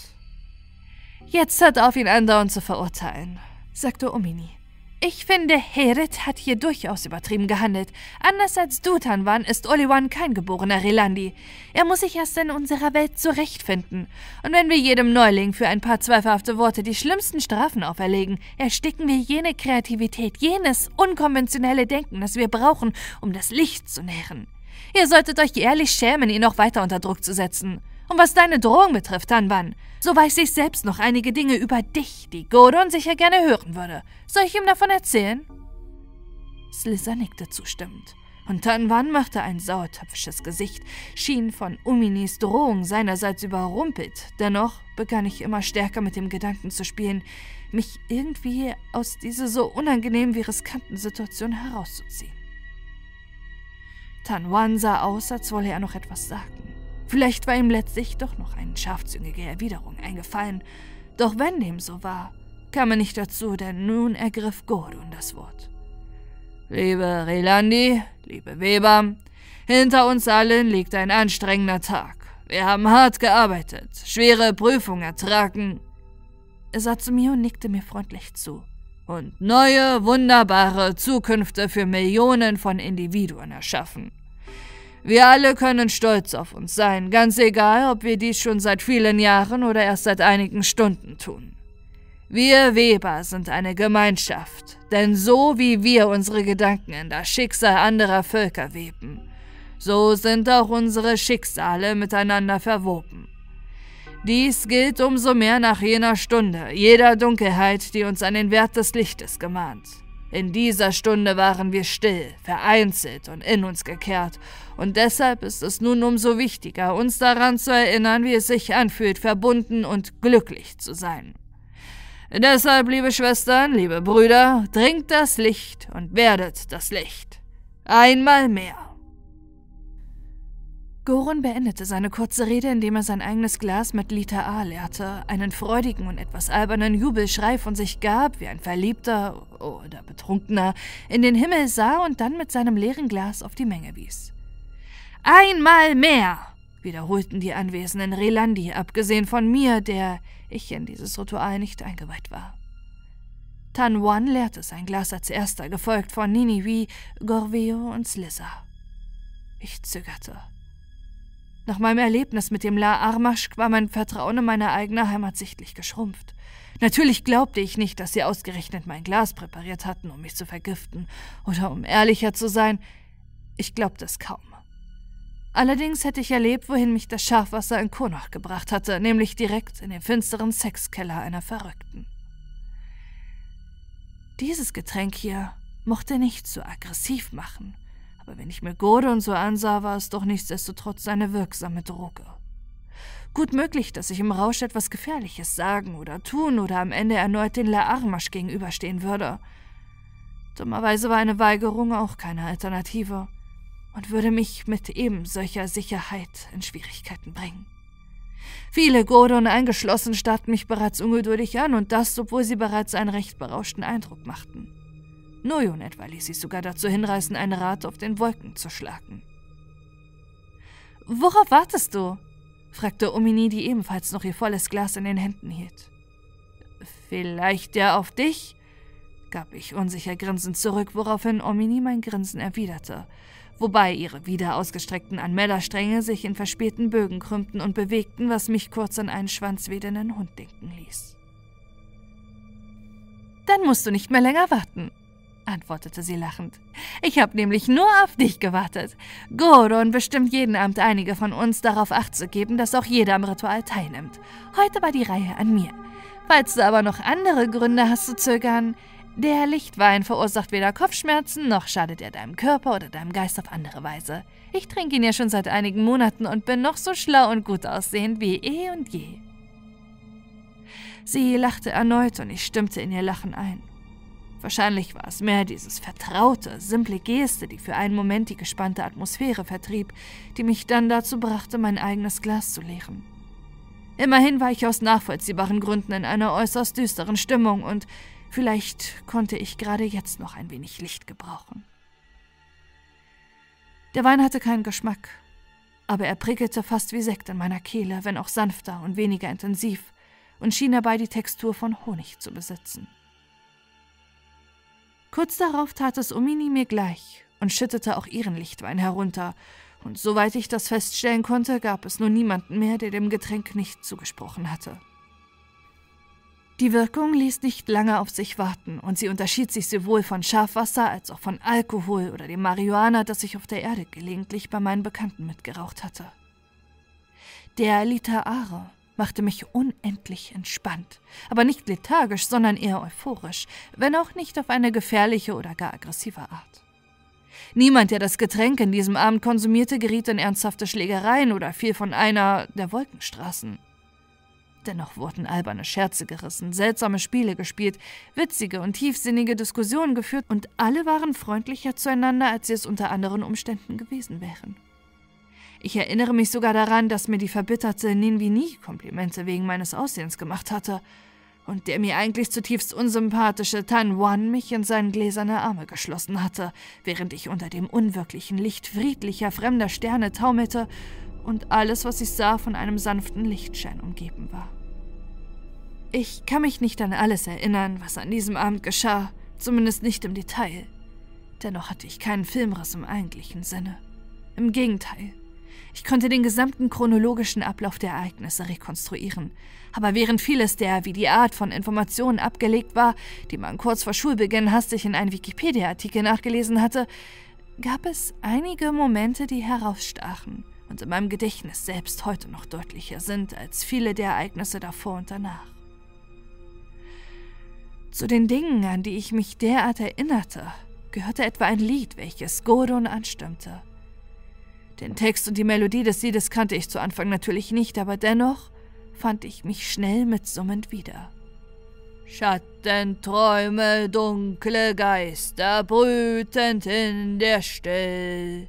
Jetzt hört auf, ihn andauernd zu verurteilen, sagte Omini. Ich finde, Heret hat hier durchaus übertrieben gehandelt. Anders als Dutanwan ist Oliwan kein geborener Relandi. Er muss sich erst in unserer Welt zurechtfinden. Und wenn wir jedem Neuling für ein paar zweifelhafte Worte die schlimmsten Strafen auferlegen, ersticken wir jene Kreativität, jenes unkonventionelle Denken, das wir brauchen, um das Licht zu nähren. Ihr solltet euch ehrlich schämen, ihn noch weiter unter Druck zu setzen. Und was deine Drohung betrifft, Tanban, so weiß ich selbst noch einige Dinge über dich, die Godon sicher gerne hören würde. Soll ich ihm davon erzählen? Slizzer nickte zustimmend. Und Tanwan machte ein sauertöpfisches Gesicht, schien von Uminis Drohung seinerseits überrumpelt. Dennoch begann ich immer stärker mit dem Gedanken zu spielen, mich irgendwie aus dieser so unangenehm wie riskanten Situation herauszuziehen. Tanwan sah aus, als wolle er noch etwas sagen. Vielleicht war ihm letztlich doch noch eine scharfzüngige Erwiderung eingefallen. Doch wenn dem so war, kam er nicht dazu, denn nun ergriff Gordon das Wort. Liebe Relandi, liebe Weber, hinter uns allen liegt ein anstrengender Tag. Wir haben hart gearbeitet, schwere Prüfungen ertragen. Er sah zu mir und nickte mir freundlich zu. Und neue, wunderbare Zukünfte für Millionen von Individuen erschaffen. Wir alle können stolz auf uns sein, ganz egal, ob wir dies schon seit vielen Jahren oder erst seit einigen Stunden tun. Wir Weber sind eine Gemeinschaft, denn so wie wir unsere Gedanken in das Schicksal anderer Völker weben, so sind auch unsere Schicksale miteinander verwoben. Dies gilt umso mehr nach jener Stunde, jeder Dunkelheit, die uns an den Wert des Lichtes gemahnt. In dieser Stunde waren wir still, vereinzelt und in uns gekehrt, und deshalb ist es nun umso wichtiger, uns daran zu erinnern, wie es sich anfühlt, verbunden und glücklich zu sein. Deshalb, liebe Schwestern, liebe Brüder, dringt das Licht und werdet das Licht. Einmal mehr. Goron beendete seine kurze Rede, indem er sein eigenes Glas mit Liter A leerte, einen freudigen und etwas albernen Jubelschrei von sich gab, wie ein Verliebter oder Betrunkener in den Himmel sah und dann mit seinem leeren Glas auf die Menge wies. Einmal mehr, wiederholten die anwesenden Relandi, abgesehen von mir, der ich in dieses Ritual nicht eingeweiht war. Tan Wan leerte sein Glas als erster, gefolgt von Niniwi, Gorveo und Slissa. Ich zögerte. Nach meinem Erlebnis mit dem La Armaschk war mein Vertrauen in meine eigene Heimat sichtlich geschrumpft. Natürlich glaubte ich nicht, dass sie ausgerechnet mein Glas präpariert hatten, um mich zu vergiften. Oder um ehrlicher zu sein, ich glaubte es kaum. Allerdings hätte ich erlebt, wohin mich das Schafwasser in Konach gebracht hatte, nämlich direkt in den finsteren Sexkeller einer Verrückten. Dieses Getränk hier mochte nicht so aggressiv machen, aber wenn ich mir Gordon so ansah, war es doch nichtsdestotrotz eine wirksame Droge. Gut möglich, dass ich im Rausch etwas Gefährliches sagen oder tun oder am Ende erneut den La Armasch gegenüberstehen würde. Dummerweise war eine Weigerung auch keine Alternative und würde mich mit eben solcher Sicherheit in Schwierigkeiten bringen. Viele Gordon eingeschlossen starrten mich bereits ungeduldig an und das, obwohl sie bereits einen recht berauschten Eindruck machten. Nojon etwa ließ sich sogar dazu hinreißen, ein Rad auf den Wolken zu schlagen. Worauf wartest du? fragte Omini, die ebenfalls noch ihr volles Glas in den Händen hielt. Vielleicht ja auf dich? gab ich unsicher grinsend zurück, woraufhin Omini mein Grinsen erwiderte wobei ihre wieder ausgestreckten Anmelderstränge sich in verspähten Bögen krümmten und bewegten, was mich kurz an einen schwanzwedenden Hund denken ließ. Dann musst du nicht mehr länger warten, antwortete sie lachend. Ich habe nämlich nur auf dich gewartet. Goron bestimmt jeden Abend einige von uns darauf acht zu geben, dass auch jeder am Ritual teilnimmt. Heute war die Reihe an mir. Falls du aber noch andere Gründe hast zu zögern, der Lichtwein verursacht weder Kopfschmerzen, noch schadet er deinem Körper oder deinem Geist auf andere Weise. Ich trinke ihn ja schon seit einigen Monaten und bin noch so schlau und gut aussehend wie eh und je. Sie lachte erneut und ich stimmte in ihr Lachen ein. Wahrscheinlich war es mehr dieses vertraute, simple Geste, die für einen Moment die gespannte Atmosphäre vertrieb, die mich dann dazu brachte, mein eigenes Glas zu leeren. Immerhin war ich aus nachvollziehbaren Gründen in einer äußerst düsteren Stimmung und Vielleicht konnte ich gerade jetzt noch ein wenig Licht gebrauchen. Der Wein hatte keinen Geschmack, aber er prickelte fast wie Sekt in meiner Kehle, wenn auch sanfter und weniger intensiv, und schien dabei die Textur von Honig zu besitzen. Kurz darauf tat es Omini mir gleich und schüttete auch ihren Lichtwein herunter, und soweit ich das feststellen konnte, gab es nun niemanden mehr, der dem Getränk nicht zugesprochen hatte. Die Wirkung ließ nicht lange auf sich warten und sie unterschied sich sowohl von Schafwasser als auch von Alkohol oder dem Marihuana, das ich auf der Erde gelegentlich bei meinen Bekannten mitgeraucht hatte. Der Liter Are machte mich unendlich entspannt, aber nicht lethargisch, sondern eher euphorisch, wenn auch nicht auf eine gefährliche oder gar aggressive Art. Niemand, der das Getränk in diesem Abend konsumierte, geriet in ernsthafte Schlägereien oder fiel von einer der Wolkenstraßen. Dennoch wurden alberne Scherze gerissen, seltsame Spiele gespielt, witzige und tiefsinnige Diskussionen geführt und alle waren freundlicher zueinander, als sie es unter anderen Umständen gewesen wären. Ich erinnere mich sogar daran, dass mir die verbitterte Ninvini Komplimente wegen meines Aussehens gemacht hatte und der mir eigentlich zutiefst unsympathische Tan Wan mich in seinen gläserne Arme geschlossen hatte, während ich unter dem unwirklichen Licht friedlicher fremder Sterne taumelte und alles, was ich sah, von einem sanften Lichtschein umgeben war. Ich kann mich nicht an alles erinnern, was an diesem Abend geschah, zumindest nicht im Detail. Dennoch hatte ich keinen Filmriss im eigentlichen Sinne. Im Gegenteil. Ich konnte den gesamten chronologischen Ablauf der Ereignisse rekonstruieren. Aber während vieles der wie die Art von Informationen abgelegt war, die man kurz vor Schulbeginn hastig in einen Wikipedia-Artikel nachgelesen hatte, gab es einige Momente, die herausstachen und in meinem Gedächtnis selbst heute noch deutlicher sind als viele der Ereignisse davor und danach. Zu den Dingen, an die ich mich derart erinnerte, gehörte etwa ein Lied, welches Godon anstimmte. Den Text und die Melodie des Liedes kannte ich zu Anfang natürlich nicht, aber dennoch fand ich mich schnell mitsummend wieder. Schattenträume, dunkle Geister brütend in der Still,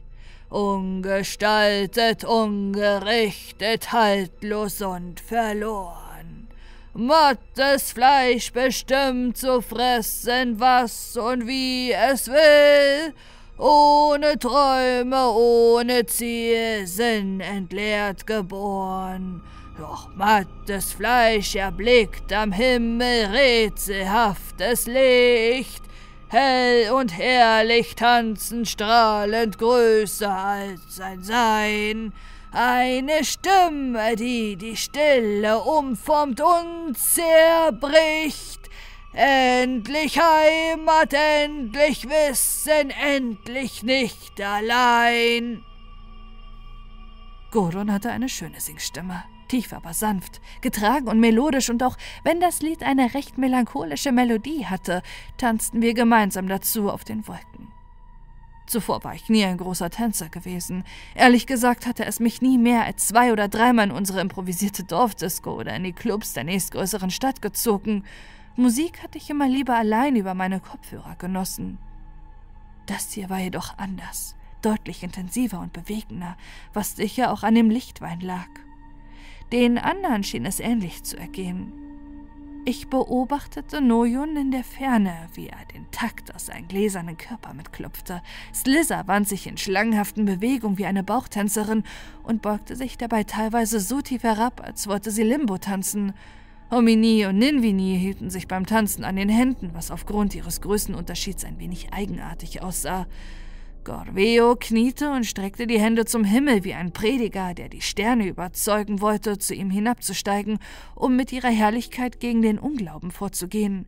ungestaltet, ungerichtet, haltlos und verloren. Mattes Fleisch bestimmt zu fressen, was und wie es will. Ohne Träume, ohne Ziel, Sinn entleert geboren. Doch mattes Fleisch erblickt am Himmel rätselhaftes Licht. Hell und herrlich tanzen, strahlend größer als sein Sein. Eine Stimme, die die Stille umformt und zerbricht. Endlich Heimat, endlich Wissen, endlich nicht allein. Gordon hatte eine schöne Singstimme, tief aber sanft, getragen und melodisch, und auch wenn das Lied eine recht melancholische Melodie hatte, tanzten wir gemeinsam dazu auf den Wolken. Zuvor war ich nie ein großer Tänzer gewesen. Ehrlich gesagt hatte es mich nie mehr als zwei oder dreimal in unsere improvisierte Dorfdisco oder in die Clubs der nächstgrößeren Stadt gezogen. Musik hatte ich immer lieber allein über meine Kopfhörer genossen. Das hier war jedoch anders, deutlich intensiver und bewegender, was sicher auch an dem Lichtwein lag. Den anderen schien es ähnlich zu ergehen. Ich beobachtete Noyun in der Ferne, wie er den Takt aus seinem gläsernen Körper mitklopfte. Slizzer wand sich in schlangenhaften Bewegungen wie eine Bauchtänzerin und beugte sich dabei teilweise so tief herab, als wollte sie Limbo tanzen. Omini und Ninvini hielten sich beim Tanzen an den Händen, was aufgrund ihres Größenunterschieds ein wenig eigenartig aussah. Gorveo kniete und streckte die Hände zum Himmel wie ein Prediger, der die Sterne überzeugen wollte, zu ihm hinabzusteigen, um mit ihrer Herrlichkeit gegen den Unglauben vorzugehen.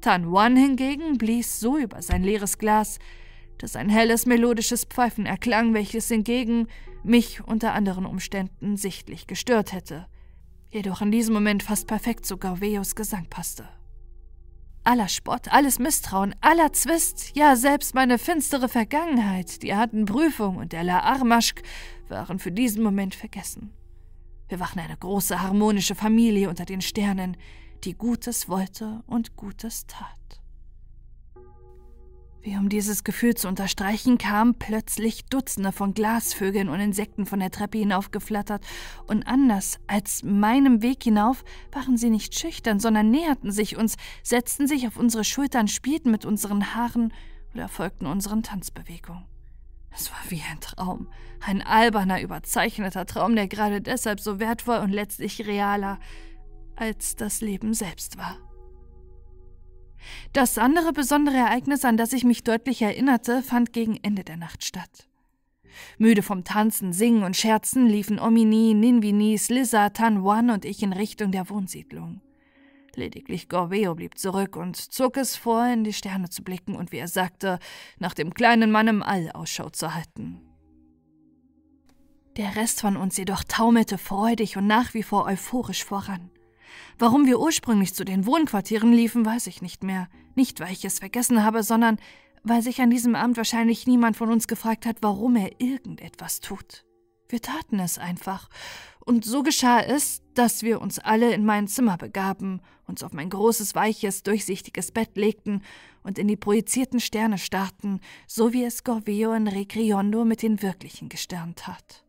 Tan Wan hingegen blies so über sein leeres Glas, dass ein helles melodisches Pfeifen erklang, welches hingegen mich unter anderen Umständen sichtlich gestört hätte, jedoch in diesem Moment fast perfekt zu Gorveos Gesang passte. Aller Spott, alles Misstrauen, aller Zwist, ja selbst meine finstere Vergangenheit, die harten Prüfungen und der La Armaschk waren für diesen Moment vergessen. Wir waren eine große harmonische Familie unter den Sternen, die Gutes wollte und Gutes tat. Wie um dieses Gefühl zu unterstreichen, kamen plötzlich Dutzende von Glasvögeln und Insekten von der Treppe hinaufgeflattert, und anders als meinem Weg hinauf waren sie nicht schüchtern, sondern näherten sich uns, setzten sich auf unsere Schultern, spielten mit unseren Haaren oder folgten unseren Tanzbewegungen. Es war wie ein Traum, ein alberner, überzeichneter Traum, der gerade deshalb so wertvoll und letztlich realer als das Leben selbst war. Das andere besondere Ereignis, an das ich mich deutlich erinnerte, fand gegen Ende der Nacht statt. Müde vom Tanzen, Singen und Scherzen liefen Omini, Ninvini, Slizza, Tanwan und ich in Richtung der Wohnsiedlung. Lediglich Gorveo blieb zurück und zog es vor, in die Sterne zu blicken und, wie er sagte, nach dem kleinen Mann im All Ausschau zu halten. Der Rest von uns jedoch taumelte freudig und nach wie vor euphorisch voran. Warum wir ursprünglich zu den Wohnquartieren liefen, weiß ich nicht mehr. Nicht, weil ich es vergessen habe, sondern weil sich an diesem Abend wahrscheinlich niemand von uns gefragt hat, warum er irgendetwas tut. Wir taten es einfach. Und so geschah es, dass wir uns alle in mein Zimmer begaben, uns auf mein großes, weiches, durchsichtiges Bett legten und in die projizierten Sterne starrten, so wie es Gorveo in Recriondo mit den wirklichen Gestirnen tat.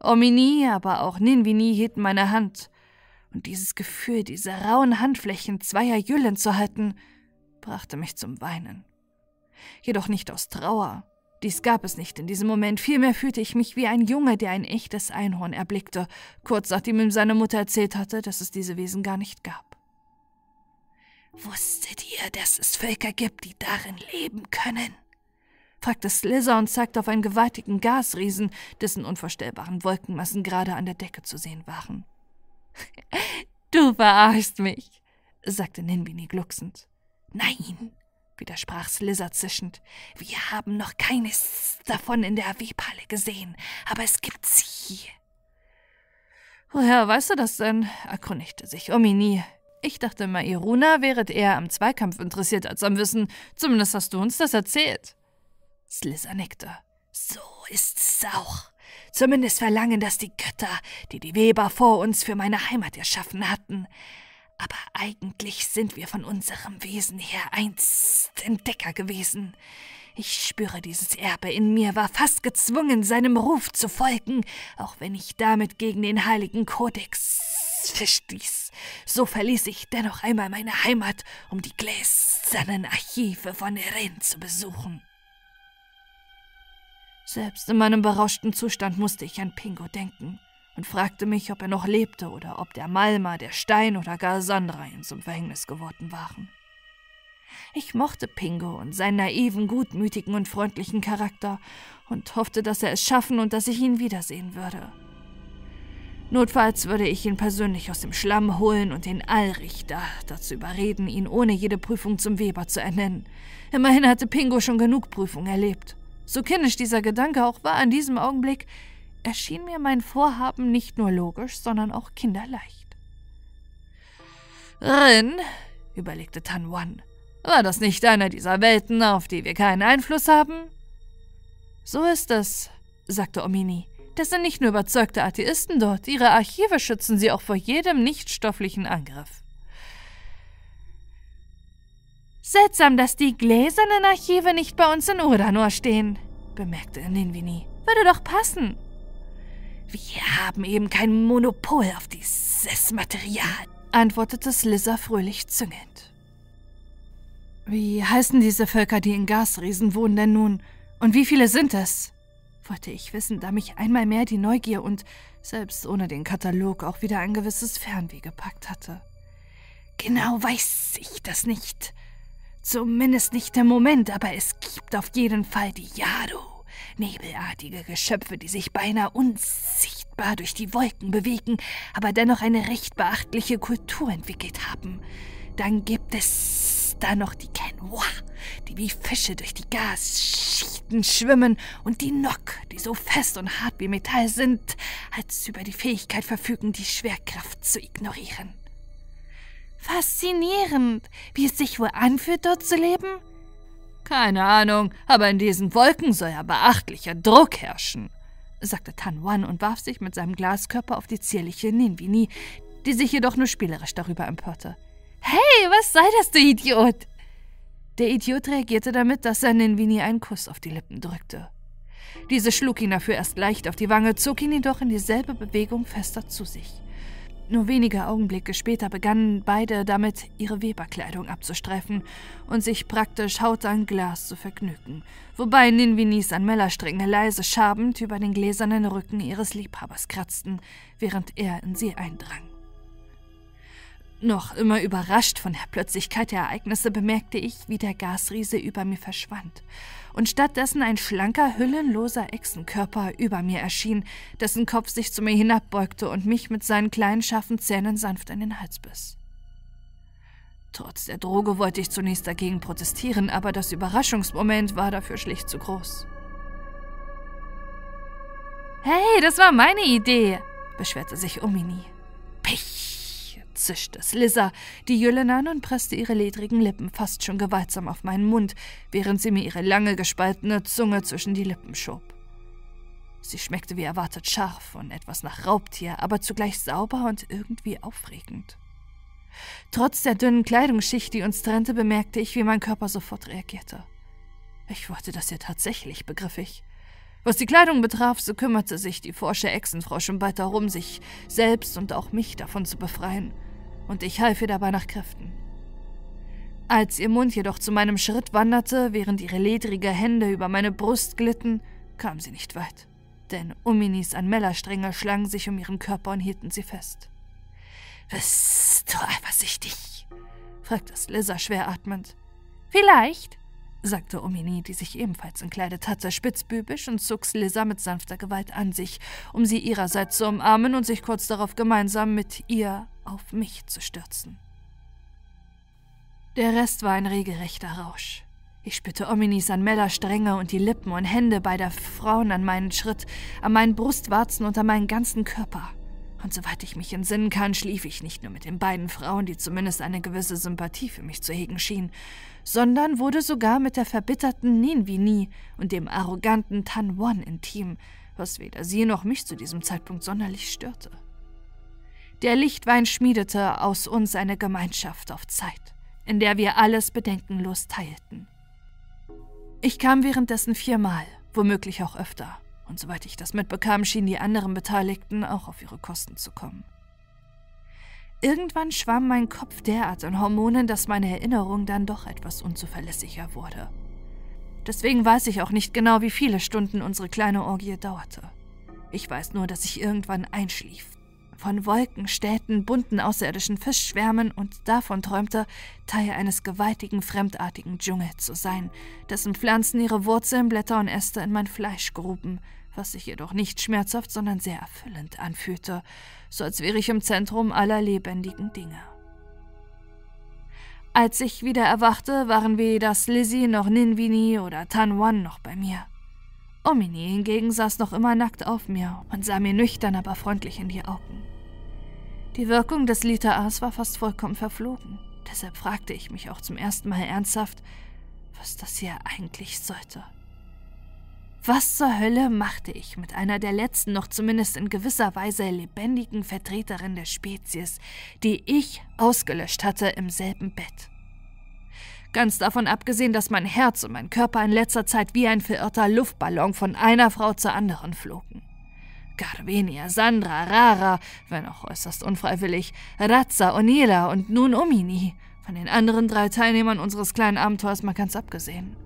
Omini, aber auch Ninvini hielten meine Hand, und dieses Gefühl, diese rauen Handflächen zweier Jüllen zu halten, brachte mich zum Weinen. Jedoch nicht aus Trauer. Dies gab es nicht in diesem Moment. Vielmehr fühlte ich mich wie ein Junge, der ein echtes Einhorn erblickte, kurz nachdem ihm seine Mutter erzählt hatte, dass es diese Wesen gar nicht gab. Wusstet ihr, dass es Völker gibt, die darin leben können? fragte Slither und zeigte auf einen gewaltigen Gasriesen, dessen unvorstellbaren Wolkenmassen gerade an der Decke zu sehen waren. Du verarschst mich, sagte Ninbini glucksend. Nein, widersprach Slizzer zischend. Wir haben noch keines davon in der Webhalle gesehen, aber es gibt sie. Woher weißt du das denn? erkundigte sich Omini. Ich dachte immer, Iruna wäret eher am Zweikampf interessiert als am Wissen. Zumindest hast du uns das erzählt. Slizzer nickte. So ist es auch. Zumindest verlangen das die Götter, die die Weber vor uns für meine Heimat erschaffen hatten. Aber eigentlich sind wir von unserem Wesen her einst Entdecker gewesen. Ich spüre dieses Erbe in mir, war fast gezwungen, seinem Ruf zu folgen, auch wenn ich damit gegen den heiligen Kodex verstieß. So verließ ich dennoch einmal meine Heimat, um die gläsernen Archive von Eren zu besuchen. Selbst in meinem berauschten Zustand musste ich an Pingo denken und fragte mich, ob er noch lebte oder ob der Malma, der Stein oder gar Sandra ihm zum Verhängnis geworden waren. Ich mochte Pingo und seinen naiven, gutmütigen und freundlichen Charakter und hoffte, dass er es schaffen und dass ich ihn wiedersehen würde. Notfalls würde ich ihn persönlich aus dem Schlamm holen und den Allrichter dazu überreden, ihn ohne jede Prüfung zum Weber zu ernennen. Immerhin hatte Pingo schon genug Prüfungen erlebt. So kindisch dieser Gedanke auch war in diesem Augenblick, erschien mir mein Vorhaben nicht nur logisch, sondern auch kinderleicht. Rin, überlegte Tan Wan, war das nicht einer dieser Welten, auf die wir keinen Einfluss haben? So ist es, sagte Omini. Das sind nicht nur überzeugte Atheisten dort, ihre Archive schützen sie auch vor jedem nichtstofflichen Angriff. Seltsam, dass die gläsernen Archive nicht bei uns in Urdanor stehen, bemerkte Ninvini. Würde doch passen. Wir haben eben kein Monopol auf dieses Material, antwortete Slizzer fröhlich züngend. Wie heißen diese Völker, die in Gasriesen wohnen denn nun? Und wie viele sind es? wollte ich wissen, da mich einmal mehr die Neugier und, selbst ohne den Katalog, auch wieder ein gewisses Fernweh gepackt hatte. Genau weiß ich das nicht. Zumindest nicht im Moment, aber es gibt auf jeden Fall die Yadu, nebelartige Geschöpfe, die sich beinahe unsichtbar durch die Wolken bewegen, aber dennoch eine recht beachtliche Kultur entwickelt haben. Dann gibt es da noch die Kenwa, die wie Fische durch die Gasschichten schwimmen, und die Nok, die so fest und hart wie Metall sind, als über die Fähigkeit verfügen, die Schwerkraft zu ignorieren. Faszinierend, wie es sich wohl anfühlt, dort zu leben? Keine Ahnung, aber in diesen Wolken soll ja beachtlicher Druck herrschen, sagte Tan Wan und warf sich mit seinem Glaskörper auf die zierliche Ninvini, die sich jedoch nur spielerisch darüber empörte. Hey, was sei das, du Idiot? Der Idiot reagierte damit, dass er Ninvini einen Kuss auf die Lippen drückte. Diese schlug ihn dafür erst leicht auf die Wange, zog ihn jedoch in dieselbe Bewegung fester zu sich. Nur wenige Augenblicke später begannen beide damit, ihre Weberkleidung abzustreifen und sich praktisch Haut an Glas zu vergnügen, wobei Ninvinis an Mellerstränge leise schabend über den gläsernen Rücken ihres Liebhabers kratzten, während er in sie eindrang. Noch immer überrascht von der Plötzlichkeit der Ereignisse bemerkte ich, wie der Gasriese über mir verschwand und stattdessen ein schlanker, hüllenloser Echsenkörper über mir erschien, dessen Kopf sich zu mir hinabbeugte und mich mit seinen kleinen scharfen Zähnen sanft in den Hals biss. Trotz der Droge wollte ich zunächst dagegen protestieren, aber das Überraschungsmoment war dafür schlicht zu groß. Hey, das war meine Idee, beschwerte sich Omini. Pech! Zischte Slizzer die Jüllen an und presste ihre ledrigen Lippen fast schon gewaltsam auf meinen Mund, während sie mir ihre lange gespaltene Zunge zwischen die Lippen schob. Sie schmeckte wie erwartet scharf und etwas nach Raubtier, aber zugleich sauber und irgendwie aufregend. Trotz der dünnen Kleidungsschicht, die uns trennte, bemerkte ich, wie mein Körper sofort reagierte. Ich wollte das ja tatsächlich, begriff ich. Was die Kleidung betraf, so kümmerte sich die forsche Echsenfrau schon bald darum, sich selbst und auch mich davon zu befreien und ich half ihr dabei nach Kräften. Als ihr Mund jedoch zu meinem Schritt wanderte, während ihre ledrige Hände über meine Brust glitten, kam sie nicht weit, denn Uminis an Mellerstränge schlangen sich um ihren Körper und hielten sie fest. Bist du eifersüchtig? fragte Slizzer schwer atmend. Vielleicht, sagte Omini, die sich ebenfalls entkleidet hatte, spitzbübisch und zog Slizzer mit sanfter Gewalt an sich, um sie ihrerseits zu umarmen und sich kurz darauf gemeinsam mit ihr auf mich zu stürzen. Der Rest war ein regelrechter Rausch. Ich spürte Ominis an Mellerstränge und die Lippen und Hände beider Frauen an meinen Schritt, an meinen Brustwarzen und an meinen ganzen Körper. Und soweit ich mich entsinnen kann, schlief ich nicht nur mit den beiden Frauen, die zumindest eine gewisse Sympathie für mich zu hegen schienen, sondern wurde sogar mit der verbitterten Ninvini und dem arroganten Tan Won intim, was weder sie noch mich zu diesem Zeitpunkt sonderlich störte. Der Lichtwein schmiedete aus uns eine Gemeinschaft auf Zeit, in der wir alles bedenkenlos teilten. Ich kam währenddessen viermal, womöglich auch öfter, und soweit ich das mitbekam, schienen die anderen Beteiligten auch auf ihre Kosten zu kommen. Irgendwann schwamm mein Kopf derart in Hormonen, dass meine Erinnerung dann doch etwas unzuverlässiger wurde. Deswegen weiß ich auch nicht genau, wie viele Stunden unsere kleine Orgie dauerte. Ich weiß nur, dass ich irgendwann einschlief, von Wolken, Städten, bunten außerirdischen Fischschwärmen und davon träumte, Teil eines gewaltigen, fremdartigen Dschungel zu sein, dessen Pflanzen ihre Wurzeln, Blätter und Äste in mein Fleisch gruben, was sich jedoch nicht schmerzhaft, sondern sehr erfüllend anfühlte, so als wäre ich im Zentrum aller lebendigen Dinge. Als ich wieder erwachte, waren weder Slizzy noch Ninvini oder Tan Wan noch bei mir. Omini hingegen saß noch immer nackt auf mir und sah mir nüchtern, aber freundlich in die Augen. Die Wirkung des Liter Aas war fast vollkommen verflogen. Deshalb fragte ich mich auch zum ersten Mal ernsthaft, was das hier eigentlich sollte. Was zur Hölle machte ich mit einer der letzten, noch zumindest in gewisser Weise lebendigen Vertreterin der Spezies, die ich ausgelöscht hatte im selben Bett? Ganz davon abgesehen, dass mein Herz und mein Körper in letzter Zeit wie ein verirrter Luftballon von einer Frau zur anderen flogen. Garvenia, Sandra, Rara, wenn auch äußerst unfreiwillig, Razza, Onila und nun Omini, von den anderen drei Teilnehmern unseres kleinen Abenteuers mal ganz abgesehen.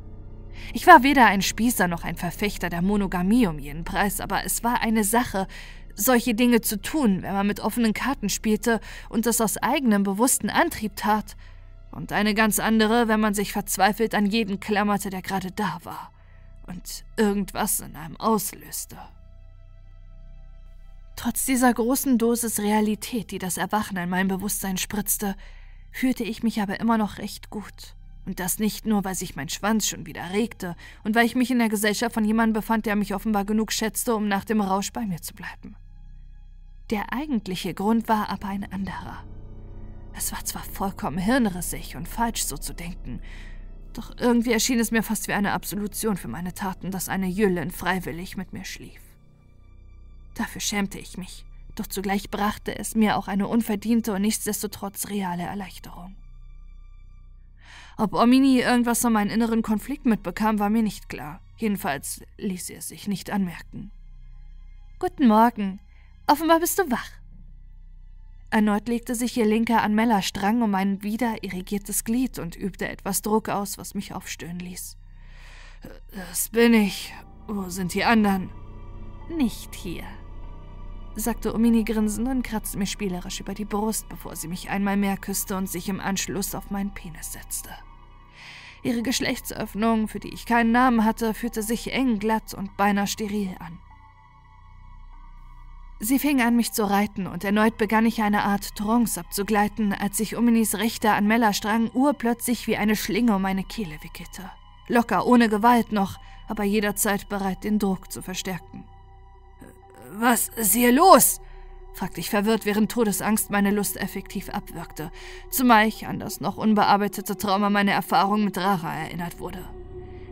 Ich war weder ein Spießer noch ein Verfechter der Monogamie um jeden Preis, aber es war eine Sache, solche Dinge zu tun, wenn man mit offenen Karten spielte und das aus eigenem bewussten Antrieb tat, und eine ganz andere, wenn man sich verzweifelt an jeden klammerte, der gerade da war und irgendwas in einem auslöste. Trotz dieser großen Dosis Realität, die das Erwachen in mein Bewusstsein spritzte, fühlte ich mich aber immer noch recht gut. Und das nicht nur, weil sich mein Schwanz schon wieder regte und weil ich mich in der Gesellschaft von jemandem befand, der mich offenbar genug schätzte, um nach dem Rausch bei mir zu bleiben. Der eigentliche Grund war aber ein anderer. Es war zwar vollkommen hirnrissig und falsch, so zu denken, doch irgendwie erschien es mir fast wie eine Absolution für meine Taten, dass eine Jüllen freiwillig mit mir schlief. Dafür schämte ich mich, doch zugleich brachte es mir auch eine unverdiente und nichtsdestotrotz reale Erleichterung. Ob Omini irgendwas von meinem inneren Konflikt mitbekam, war mir nicht klar. Jedenfalls ließ sie es sich nicht anmerken. Guten Morgen. Offenbar bist du wach. Erneut legte sich ihr linker Anmellerstrang um mein wieder irrigiertes Glied und übte etwas Druck aus, was mich aufstöhnen ließ. Das bin ich. Wo sind die anderen? Nicht hier, sagte Omini grinsend und kratzte mir spielerisch über die Brust, bevor sie mich einmal mehr küsste und sich im Anschluss auf meinen Penis setzte. Ihre Geschlechtsöffnung, für die ich keinen Namen hatte, fühlte sich eng, glatt und beinahe steril an. Sie fing an, mich zu reiten, und erneut begann ich eine Art Trance abzugleiten, als sich Uminis rechter Anmellerstrang urplötzlich wie eine Schlinge um meine Kehle wickelte. Locker, ohne Gewalt noch, aber jederzeit bereit, den Druck zu verstärken. Was ist hier los? fragte ich verwirrt, während Todesangst meine Lust effektiv abwirkte, zumal ich an das noch unbearbeitete Trauma meiner Erfahrung mit Rara erinnert wurde.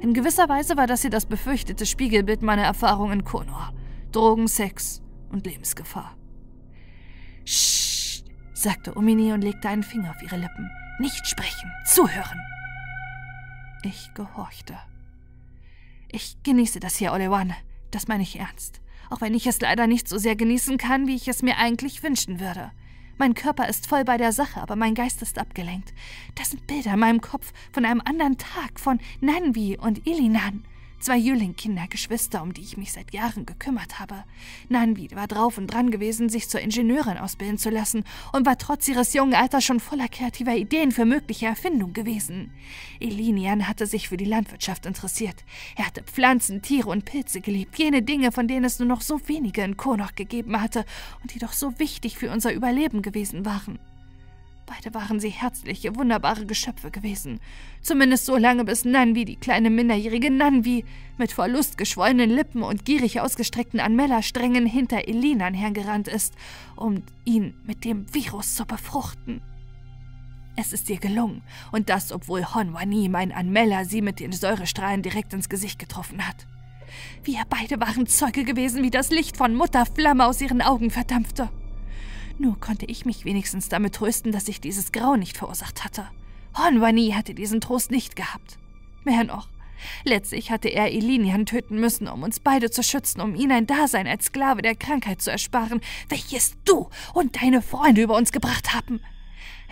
In gewisser Weise war das hier das befürchtete Spiegelbild meiner Erfahrung in Konor. Drogen, Sex, und Lebensgefahr. Sch, sagte Omini und legte einen Finger auf ihre Lippen. Nicht sprechen, zuhören. Ich gehorchte. Ich genieße das hier, Olewan. Das meine ich ernst. Auch wenn ich es leider nicht so sehr genießen kann, wie ich es mir eigentlich wünschen würde. Mein Körper ist voll bei der Sache, aber mein Geist ist abgelenkt. Das sind Bilder in meinem Kopf von einem anderen Tag, von Nanvi und Ilinan. Zwei Jüling-Kinder, Geschwister, um die ich mich seit Jahren gekümmert habe. Nanvi war drauf und dran gewesen, sich zur Ingenieurin ausbilden zu lassen und war trotz ihres jungen Alters schon voller kreativer Ideen für mögliche Erfindungen gewesen. Elinian hatte sich für die Landwirtschaft interessiert. Er hatte Pflanzen, Tiere und Pilze geliebt, jene Dinge, von denen es nur noch so wenige in Konoch gegeben hatte und die doch so wichtig für unser Überleben gewesen waren. Beide waren sie herzliche, wunderbare Geschöpfe gewesen. Zumindest so lange, bis Nanvi, die kleine minderjährige Nanvi, mit vor Lust geschwollenen Lippen und gierig ausgestreckten Anmellersträngen hinter Elinan hergerannt ist, um ihn mit dem Virus zu befruchten. Es ist ihr gelungen, und das, obwohl Honwani, mein Anmeller, sie mit den Säurestrahlen direkt ins Gesicht getroffen hat. Wir beide waren Zeuge gewesen, wie das Licht von Mutter Flamme aus ihren Augen verdampfte. Nur konnte ich mich wenigstens damit trösten, dass ich dieses Grau nicht verursacht hatte. Honwani hatte diesen Trost nicht gehabt. Mehr noch. Letztlich hatte er Elinian töten müssen, um uns beide zu schützen, um ihn ein Dasein als Sklave der Krankheit zu ersparen, welches du und deine Freunde über uns gebracht haben.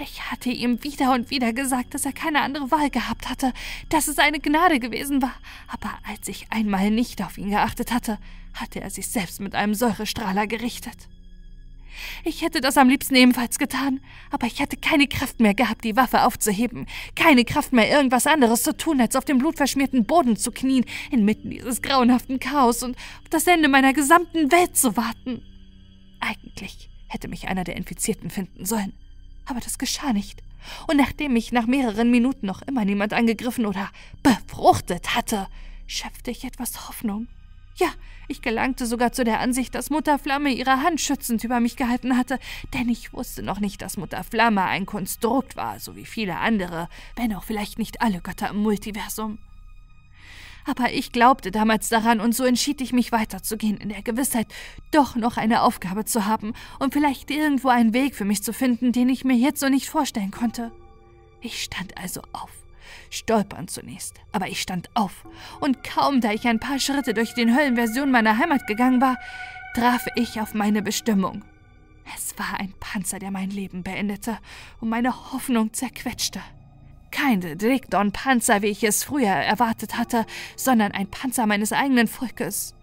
Ich hatte ihm wieder und wieder gesagt, dass er keine andere Wahl gehabt hatte, dass es eine Gnade gewesen war, aber als ich einmal nicht auf ihn geachtet hatte, hatte er sich selbst mit einem Säurestrahler gerichtet. Ich hätte das am liebsten ebenfalls getan, aber ich hatte keine Kraft mehr gehabt, die Waffe aufzuheben, keine Kraft mehr, irgendwas anderes zu tun, als auf dem blutverschmierten Boden zu knien, inmitten dieses grauenhaften Chaos und auf das Ende meiner gesamten Welt zu warten. Eigentlich hätte mich einer der Infizierten finden sollen, aber das geschah nicht. Und nachdem mich nach mehreren Minuten noch immer niemand angegriffen oder befruchtet hatte, schöpfte ich etwas Hoffnung. Ja, ich gelangte sogar zu der Ansicht, dass Mutter Flamme ihre Hand schützend über mich gehalten hatte, denn ich wusste noch nicht, dass Mutter Flamme ein Konstrukt war, so wie viele andere, wenn auch vielleicht nicht alle Götter im Multiversum. Aber ich glaubte damals daran und so entschied ich mich weiterzugehen, in der Gewissheit, doch noch eine Aufgabe zu haben und vielleicht irgendwo einen Weg für mich zu finden, den ich mir jetzt so nicht vorstellen konnte. Ich stand also auf stolpern zunächst, aber ich stand auf, und kaum da ich ein paar Schritte durch den Höllenversion meiner Heimat gegangen war, traf ich auf meine Bestimmung. Es war ein Panzer, der mein Leben beendete und meine Hoffnung zerquetschte. Kein Drickdon-Panzer, wie ich es früher erwartet hatte, sondern ein Panzer meines eigenen Volkes.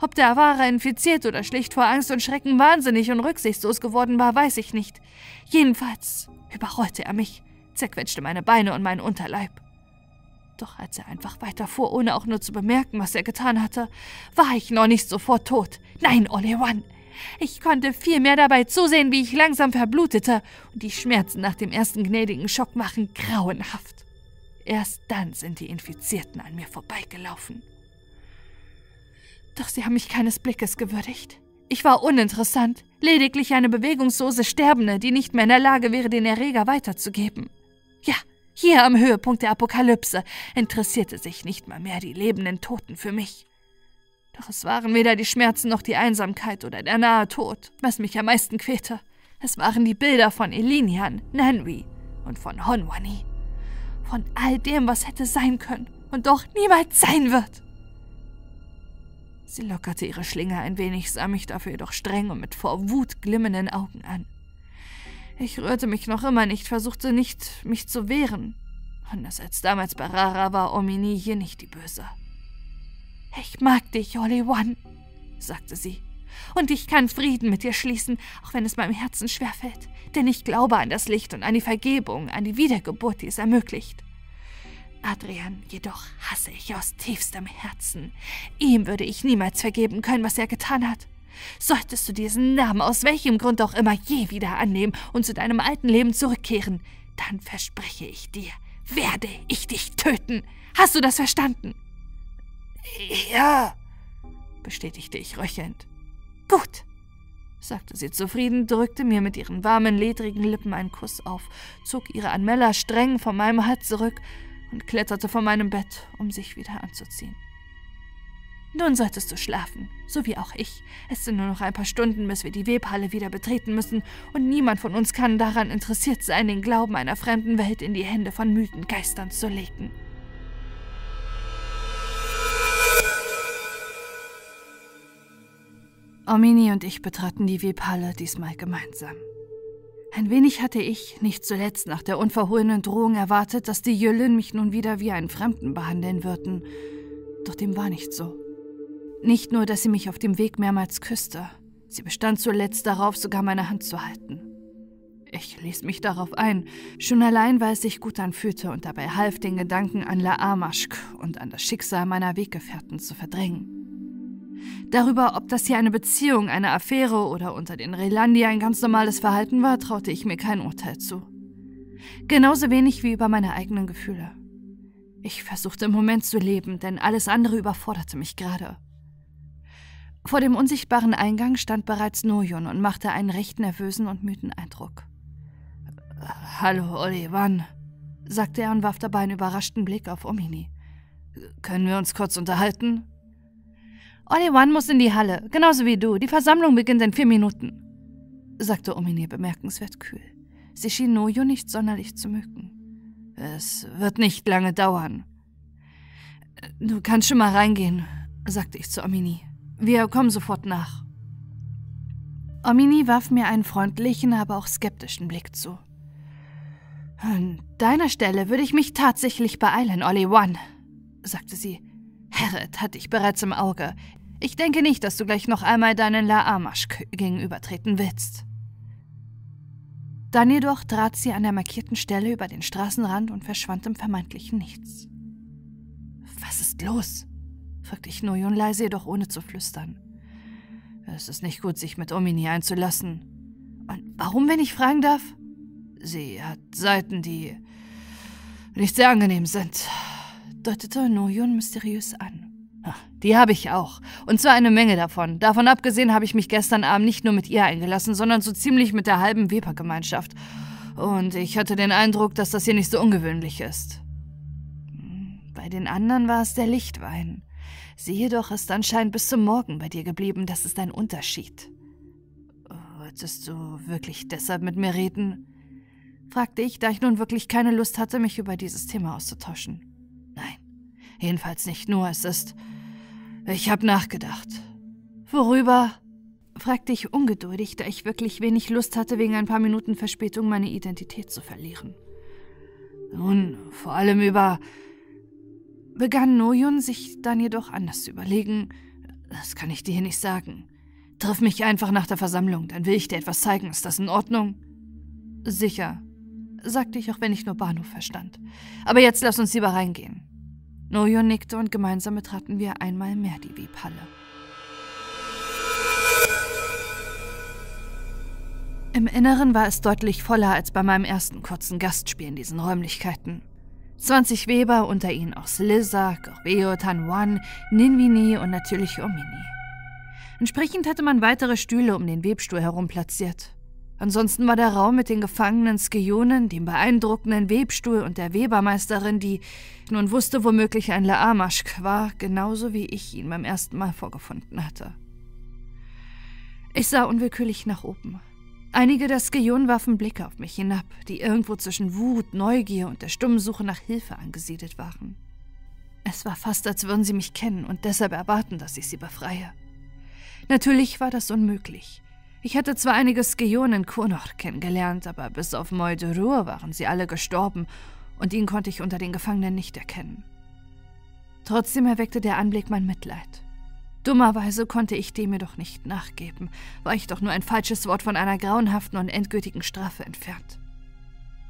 Ob der Aware infiziert oder schlicht vor Angst und Schrecken wahnsinnig und rücksichtslos geworden war, weiß ich nicht. Jedenfalls überrollte er mich zerquetschte meine Beine und meinen Unterleib. Doch als er einfach weiterfuhr, ohne auch nur zu bemerken, was er getan hatte, war ich noch nicht sofort tot. Nein, Ole One. Ich konnte vielmehr dabei zusehen, wie ich langsam verblutete, und die Schmerzen nach dem ersten gnädigen Schock waren grauenhaft. Erst dann sind die Infizierten an mir vorbeigelaufen. Doch sie haben mich keines Blickes gewürdigt. Ich war uninteressant, lediglich eine bewegungslose Sterbende, die nicht mehr in der Lage wäre, den Erreger weiterzugeben. Ja, hier am Höhepunkt der Apokalypse interessierte sich nicht mal mehr die lebenden Toten für mich. Doch es waren weder die Schmerzen noch die Einsamkeit oder der nahe Tod, was mich am meisten quälte. Es waren die Bilder von Elinian, Nanwi und von Honwani. Von all dem, was hätte sein können und doch niemals sein wird. Sie lockerte ihre Schlinge ein wenig, sah mich dafür jedoch streng und mit vor Wut glimmenden Augen an. Ich rührte mich noch immer nicht, versuchte nicht, mich zu wehren. Anders als damals bei Rara war Omini hier nicht die Böse. Ich mag dich, Ollie One, sagte sie. Und ich kann Frieden mit dir schließen, auch wenn es meinem Herzen schwerfällt. Denn ich glaube an das Licht und an die Vergebung, an die Wiedergeburt, die es ermöglicht. Adrian jedoch hasse ich aus tiefstem Herzen. Ihm würde ich niemals vergeben können, was er getan hat. Solltest du diesen Namen aus welchem Grund auch immer je wieder annehmen und zu deinem alten Leben zurückkehren, dann verspreche ich dir, werde ich dich töten. Hast du das verstanden? Ja, bestätigte ich röchelnd. Gut, sagte sie zufrieden, drückte mir mit ihren warmen, ledrigen Lippen einen Kuss auf, zog ihre Anmella streng von meinem Hals zurück und kletterte von meinem Bett, um sich wieder anzuziehen. Nun solltest du schlafen, so wie auch ich. Es sind nur noch ein paar Stunden, bis wir die Webhalle wieder betreten müssen, und niemand von uns kann daran interessiert sein, den Glauben einer fremden Welt in die Hände von Mythengeistern zu legen. Omini und ich betraten die Webhalle diesmal gemeinsam. Ein wenig hatte ich, nicht zuletzt nach der unverhohlenen Drohung, erwartet, dass die Jüllen mich nun wieder wie einen Fremden behandeln würden. Doch dem war nicht so. Nicht nur, dass sie mich auf dem Weg mehrmals küsste, sie bestand zuletzt darauf, sogar meine Hand zu halten. Ich ließ mich darauf ein, schon allein, weil es sich gut anfühlte und dabei half, den Gedanken an La Amaschk und an das Schicksal meiner Weggefährten zu verdrängen. Darüber, ob das hier eine Beziehung, eine Affäre oder unter den Relandi ein ganz normales Verhalten war, traute ich mir kein Urteil zu. Genauso wenig wie über meine eigenen Gefühle. Ich versuchte im Moment zu leben, denn alles andere überforderte mich gerade. Vor dem unsichtbaren Eingang stand bereits Nojon und machte einen recht nervösen und müden Eindruck. Hallo, Olivan, sagte er und warf dabei einen überraschten Blick auf Omini. Können wir uns kurz unterhalten? Olivan muss in die Halle, genauso wie du. Die Versammlung beginnt in vier Minuten, sagte Omini bemerkenswert kühl. Sie schien Nojo nicht sonderlich zu mögen. Es wird nicht lange dauern. Du kannst schon mal reingehen, sagte ich zu Omini. Wir kommen sofort nach. Omini warf mir einen freundlichen, aber auch skeptischen Blick zu. An deiner Stelle würde ich mich tatsächlich beeilen, Olli One, sagte sie. Herret hatte ich bereits im Auge. Ich denke nicht, dass du gleich noch einmal deinen La Amaschk gegenübertreten willst. Dann jedoch trat sie an der markierten Stelle über den Straßenrand und verschwand im vermeintlichen Nichts. Was ist los? Fragte ich Noyon leise, jedoch ohne zu flüstern. Es ist nicht gut, sich mit Omini einzulassen. Und warum, wenn ich fragen darf? Sie hat Seiten, die nicht sehr angenehm sind, deutete Noyon mysteriös an. Die habe ich auch. Und zwar eine Menge davon. Davon abgesehen habe ich mich gestern Abend nicht nur mit ihr eingelassen, sondern so ziemlich mit der halben Weber-Gemeinschaft. Und ich hatte den Eindruck, dass das hier nicht so ungewöhnlich ist. Bei den anderen war es der Lichtwein. Sie jedoch ist anscheinend bis zum Morgen bei dir geblieben. Das ist ein Unterschied. Wolltest du wirklich deshalb mit mir reden? fragte ich, da ich nun wirklich keine Lust hatte, mich über dieses Thema auszutauschen. Nein, jedenfalls nicht nur. Es ist. Ich habe nachgedacht. Worüber? fragte ich ungeduldig, da ich wirklich wenig Lust hatte, wegen ein paar Minuten Verspätung meine Identität zu verlieren. Nun, vor allem über. Begann Noyun sich dann jedoch anders zu überlegen. Das kann ich dir hier nicht sagen. Triff mich einfach nach der Versammlung, dann will ich dir etwas zeigen. Ist das in Ordnung? Sicher, sagte ich, auch wenn ich nur Bahnhof verstand. Aber jetzt lass uns lieber reingehen. Noyun nickte und gemeinsam betraten wir einmal mehr die Webhalle. Im Inneren war es deutlich voller als bei meinem ersten kurzen Gastspiel in diesen Räumlichkeiten. 20 Weber, unter ihnen auch Sliza, Gorbeo, Tanwan, Ninvini und natürlich Omini. Entsprechend hatte man weitere Stühle um den Webstuhl herum platziert. Ansonsten war der Raum mit den gefangenen Skionen, dem beeindruckenden Webstuhl und der Webermeisterin, die nun wusste, womöglich ein Laamaschk war, genauso wie ich ihn beim ersten Mal vorgefunden hatte. Ich sah unwillkürlich nach oben. Einige der Skionen warfen Blicke auf mich hinab, die irgendwo zwischen Wut, Neugier und der stummen Suche nach Hilfe angesiedelt waren. Es war fast, als würden sie mich kennen und deshalb erwarten, dass ich sie befreie. Natürlich war das unmöglich. Ich hatte zwar einige Skionen in Kurnoch kennengelernt, aber bis auf Moiderur waren sie alle gestorben und ihn konnte ich unter den Gefangenen nicht erkennen. Trotzdem erweckte der Anblick mein Mitleid. Dummerweise konnte ich dem jedoch nicht nachgeben, war ich doch nur ein falsches Wort von einer grauenhaften und endgültigen Strafe entfernt.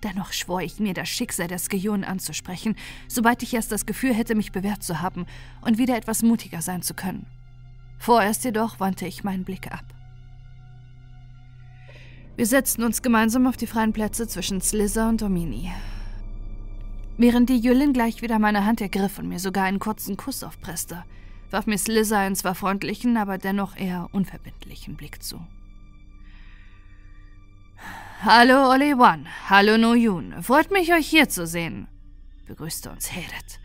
Dennoch schwor ich mir, das Schicksal der Skionen anzusprechen, sobald ich erst das Gefühl hätte, mich bewährt zu haben und wieder etwas mutiger sein zu können. Vorerst jedoch wandte ich meinen Blick ab. Wir setzten uns gemeinsam auf die freien Plätze zwischen Slizzer und Domini. Während die Jüllin gleich wieder meine Hand ergriff und mir sogar einen kurzen Kuss aufpresste, warf mir Slizzer einen zwar freundlichen, aber dennoch eher unverbindlichen Blick zu. Hallo Oli One, hallo No Yun, freut mich euch hier zu sehen, begrüßte uns Heret.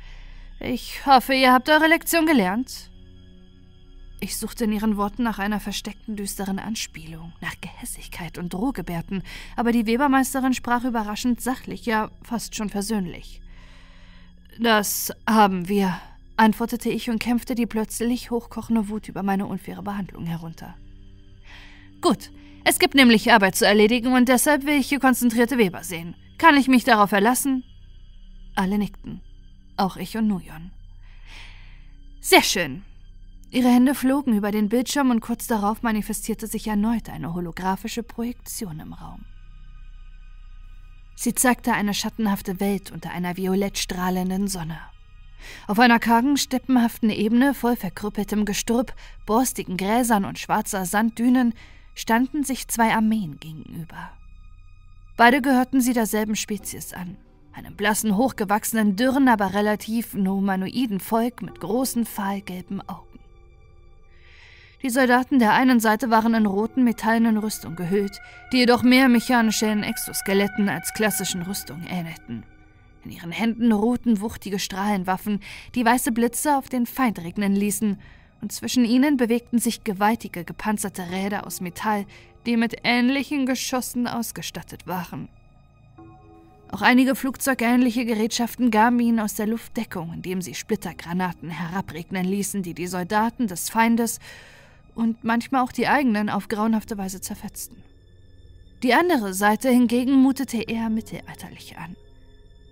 Ich hoffe, ihr habt eure Lektion gelernt. Ich suchte in ihren Worten nach einer versteckten, düsteren Anspielung, nach Gehässigkeit und Drohgebärden, aber die Webermeisterin sprach überraschend sachlich, ja fast schon versöhnlich. Das haben wir, antwortete ich und kämpfte die plötzlich hochkochende Wut über meine unfaire Behandlung herunter. Gut, es gibt nämlich Arbeit zu erledigen und deshalb will ich hier konzentrierte Weber sehen. Kann ich mich darauf verlassen? Alle nickten, auch ich und Nujon. Sehr schön. Ihre Hände flogen über den Bildschirm und kurz darauf manifestierte sich erneut eine holographische Projektion im Raum. Sie zeigte eine schattenhafte Welt unter einer violett strahlenden Sonne. Auf einer kargen, steppenhaften Ebene voll verkrüppeltem Gestrüpp, borstigen Gräsern und schwarzer Sanddünen standen sich zwei Armeen gegenüber. Beide gehörten sie derselben Spezies an, einem blassen, hochgewachsenen, dürren, aber relativ humanoiden Volk mit großen, fahlgelben Augen. Die Soldaten der einen Seite waren in roten metallenen Rüstungen gehüllt, die jedoch mehr mechanischen Exoskeletten als klassischen Rüstungen ähnelten. In ihren Händen ruhten wuchtige Strahlenwaffen, die weiße Blitze auf den Feind regnen ließen, und zwischen ihnen bewegten sich gewaltige gepanzerte Räder aus Metall, die mit ähnlichen Geschossen ausgestattet waren. Auch einige flugzeugähnliche Gerätschaften gaben ihnen aus der Luft Deckung, indem sie Splittergranaten herabregnen ließen, die die Soldaten des Feindes und manchmal auch die eigenen auf grauenhafte Weise zerfetzten. Die andere Seite hingegen mutete eher mittelalterlich an.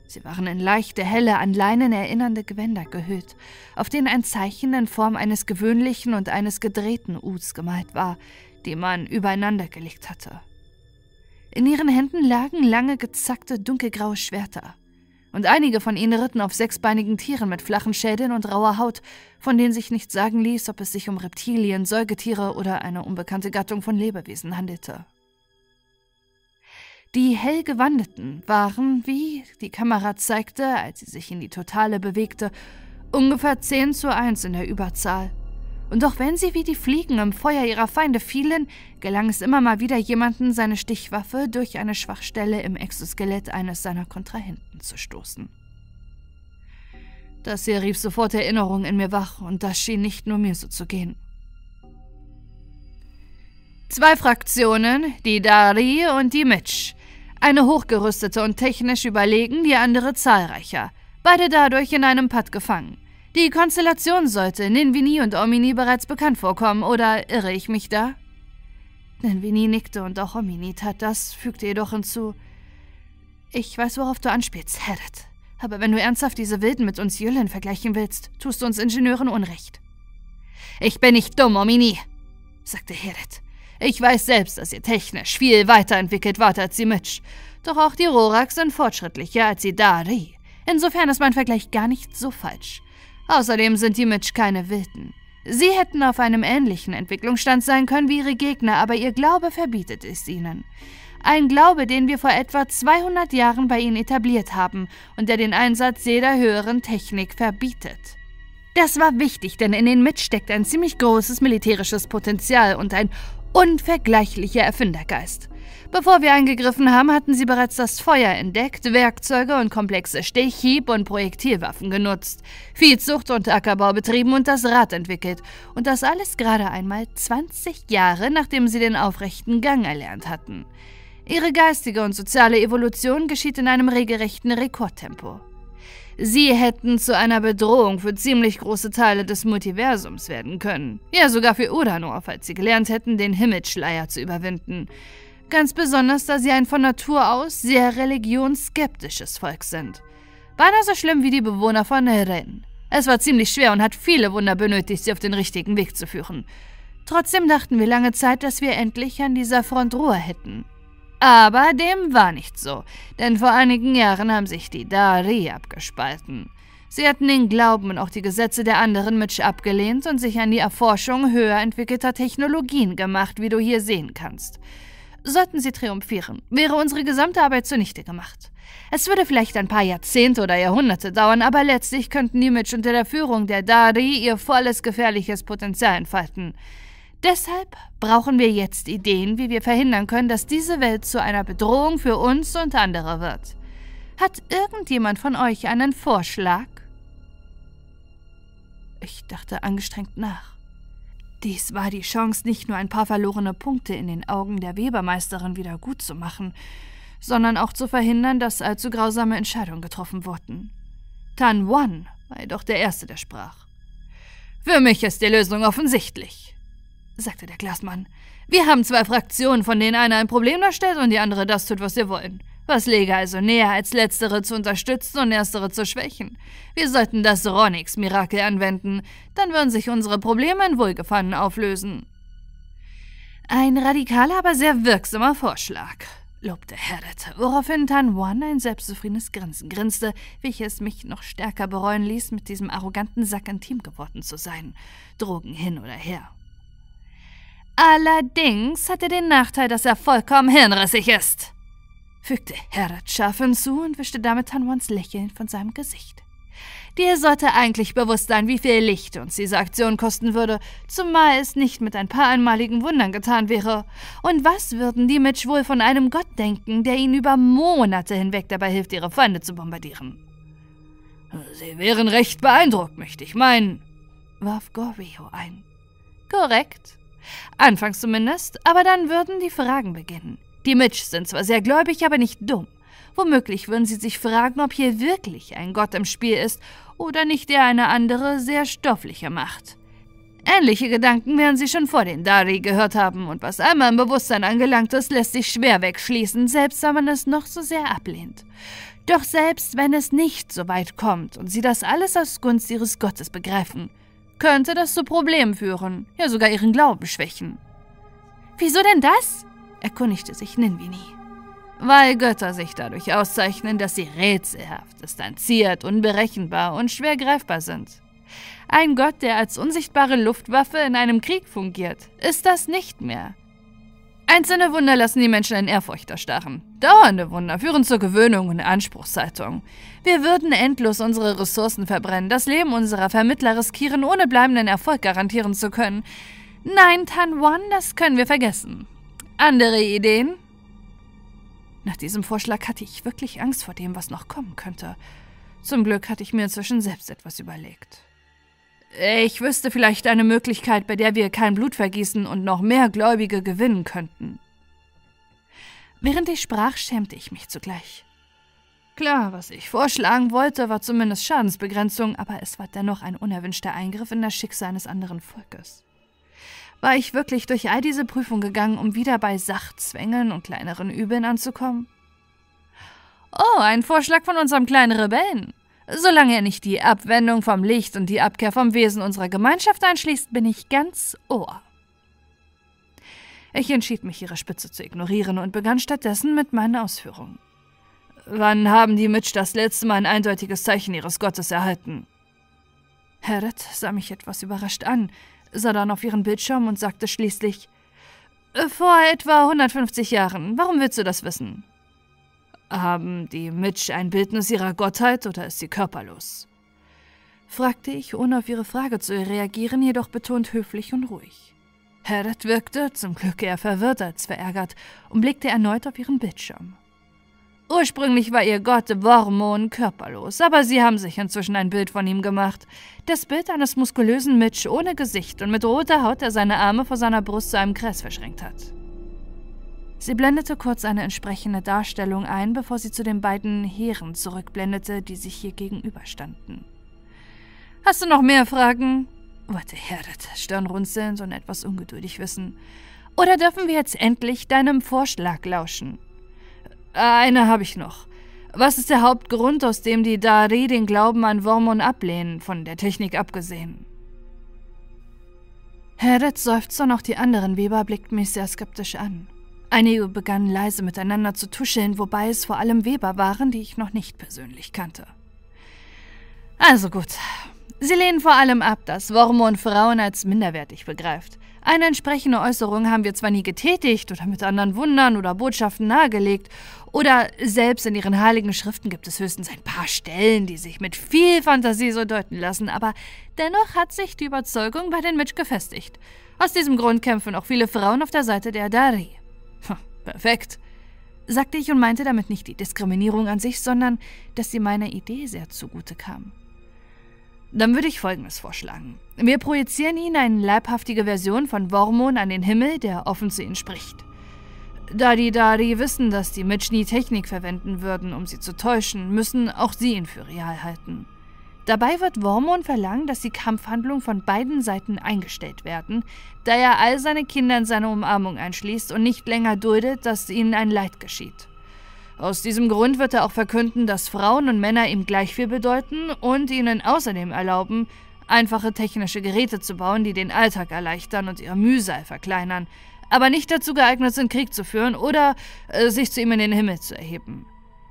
Sie waren in leichte, helle, an Leinen erinnernde Gewänder gehüllt, auf denen ein Zeichen in Form eines gewöhnlichen und eines gedrehten Us gemalt war, die man übereinander gelegt hatte. In ihren Händen lagen lange gezackte, dunkelgraue Schwerter, und einige von ihnen ritten auf sechsbeinigen Tieren mit flachen Schädeln und rauer Haut, von denen sich nicht sagen ließ, ob es sich um Reptilien, Säugetiere oder eine unbekannte Gattung von Lebewesen handelte. Die hell gewandeten waren, wie die Kamera zeigte, als sie sich in die Totale bewegte, ungefähr 10 zu 1 in der Überzahl. Und auch wenn sie wie die Fliegen im Feuer ihrer Feinde fielen, gelang es immer mal wieder jemanden, seine Stichwaffe durch eine Schwachstelle im Exoskelett eines seiner Kontrahenten zu stoßen. Das hier rief sofort Erinnerungen in mir wach, und das schien nicht nur mir so zu gehen. Zwei Fraktionen, die Dari und die Mitch. Eine hochgerüstete und technisch überlegen, die andere zahlreicher. Beide dadurch in einem Pad gefangen. Die Konstellation sollte Ninvini und Omini bereits bekannt vorkommen, oder irre ich mich da? Ninvini nickte und auch Omini tat das, fügte jedoch hinzu. Ich weiß, worauf du anspielst, Hedet. Aber wenn du ernsthaft diese Wilden mit uns Jüllen vergleichen willst, tust du uns Ingenieuren Unrecht. Ich bin nicht dumm, Omini, sagte Hedet. Ich weiß selbst, dass ihr technisch viel weiterentwickelt wart als die Mitch. Doch auch die Rorak sind fortschrittlicher als die Dari. Insofern ist mein Vergleich gar nicht so falsch. Außerdem sind die Mitch keine Wilden. Sie hätten auf einem ähnlichen Entwicklungsstand sein können wie ihre Gegner, aber ihr Glaube verbietet es ihnen. Ein Glaube, den wir vor etwa 200 Jahren bei ihnen etabliert haben und der den Einsatz jeder höheren Technik verbietet. Das war wichtig, denn in den Mitch steckt ein ziemlich großes militärisches Potenzial und ein unvergleichlicher Erfindergeist. Bevor wir eingegriffen haben, hatten sie bereits das Feuer entdeckt, Werkzeuge und komplexe Stich-, Hieb- und Projektilwaffen genutzt, Viehzucht und Ackerbau betrieben und das Rad entwickelt. Und das alles gerade einmal 20 Jahre, nachdem sie den aufrechten Gang erlernt hatten. Ihre geistige und soziale Evolution geschieht in einem regelrechten Rekordtempo. Sie hätten zu einer Bedrohung für ziemlich große Teile des Multiversums werden können. Ja, sogar für Uranor, falls sie gelernt hätten, den Himmelsschleier zu überwinden. Ganz besonders, da sie ein von Natur aus sehr religionsskeptisches Volk sind. Beinahe so schlimm wie die Bewohner von Ren. Es war ziemlich schwer und hat viele Wunder benötigt, sie auf den richtigen Weg zu führen. Trotzdem dachten wir lange Zeit, dass wir endlich an dieser Front Ruhe hätten. Aber dem war nicht so, denn vor einigen Jahren haben sich die Dari abgespalten. Sie hatten den Glauben und auch die Gesetze der anderen Mitch abgelehnt und sich an die Erforschung höher entwickelter Technologien gemacht, wie du hier sehen kannst. Sollten sie triumphieren, wäre unsere gesamte Arbeit zunichte gemacht. Es würde vielleicht ein paar Jahrzehnte oder Jahrhunderte dauern, aber letztlich könnten die Mitch unter der Führung der Dari ihr volles gefährliches Potenzial entfalten. Deshalb brauchen wir jetzt Ideen, wie wir verhindern können, dass diese Welt zu einer Bedrohung für uns und andere wird. Hat irgendjemand von euch einen Vorschlag? Ich dachte angestrengt nach. Dies war die Chance, nicht nur ein paar verlorene Punkte in den Augen der Webermeisterin wieder gut zu machen, sondern auch zu verhindern, dass allzu grausame Entscheidungen getroffen wurden. Tan Wan war jedoch der Erste, der sprach. Für mich ist die Lösung offensichtlich, sagte der Glasmann. Wir haben zwei Fraktionen, von denen eine ein Problem darstellt und die andere das tut, was sie wollen. Was läge also näher, als letztere zu unterstützen und erstere zu schwächen? Wir sollten das Ronix-Mirakel anwenden, dann würden sich unsere Probleme in Wohlgefallen auflösen. Ein radikaler, aber sehr wirksamer Vorschlag, lobte Herdet, woraufhin Tan Wan ein selbstzufriedenes Grinsen grinste, welches mich noch stärker bereuen ließ, mit diesem arroganten Sack intim geworden zu sein. Drogen hin oder her. Allerdings hat er den Nachteil, dass er vollkommen hirnrissig ist fügte Herat scharf hinzu und wischte damit Tanwans Lächeln von seinem Gesicht. Dir sollte eigentlich bewusst sein, wie viel Licht uns diese Aktion kosten würde, zumal es nicht mit ein paar einmaligen Wundern getan wäre. Und was würden die Mitch wohl von einem Gott denken, der ihnen über Monate hinweg dabei hilft, ihre Feinde zu bombardieren? Sie wären recht beeindruckt, möchte ich meinen, warf Gorio ein. Korrekt. Anfangs zumindest, aber dann würden die Fragen beginnen. Die Mitch sind zwar sehr gläubig, aber nicht dumm. Womöglich würden sie sich fragen, ob hier wirklich ein Gott im Spiel ist oder nicht eher eine andere, sehr stoffliche Macht. Ähnliche Gedanken werden sie schon vor den Dari gehört haben, und was einmal im Bewusstsein angelangt ist, lässt sich schwer wegschließen, selbst wenn man es noch so sehr ablehnt. Doch selbst wenn es nicht so weit kommt und sie das alles aus Gunst ihres Gottes begreifen, könnte das zu Problemen führen, ja sogar ihren Glauben schwächen. Wieso denn das? erkundigte sich Ninvini. Weil Götter sich dadurch auszeichnen, dass sie rätselhaft, distanziert, unberechenbar und schwer greifbar sind. Ein Gott, der als unsichtbare Luftwaffe in einem Krieg fungiert, ist das nicht mehr. Einzelne Wunder lassen die Menschen in Ehrfurcht erstarren. Dauernde Wunder führen zur Gewöhnung und Anspruchshaltung. Wir würden endlos unsere Ressourcen verbrennen, das Leben unserer Vermittler riskieren, ohne bleibenden Erfolg garantieren zu können. Nein, Tan Wan, das können wir vergessen. Andere Ideen? Nach diesem Vorschlag hatte ich wirklich Angst vor dem, was noch kommen könnte. Zum Glück hatte ich mir inzwischen selbst etwas überlegt. Ich wüsste vielleicht eine Möglichkeit, bei der wir kein Blut vergießen und noch mehr Gläubige gewinnen könnten. Während ich sprach, schämte ich mich zugleich. Klar, was ich vorschlagen wollte, war zumindest Schadensbegrenzung, aber es war dennoch ein unerwünschter Eingriff in das Schicksal eines anderen Volkes. War ich wirklich durch all diese Prüfungen gegangen, um wieder bei Sachzwängen und kleineren Übeln anzukommen? Oh, ein Vorschlag von unserem kleinen Rebellen. Solange er nicht die Abwendung vom Licht und die Abkehr vom Wesen unserer Gemeinschaft einschließt, bin ich ganz Ohr. Ich entschied mich, ihre Spitze zu ignorieren und begann stattdessen mit meinen Ausführungen. Wann haben die Mitch das letzte Mal ein eindeutiges Zeichen ihres Gottes erhalten? Heret sah mich etwas überrascht an, sah dann auf ihren Bildschirm und sagte schließlich: Vor etwa 150 Jahren. Warum willst du das wissen? Haben die Mitch ein Bildnis ihrer Gottheit oder ist sie körperlos? fragte ich, ohne auf ihre Frage zu reagieren, jedoch betont höflich und ruhig. Heret wirkte, zum Glück eher verwirrt als verärgert, und blickte erneut auf ihren Bildschirm. Ursprünglich war ihr Gott Wormon körperlos, aber sie haben sich inzwischen ein Bild von ihm gemacht. Das Bild eines muskulösen Mitch ohne Gesicht und mit roter Haut, der seine Arme vor seiner Brust zu einem Kreis verschränkt hat. Sie blendete kurz eine entsprechende Darstellung ein, bevor sie zu den beiden Heeren zurückblendete, die sich hier gegenüberstanden. Hast du noch mehr Fragen? wollte Heret stirnrunzelnd und etwas ungeduldig wissen. Oder dürfen wir jetzt endlich deinem Vorschlag lauschen? Eine habe ich noch. Was ist der Hauptgrund, aus dem die Dari den Glauben an Wormon ablehnen, von der Technik abgesehen? Heret seufzte und auch die anderen Weber blickten mich sehr skeptisch an. Einige begannen leise miteinander zu tuscheln, wobei es vor allem Weber waren, die ich noch nicht persönlich kannte. Also gut. Sie lehnen vor allem ab, dass Wormon Frauen als minderwertig begreift. Eine entsprechende Äußerung haben wir zwar nie getätigt oder mit anderen Wundern oder Botschaften nahegelegt, oder selbst in ihren heiligen Schriften gibt es höchstens ein paar Stellen, die sich mit viel Fantasie so deuten lassen, aber dennoch hat sich die Überzeugung bei den Mitch gefestigt. Aus diesem Grund kämpfen auch viele Frauen auf der Seite der Dari. Perfekt, sagte ich und meinte damit nicht die Diskriminierung an sich, sondern dass sie meiner Idee sehr zugute kam. Dann würde ich Folgendes vorschlagen. Wir projizieren Ihnen eine leibhaftige Version von Wormon an den Himmel, der offen zu Ihnen spricht. Da die Dari wissen, dass die Mitch nie Technik verwenden würden, um sie zu täuschen, müssen auch sie ihn für real halten. Dabei wird Wormon verlangen, dass die Kampfhandlungen von beiden Seiten eingestellt werden, da er all seine Kinder in seine Umarmung einschließt und nicht länger duldet, dass ihnen ein Leid geschieht. Aus diesem Grund wird er auch verkünden, dass Frauen und Männer ihm gleich viel bedeuten und ihnen außerdem erlauben, einfache technische Geräte zu bauen, die den Alltag erleichtern und ihre Mühsal verkleinern, aber nicht dazu geeignet sind, Krieg zu führen oder äh, sich zu ihm in den Himmel zu erheben.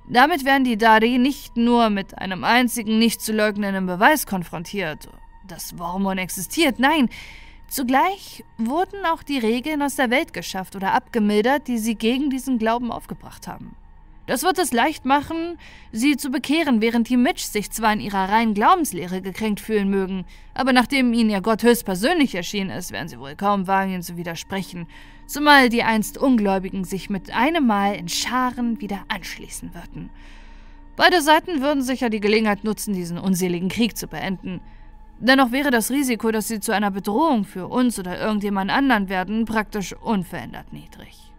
Damit werden die Dari nicht nur mit einem einzigen nicht zu leugnenden Beweis konfrontiert, dass Wormon existiert, nein, zugleich wurden auch die Regeln aus der Welt geschafft oder abgemildert, die sie gegen diesen Glauben aufgebracht haben. Das wird es leicht machen, sie zu bekehren, während die Mitch sich zwar in ihrer reinen Glaubenslehre gekränkt fühlen mögen, aber nachdem ihnen ihr Gott höchstpersönlich erschienen ist, werden sie wohl kaum wagen, ihm zu widersprechen, zumal die einst Ungläubigen sich mit einem Mal in Scharen wieder anschließen würden. Beide Seiten würden sicher die Gelegenheit nutzen, diesen unseligen Krieg zu beenden. Dennoch wäre das Risiko, dass sie zu einer Bedrohung für uns oder irgendjemand anderen werden, praktisch unverändert niedrig.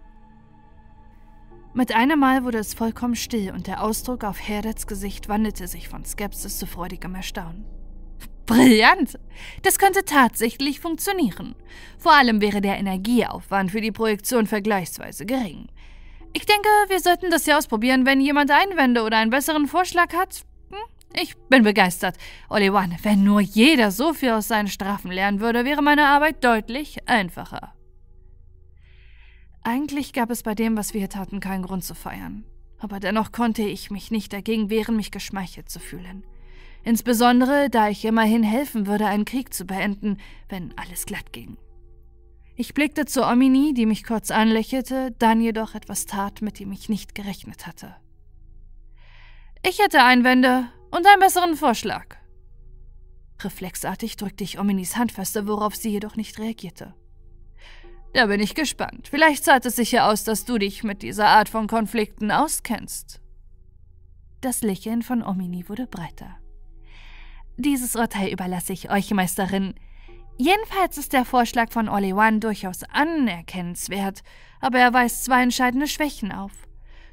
Mit einem Mal wurde es vollkommen still und der Ausdruck auf Herdets Gesicht wandelte sich von Skepsis zu freudigem Erstaunen. Brillant! Das könnte tatsächlich funktionieren. Vor allem wäre der Energieaufwand für die Projektion vergleichsweise gering. Ich denke, wir sollten das hier ausprobieren, wenn jemand Einwände oder einen besseren Vorschlag hat. Hm? Ich bin begeistert. Oliwan, wenn nur jeder so viel aus seinen Strafen lernen würde, wäre meine Arbeit deutlich einfacher. Eigentlich gab es bei dem, was wir hier taten, keinen Grund zu feiern. Aber dennoch konnte ich mich nicht dagegen wehren, mich geschmeichelt zu fühlen. Insbesondere, da ich immerhin helfen würde, einen Krieg zu beenden, wenn alles glatt ging. Ich blickte zu Omini, die mich kurz anlächelte, dann jedoch etwas tat, mit dem ich nicht gerechnet hatte. Ich hätte Einwände und einen besseren Vorschlag. Reflexartig drückte ich Ominis Hand fester, worauf sie jedoch nicht reagierte. Da bin ich gespannt. Vielleicht zahlt es sich ja aus, dass du dich mit dieser Art von Konflikten auskennst. Das Lächeln von Omini wurde breiter. Dieses Urteil überlasse ich euch, Meisterin. Jedenfalls ist der Vorschlag von Oliwan durchaus anerkennenswert, aber er weist zwei entscheidende Schwächen auf.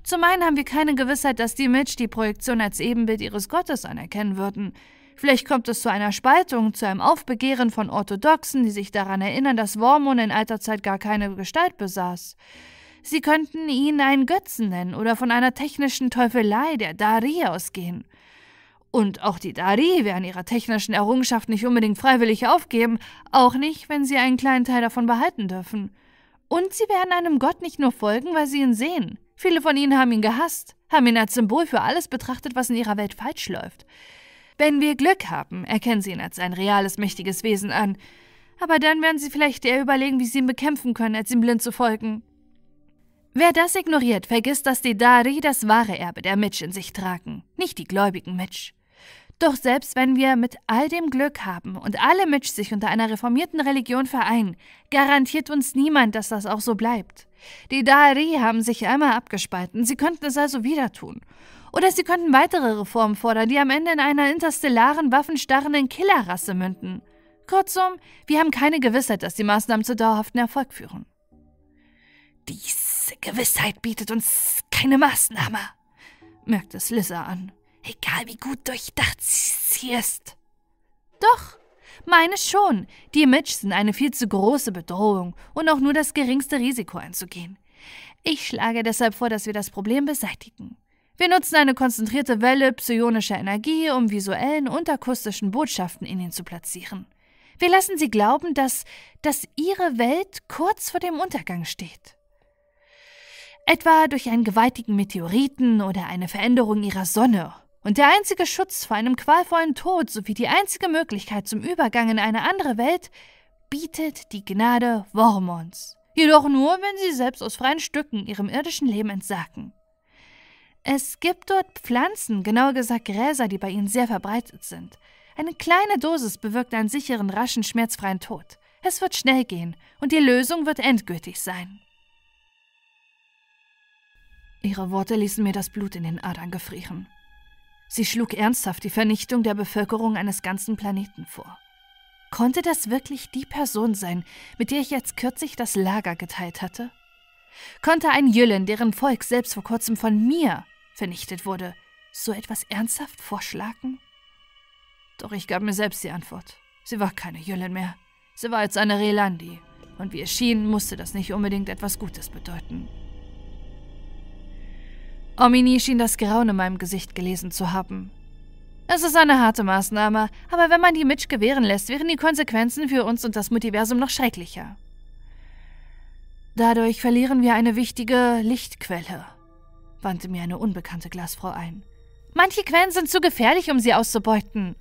Zum einen haben wir keine Gewissheit, dass die Mitch die Projektion als Ebenbild ihres Gottes anerkennen würden. Vielleicht kommt es zu einer Spaltung, zu einem Aufbegehren von Orthodoxen, die sich daran erinnern, dass Wormon in alter Zeit gar keine Gestalt besaß. Sie könnten ihn einen Götzen nennen oder von einer technischen Teufelei der Dari ausgehen. Und auch die Dari werden ihre technischen Errungenschaften nicht unbedingt freiwillig aufgeben, auch nicht, wenn sie einen kleinen Teil davon behalten dürfen. Und sie werden einem Gott nicht nur folgen, weil sie ihn sehen. Viele von ihnen haben ihn gehasst, haben ihn als Symbol für alles betrachtet, was in ihrer Welt falsch läuft. Wenn wir Glück haben, erkennen sie ihn als ein reales, mächtiges Wesen an. Aber dann werden sie vielleicht eher überlegen, wie sie ihn bekämpfen können, als ihm blind zu folgen. Wer das ignoriert, vergisst, dass die Dari das wahre Erbe der Mitch in sich tragen, nicht die gläubigen Mitch. Doch selbst wenn wir mit all dem Glück haben und alle Mitch sich unter einer reformierten Religion vereinen, garantiert uns niemand, dass das auch so bleibt. Die Dari haben sich einmal abgespalten, sie könnten es also wieder tun. Oder sie könnten weitere Reformen fordern, die am Ende in einer interstellaren, waffenstarrenden Killerrasse münden. Kurzum, wir haben keine Gewissheit, dass die Maßnahmen zu dauerhaften Erfolg führen. Diese Gewissheit bietet uns keine Maßnahme, merkte Slizzer an. Egal wie gut durchdacht sie ist. Doch, meine schon. Die Mitch sind eine viel zu große Bedrohung und auch nur das geringste Risiko einzugehen. Ich schlage deshalb vor, dass wir das Problem beseitigen. Wir nutzen eine konzentrierte Welle psionischer Energie, um visuellen und akustischen Botschaften in ihn zu platzieren. Wir lassen sie glauben, dass, dass ihre Welt kurz vor dem Untergang steht. Etwa durch einen gewaltigen Meteoriten oder eine Veränderung ihrer Sonne. Und der einzige Schutz vor einem qualvollen Tod sowie die einzige Möglichkeit zum Übergang in eine andere Welt bietet die Gnade Wormons. Jedoch nur, wenn sie selbst aus freien Stücken ihrem irdischen Leben entsagen. Es gibt dort Pflanzen, genauer gesagt Gräser, die bei ihnen sehr verbreitet sind. Eine kleine Dosis bewirkt einen sicheren, raschen, schmerzfreien Tod. Es wird schnell gehen und die Lösung wird endgültig sein. Ihre Worte ließen mir das Blut in den Adern gefrieren. Sie schlug ernsthaft die Vernichtung der Bevölkerung eines ganzen Planeten vor. Konnte das wirklich die Person sein, mit der ich jetzt kürzlich das Lager geteilt hatte? Konnte ein Jüllen, deren Volk selbst vor kurzem von mir vernichtet wurde, so etwas ernsthaft vorschlagen? Doch ich gab mir selbst die Antwort. Sie war keine Jüllen mehr. Sie war jetzt eine Relandi. Und wie es schien, musste das nicht unbedingt etwas Gutes bedeuten. Omini schien das Grauen in meinem Gesicht gelesen zu haben. Es ist eine harte Maßnahme, aber wenn man die Mitch gewähren lässt, wären die Konsequenzen für uns und das Multiversum noch schrecklicher. Dadurch verlieren wir eine wichtige Lichtquelle, wandte mir eine unbekannte Glasfrau ein. Manche Quellen sind zu gefährlich, um sie auszubeuten.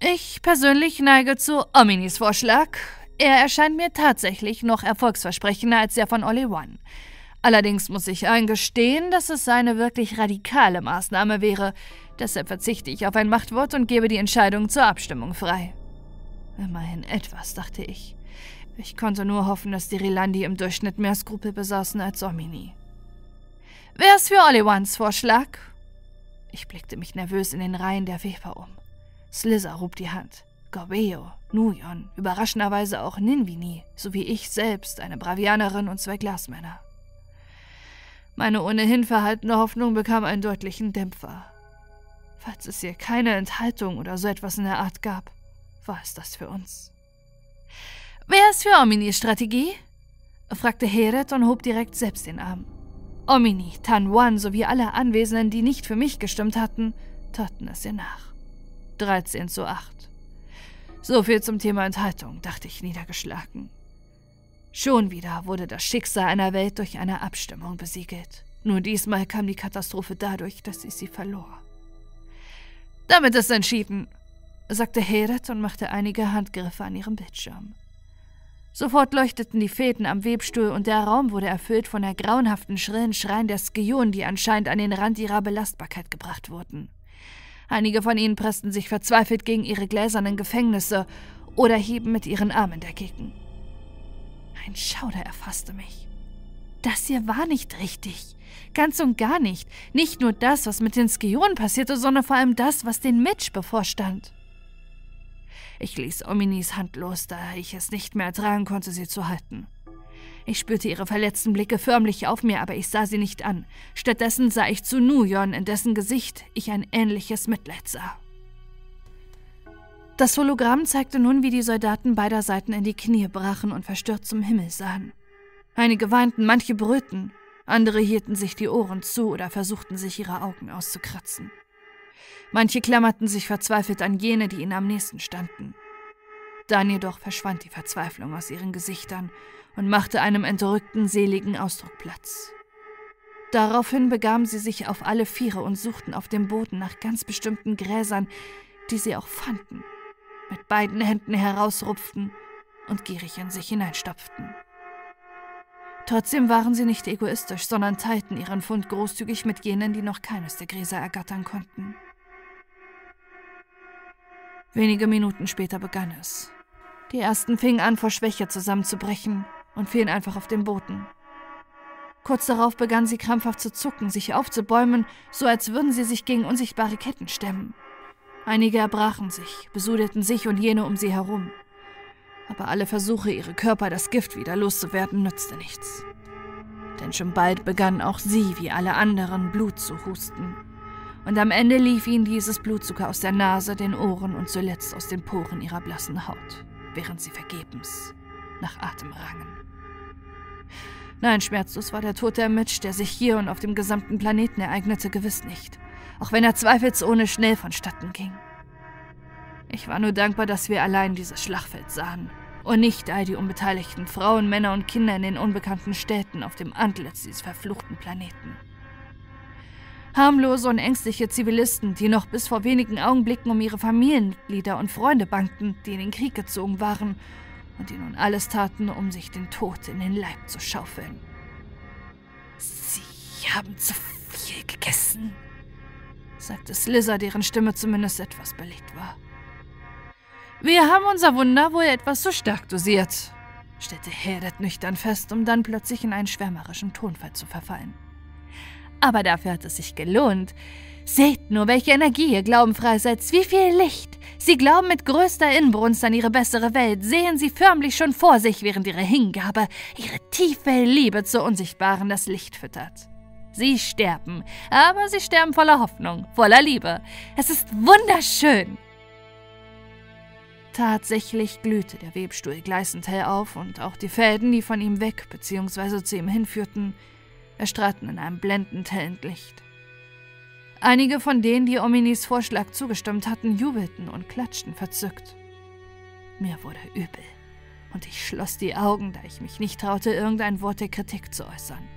Ich persönlich neige zu Ominis Vorschlag. Er erscheint mir tatsächlich noch erfolgsversprechender als der von Olli One. Allerdings muss ich eingestehen, dass es eine wirklich radikale Maßnahme wäre. Deshalb verzichte ich auf ein Machtwort und gebe die Entscheidung zur Abstimmung frei. Immerhin etwas, dachte ich. Ich konnte nur hoffen, dass die Rilandi im Durchschnitt mehr Skrupel besaßen als Omini. Wer ist für Ollivans Vorschlag? Ich blickte mich nervös in den Reihen der Weber um. Slizzer hob die Hand. Gorbeo, Nuyon, überraschenderweise auch Ninvini, sowie ich selbst, eine Bravianerin und zwei Glasmänner. Meine ohnehin verhaltene Hoffnung bekam einen deutlichen Dämpfer. Falls es hier keine Enthaltung oder so etwas in der Art gab, war es das für uns. Wer ist für Ominis Strategie? fragte Heret und hob direkt selbst den Arm. Omini, Tan Wan sowie alle Anwesenden, die nicht für mich gestimmt hatten, taten es ihr nach. 13 zu 8. So viel zum Thema Enthaltung, dachte ich niedergeschlagen. Schon wieder wurde das Schicksal einer Welt durch eine Abstimmung besiegelt. Nur diesmal kam die Katastrophe dadurch, dass ich sie verlor. Damit ist entschieden, sagte Heret und machte einige Handgriffe an ihrem Bildschirm. Sofort leuchteten die Fäden am Webstuhl und der Raum wurde erfüllt von der grauenhaften schrillen Schreien der Skionen, die anscheinend an den Rand ihrer Belastbarkeit gebracht wurden. Einige von ihnen pressten sich verzweifelt gegen ihre gläsernen Gefängnisse oder hieben mit ihren Armen dagegen. Ein Schauder erfasste mich. Das hier war nicht richtig. Ganz und gar nicht. Nicht nur das, was mit den Skionen passierte, sondern vor allem das, was den Mitch bevorstand. Ich ließ Ominis Hand los, da ich es nicht mehr ertragen konnte, sie zu halten. Ich spürte ihre verletzten Blicke förmlich auf mir, aber ich sah sie nicht an. Stattdessen sah ich zu Nujon, in dessen Gesicht ich ein ähnliches Mitleid sah. Das Hologramm zeigte nun, wie die Soldaten beider Seiten in die Knie brachen und verstört zum Himmel sahen. Einige weinten, manche brüllten, andere hielten sich die Ohren zu oder versuchten sich ihre Augen auszukratzen. Manche klammerten sich verzweifelt an jene, die ihnen am nächsten standen. Dann jedoch verschwand die Verzweiflung aus ihren Gesichtern und machte einem entrückten, seligen Ausdruck Platz. Daraufhin begaben sie sich auf alle Viere und suchten auf dem Boden nach ganz bestimmten Gräsern, die sie auch fanden, mit beiden Händen herausrupften und gierig in sich hineinstopften. Trotzdem waren sie nicht egoistisch, sondern teilten ihren Fund großzügig mit jenen, die noch keines der Gräser ergattern konnten. Wenige Minuten später begann es. Die ersten fingen an, vor Schwäche zusammenzubrechen und fielen einfach auf den Boden. Kurz darauf begannen sie krampfhaft zu zucken, sich aufzubäumen, so als würden sie sich gegen unsichtbare Ketten stemmen. Einige erbrachen sich, besudelten sich und jene um sie herum. Aber alle Versuche, ihre Körper das Gift wieder loszuwerden, nützte nichts. Denn schon bald begannen auch sie, wie alle anderen, Blut zu husten und am Ende lief ihnen dieses Blut sogar aus der Nase, den Ohren und zuletzt aus den Poren ihrer blassen Haut, während sie vergebens nach Atem rangen. Nein, schmerzlos war der Tod der Mitch, der sich hier und auf dem gesamten Planeten ereignete, gewiss nicht, auch wenn er zweifelsohne schnell vonstatten ging. Ich war nur dankbar, dass wir allein dieses Schlachtfeld sahen und nicht all die unbeteiligten Frauen, Männer und Kinder in den unbekannten Städten auf dem Antlitz dieses verfluchten Planeten. Harmlose und ängstliche Zivilisten, die noch bis vor wenigen Augenblicken um ihre Familienmitglieder und Freunde bangten, die in den Krieg gezogen waren und die nun alles taten, um sich den Tod in den Leib zu schaufeln. Sie haben zu viel gegessen, sagte Slizzer, deren Stimme zumindest etwas belegt war. Wir haben unser Wunder wohl etwas zu stark dosiert, stellte Hedet nüchtern fest, um dann plötzlich in einen schwärmerischen Tonfall zu verfallen. Aber dafür hat es sich gelohnt. Seht nur, welche Energie ihr Glauben freisetzt, wie viel Licht. Sie glauben mit größter Inbrunst an ihre bessere Welt, sehen sie förmlich schon vor sich, während ihre Hingabe, ihre tiefe Liebe zur Unsichtbaren das Licht füttert. Sie sterben, aber sie sterben voller Hoffnung, voller Liebe. Es ist wunderschön. Tatsächlich glühte der Webstuhl gleißend hell auf und auch die Fäden, die von ihm weg bzw. zu ihm hinführten, erstrahlten in einem blendend hellen Licht. Einige von denen, die Ominis Vorschlag zugestimmt hatten, jubelten und klatschten verzückt. Mir wurde übel, und ich schloss die Augen, da ich mich nicht traute, irgendein Wort der Kritik zu äußern.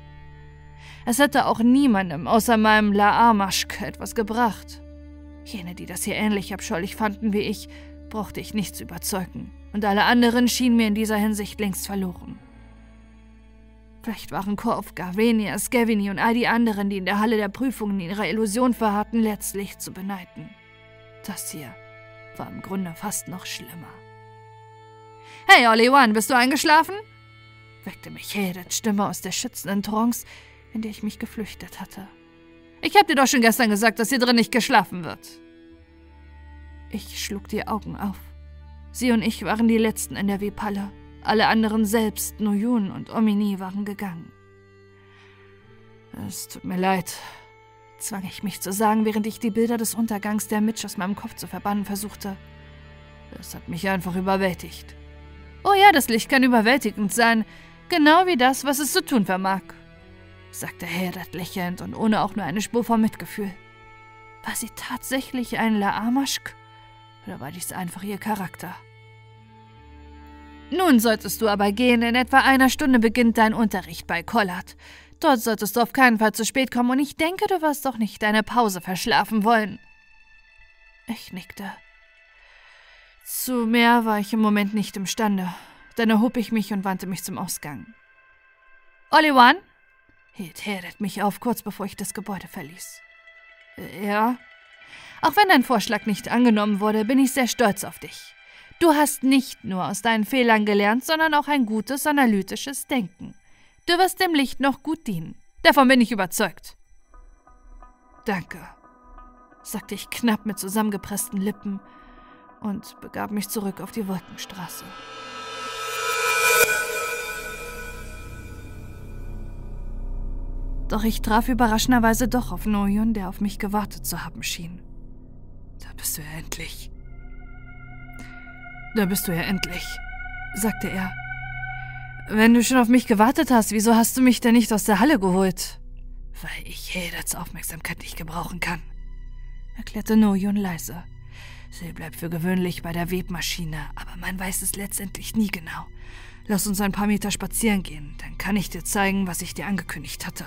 Es hätte auch niemandem außer meinem Laamaschk etwas gebracht. Jene, die das hier ähnlich abscheulich fanden wie ich, brauchte ich nicht zu überzeugen, und alle anderen schienen mir in dieser Hinsicht längst verloren. Vielleicht waren Korf, Garvenia, Scavini und all die anderen, die in der Halle der Prüfungen ihrer Illusion verharrten, letztlich zu beneiden. Das hier war im Grunde fast noch schlimmer. Hey, One, bist du eingeschlafen? weckte mich Hedets Stimme aus der schützenden Trance, in der ich mich geflüchtet hatte. Ich hab dir doch schon gestern gesagt, dass hier drin nicht geschlafen wird. Ich schlug die Augen auf. Sie und ich waren die Letzten in der Webhalle. Alle anderen selbst, Nuyun und Omini, waren gegangen. Es tut mir leid, zwang ich mich zu sagen, während ich die Bilder des Untergangs der Mitch aus meinem Kopf zu verbannen versuchte. Es hat mich einfach überwältigt. Oh ja, das Licht kann überwältigend sein, genau wie das, was es zu tun vermag, sagte Herat lächelnd und ohne auch nur eine Spur von Mitgefühl. War sie tatsächlich ein Laamaschk oder war dies einfach ihr Charakter? Nun solltest du aber gehen. In etwa einer Stunde beginnt dein Unterricht bei Collard. Dort solltest du auf keinen Fall zu spät kommen und ich denke, du wirst doch nicht deine Pause verschlafen wollen. Ich nickte. Zu mehr war ich im Moment nicht imstande. Dann erhob ich mich und wandte mich zum Ausgang. Oliwan? Hielt Heret mich auf, kurz bevor ich das Gebäude verließ. Ja? Auch wenn dein Vorschlag nicht angenommen wurde, bin ich sehr stolz auf dich. Du hast nicht nur aus deinen Fehlern gelernt, sondern auch ein gutes analytisches Denken. Du wirst dem Licht noch gut dienen. Davon bin ich überzeugt. Danke, sagte ich knapp mit zusammengepressten Lippen und begab mich zurück auf die Wolkenstraße. Doch ich traf überraschenderweise doch auf Noyun, der auf mich gewartet zu haben schien. Da bist du ja endlich. Da bist du ja endlich, sagte er. Wenn du schon auf mich gewartet hast, wieso hast du mich denn nicht aus der Halle geholt? Weil ich Hedats Aufmerksamkeit nicht gebrauchen kann, erklärte Noyun leise. Sie bleibt für gewöhnlich bei der Webmaschine, aber man weiß es letztendlich nie genau. Lass uns ein paar Meter spazieren gehen, dann kann ich dir zeigen, was ich dir angekündigt hatte.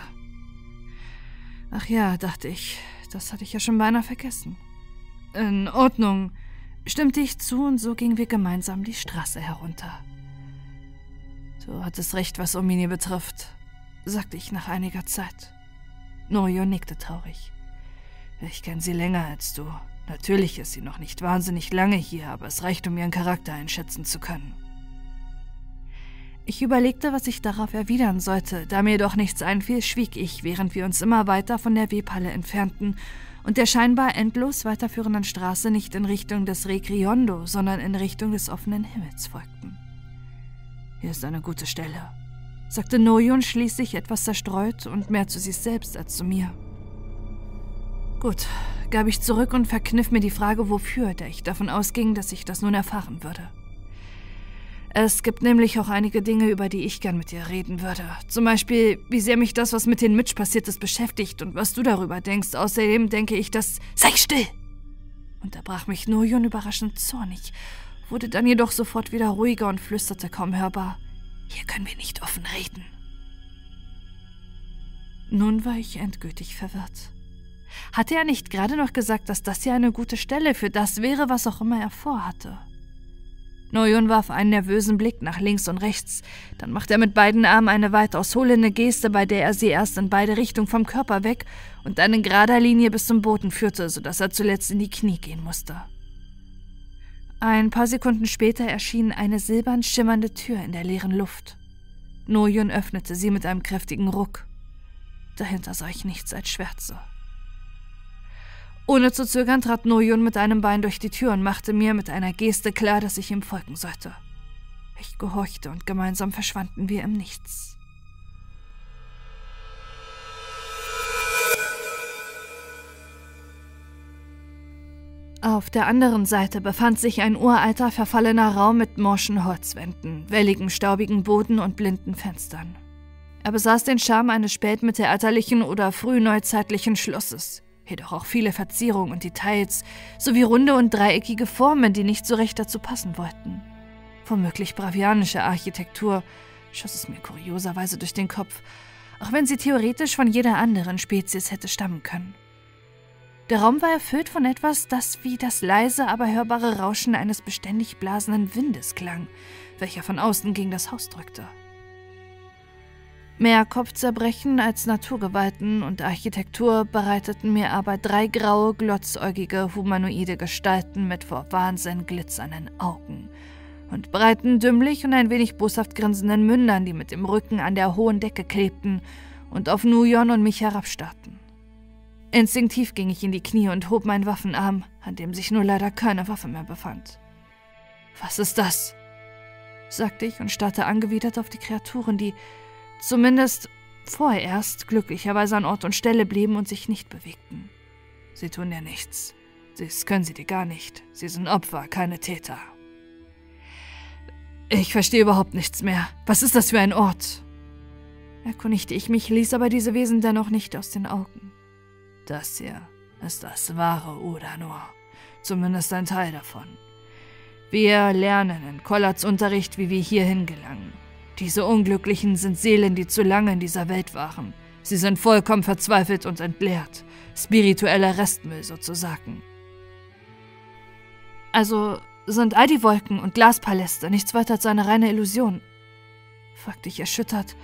Ach ja, dachte ich, das hatte ich ja schon beinahe vergessen. In Ordnung, stimmte ich zu und so gingen wir gemeinsam die Straße herunter. Du hattest recht, was Omini betrifft, sagte ich nach einiger Zeit. Norio nickte traurig. Ich kenne sie länger als du. Natürlich ist sie noch nicht wahnsinnig lange hier, aber es reicht, um ihren Charakter einschätzen zu können. Ich überlegte, was ich darauf erwidern sollte. Da mir doch nichts einfiel, schwieg ich, während wir uns immer weiter von der Webhalle entfernten und der scheinbar endlos weiterführenden Straße nicht in Richtung des Rekriondo, sondern in Richtung des offenen Himmels folgten. Hier ist eine gute Stelle, sagte Noyun schließlich etwas zerstreut und mehr zu sich selbst als zu mir. Gut, gab ich zurück und verkniff mir die Frage, wofür, da ich davon ausging, dass ich das nun erfahren würde. Es gibt nämlich auch einige Dinge, über die ich gern mit dir reden würde. Zum Beispiel, wie sehr mich das, was mit den Mitch passiert ist, beschäftigt und was du darüber denkst. Außerdem denke ich, dass. Sei still! Unterbrach mich Nojon überraschend zornig, wurde dann jedoch sofort wieder ruhiger und flüsterte kaum hörbar. Hier können wir nicht offen reden. Nun war ich endgültig verwirrt. Hatte er nicht gerade noch gesagt, dass das hier eine gute Stelle für das wäre, was auch immer er vorhatte? Noyun warf einen nervösen Blick nach links und rechts. Dann machte er mit beiden Armen eine weit ausholende Geste, bei der er sie erst in beide Richtungen vom Körper weg und dann in gerader Linie bis zum Boden führte, sodass er zuletzt in die Knie gehen musste. Ein paar Sekunden später erschien eine silbern schimmernde Tür in der leeren Luft. Noyun öffnete sie mit einem kräftigen Ruck. Dahinter sah ich nichts als Schwärze. Ohne zu zögern trat Noyun mit einem Bein durch die Tür und machte mir mit einer Geste klar, dass ich ihm folgen sollte. Ich gehorchte und gemeinsam verschwanden wir im Nichts. Auf der anderen Seite befand sich ein uralter, verfallener Raum mit morschen Holzwänden, welligem, staubigen Boden und blinden Fenstern. Er besaß den Charme eines spätmittelalterlichen oder frühneuzeitlichen Schlosses jedoch auch viele Verzierungen und Details, sowie runde und dreieckige Formen, die nicht so recht dazu passen wollten. Womöglich bravianische Architektur schoss es mir kurioserweise durch den Kopf, auch wenn sie theoretisch von jeder anderen Spezies hätte stammen können. Der Raum war erfüllt von etwas, das wie das leise, aber hörbare Rauschen eines beständig blasenden Windes klang, welcher von außen gegen das Haus drückte. Mehr Kopfzerbrechen als Naturgewalten und Architektur bereiteten mir aber drei graue, glotzäugige, humanoide Gestalten mit vor Wahnsinn glitzernden Augen und breiten, dümmlich und ein wenig boshaft grinsenden Mündern, die mit dem Rücken an der hohen Decke klebten und auf Nuyon und mich herabstarrten. Instinktiv ging ich in die Knie und hob meinen Waffenarm, an dem sich nur leider keine Waffe mehr befand. Was ist das? sagte ich und starrte angewidert auf die Kreaturen, die Zumindest vorerst glücklicherweise an Ort und Stelle blieben und sich nicht bewegten. Sie tun dir nichts. Das können sie dir gar nicht. Sie sind Opfer, keine Täter. Ich verstehe überhaupt nichts mehr. Was ist das für ein Ort? Erkundigte ich mich, ließ aber diese Wesen dennoch nicht aus den Augen. Das hier ist das wahre Udanor. Zumindest ein Teil davon. Wir lernen in Kollards Unterricht, wie wir hierhin gelangen. Diese Unglücklichen sind Seelen, die zu lange in dieser Welt waren. Sie sind vollkommen verzweifelt und entleert. Spiritueller Restmüll sozusagen. Also, sind all die Wolken und Glaspaläste nichts weiter als eine reine Illusion? fragte ich erschüttert,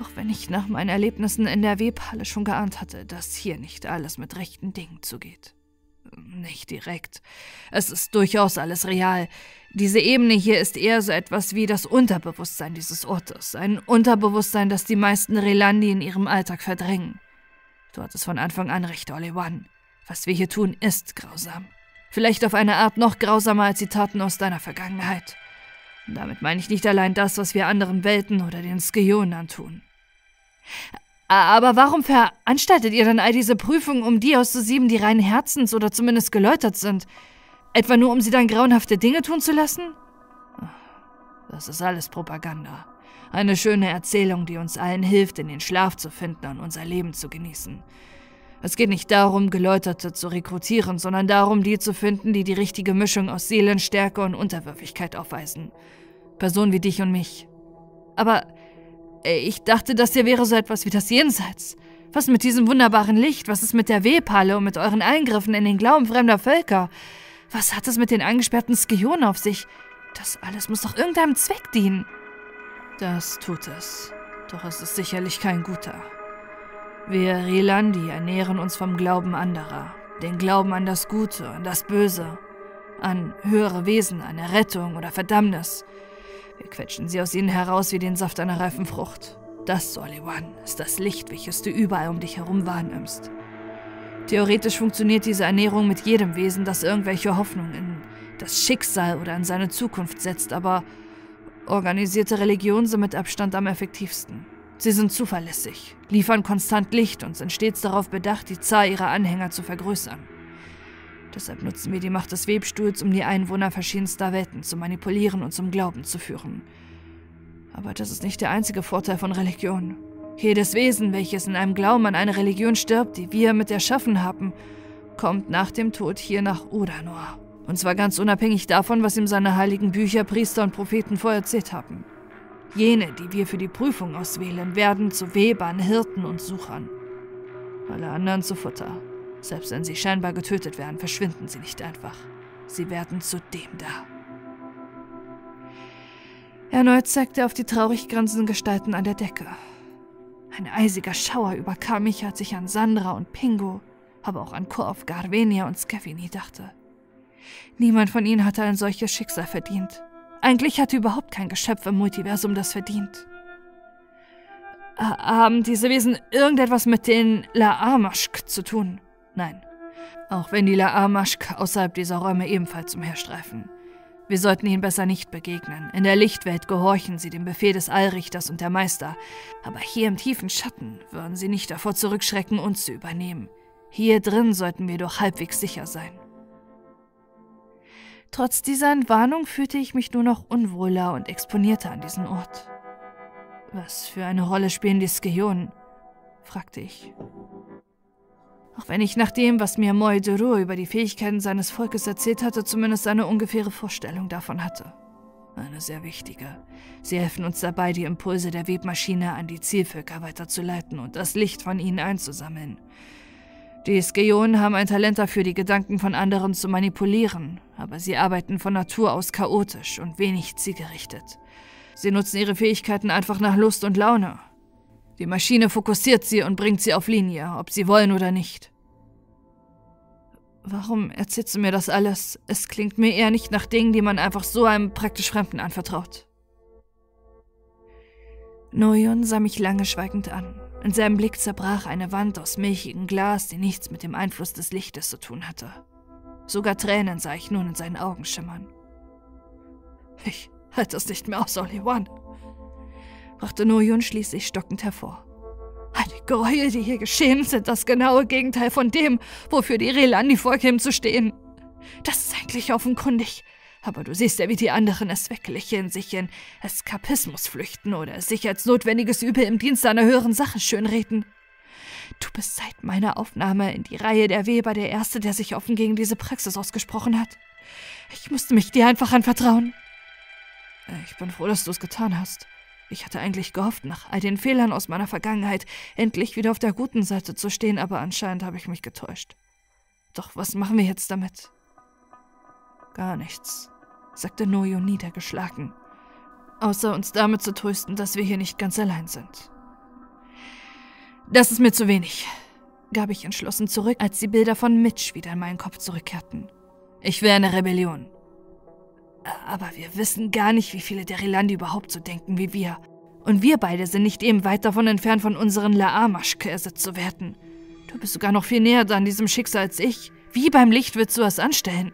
auch wenn ich nach meinen Erlebnissen in der Webhalle schon geahnt hatte, dass hier nicht alles mit rechten Dingen zugeht. Nicht direkt. Es ist durchaus alles real. Diese Ebene hier ist eher so etwas wie das Unterbewusstsein dieses Ortes. Ein Unterbewusstsein, das die meisten Relandi in ihrem Alltag verdrängen. Du hattest von Anfang an recht, Olli One. Was wir hier tun, ist grausam. Vielleicht auf eine Art noch grausamer als die Taten aus deiner Vergangenheit. Und damit meine ich nicht allein das, was wir anderen Welten oder den Skionen antun. Aber warum veranstaltet ihr dann all diese Prüfungen, um die auszusieben, die rein Herzens oder zumindest geläutert sind? Etwa nur, um sie dann grauenhafte Dinge tun zu lassen? Das ist alles Propaganda. Eine schöne Erzählung, die uns allen hilft, in den Schlaf zu finden und unser Leben zu genießen. Es geht nicht darum, Geläuterte zu rekrutieren, sondern darum, die zu finden, die die richtige Mischung aus Seelenstärke und Unterwürfigkeit aufweisen. Personen wie dich und mich. Aber äh, ich dachte, das hier wäre so etwas wie das Jenseits. Was mit diesem wunderbaren Licht? Was ist mit der Webhalle und mit euren Eingriffen in den Glauben fremder Völker? Was hat es mit den eingesperrten Skionen auf sich? Das alles muss doch irgendeinem Zweck dienen. Das tut es. Doch es ist sicherlich kein guter. Wir Rilandi ernähren uns vom Glauben anderer, den Glauben an das Gute, an das Böse, an höhere Wesen, an Errettung oder Verdammnis. Wir quetschen sie aus ihnen heraus wie den Saft einer reifen Frucht. Das, Soliwan, ist das Licht, welches du überall um dich herum wahrnimmst. Theoretisch funktioniert diese Ernährung mit jedem Wesen, das irgendwelche Hoffnung in das Schicksal oder in seine Zukunft setzt, aber organisierte Religionen sind mit Abstand am effektivsten. Sie sind zuverlässig, liefern konstant Licht und sind stets darauf bedacht, die Zahl ihrer Anhänger zu vergrößern. Deshalb nutzen wir die Macht des Webstuhls, um die Einwohner verschiedenster Welten zu manipulieren und zum Glauben zu führen. Aber das ist nicht der einzige Vorteil von Religion. Jedes Wesen, welches in einem Glauben an eine Religion stirbt, die wir mit erschaffen haben, kommt nach dem Tod hier nach Udanor. Und zwar ganz unabhängig davon, was ihm seine heiligen Bücher, Priester und Propheten vorerzählt haben. Jene, die wir für die Prüfung auswählen, werden zu Webern, Hirten und Suchern. Alle anderen zu Futter. Selbst wenn sie scheinbar getötet werden, verschwinden sie nicht einfach. Sie werden zu dem da. Erneut zeigte er auf die traurig grinsenden Gestalten an der Decke. Ein eisiger Schauer überkam mich, als ich an Sandra und Pingo, aber auch an Korf, Garvenia und Skevini dachte. Niemand von ihnen hatte ein solches Schicksal verdient. Eigentlich hatte überhaupt kein Geschöpf im Multiversum das verdient. Haben diese Wesen irgendetwas mit den Laamaschk zu tun? Nein. Auch wenn die Laamaschk außerhalb dieser Räume ebenfalls umherstreifen. Wir sollten ihnen besser nicht begegnen. In der Lichtwelt gehorchen sie dem Befehl des Allrichters und der Meister. Aber hier im tiefen Schatten würden sie nicht davor zurückschrecken, uns zu übernehmen. Hier drin sollten wir doch halbwegs sicher sein. Trotz dieser Entwarnung fühlte ich mich nur noch unwohler und exponierter an diesem Ort. Was für eine Rolle spielen die Skionen? fragte ich. Auch wenn ich nach dem, was mir Moy Duro über die Fähigkeiten seines Volkes erzählt hatte, zumindest eine ungefähre Vorstellung davon hatte. Eine sehr wichtige. Sie helfen uns dabei, die Impulse der Webmaschine an die Zielvölker weiterzuleiten und das Licht von ihnen einzusammeln. Die Skeonen haben ein Talent dafür, die Gedanken von anderen zu manipulieren, aber sie arbeiten von Natur aus chaotisch und wenig zielgerichtet. Sie nutzen ihre Fähigkeiten einfach nach Lust und Laune. Die Maschine fokussiert sie und bringt sie auf Linie, ob sie wollen oder nicht. Warum erzählst du mir das alles? Es klingt mir eher nicht nach Dingen, die man einfach so einem praktisch Fremden anvertraut. Noyon sah mich lange schweigend an. In seinem Blick zerbrach eine Wand aus milchigem Glas, die nichts mit dem Einfluss des Lichtes zu tun hatte. Sogar Tränen sah ich nun in seinen Augen schimmern. Ich halte es nicht mehr aus, Oli One, brachte Noyun schließlich stockend hervor. All die Gräuel, die hier geschehen, sind das genaue Gegenteil von dem, wofür die Relandi vorkämen zu stehen. Das ist eigentlich offenkundig. Aber du siehst ja, wie die anderen es weglächeln, sich in Eskapismus flüchten oder sich als notwendiges Übel im Dienst einer höheren Sache schönreden. Du bist seit meiner Aufnahme in die Reihe der Weber der Erste, der sich offen gegen diese Praxis ausgesprochen hat. Ich musste mich dir einfach anvertrauen. Ich bin froh, dass du es getan hast. Ich hatte eigentlich gehofft, nach all den Fehlern aus meiner Vergangenheit endlich wieder auf der guten Seite zu stehen, aber anscheinend habe ich mich getäuscht. Doch was machen wir jetzt damit? Gar nichts. sagte Nojo niedergeschlagen. Außer uns damit zu trösten, dass wir hier nicht ganz allein sind. Das ist mir zu wenig, gab ich entschlossen zurück, als die Bilder von Mitch wieder in meinen Kopf zurückkehrten. Ich will eine Rebellion. Aber wir wissen gar nicht, wie viele der Rilandi überhaupt so denken wie wir. Und wir beide sind nicht eben weit davon entfernt, von unseren Laamaschke zu werden. Du bist sogar noch viel näher an diesem Schicksal als ich. Wie beim Licht willst du das anstellen?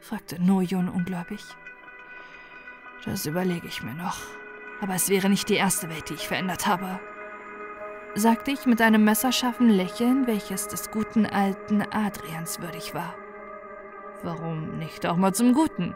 fragte Nojon ungläubig. Das überlege ich mir noch. Aber es wäre nicht die erste Welt, die ich verändert habe, sagte ich mit einem messerscharfen Lächeln, welches des guten alten Adrians würdig war. Warum nicht auch mal zum Guten?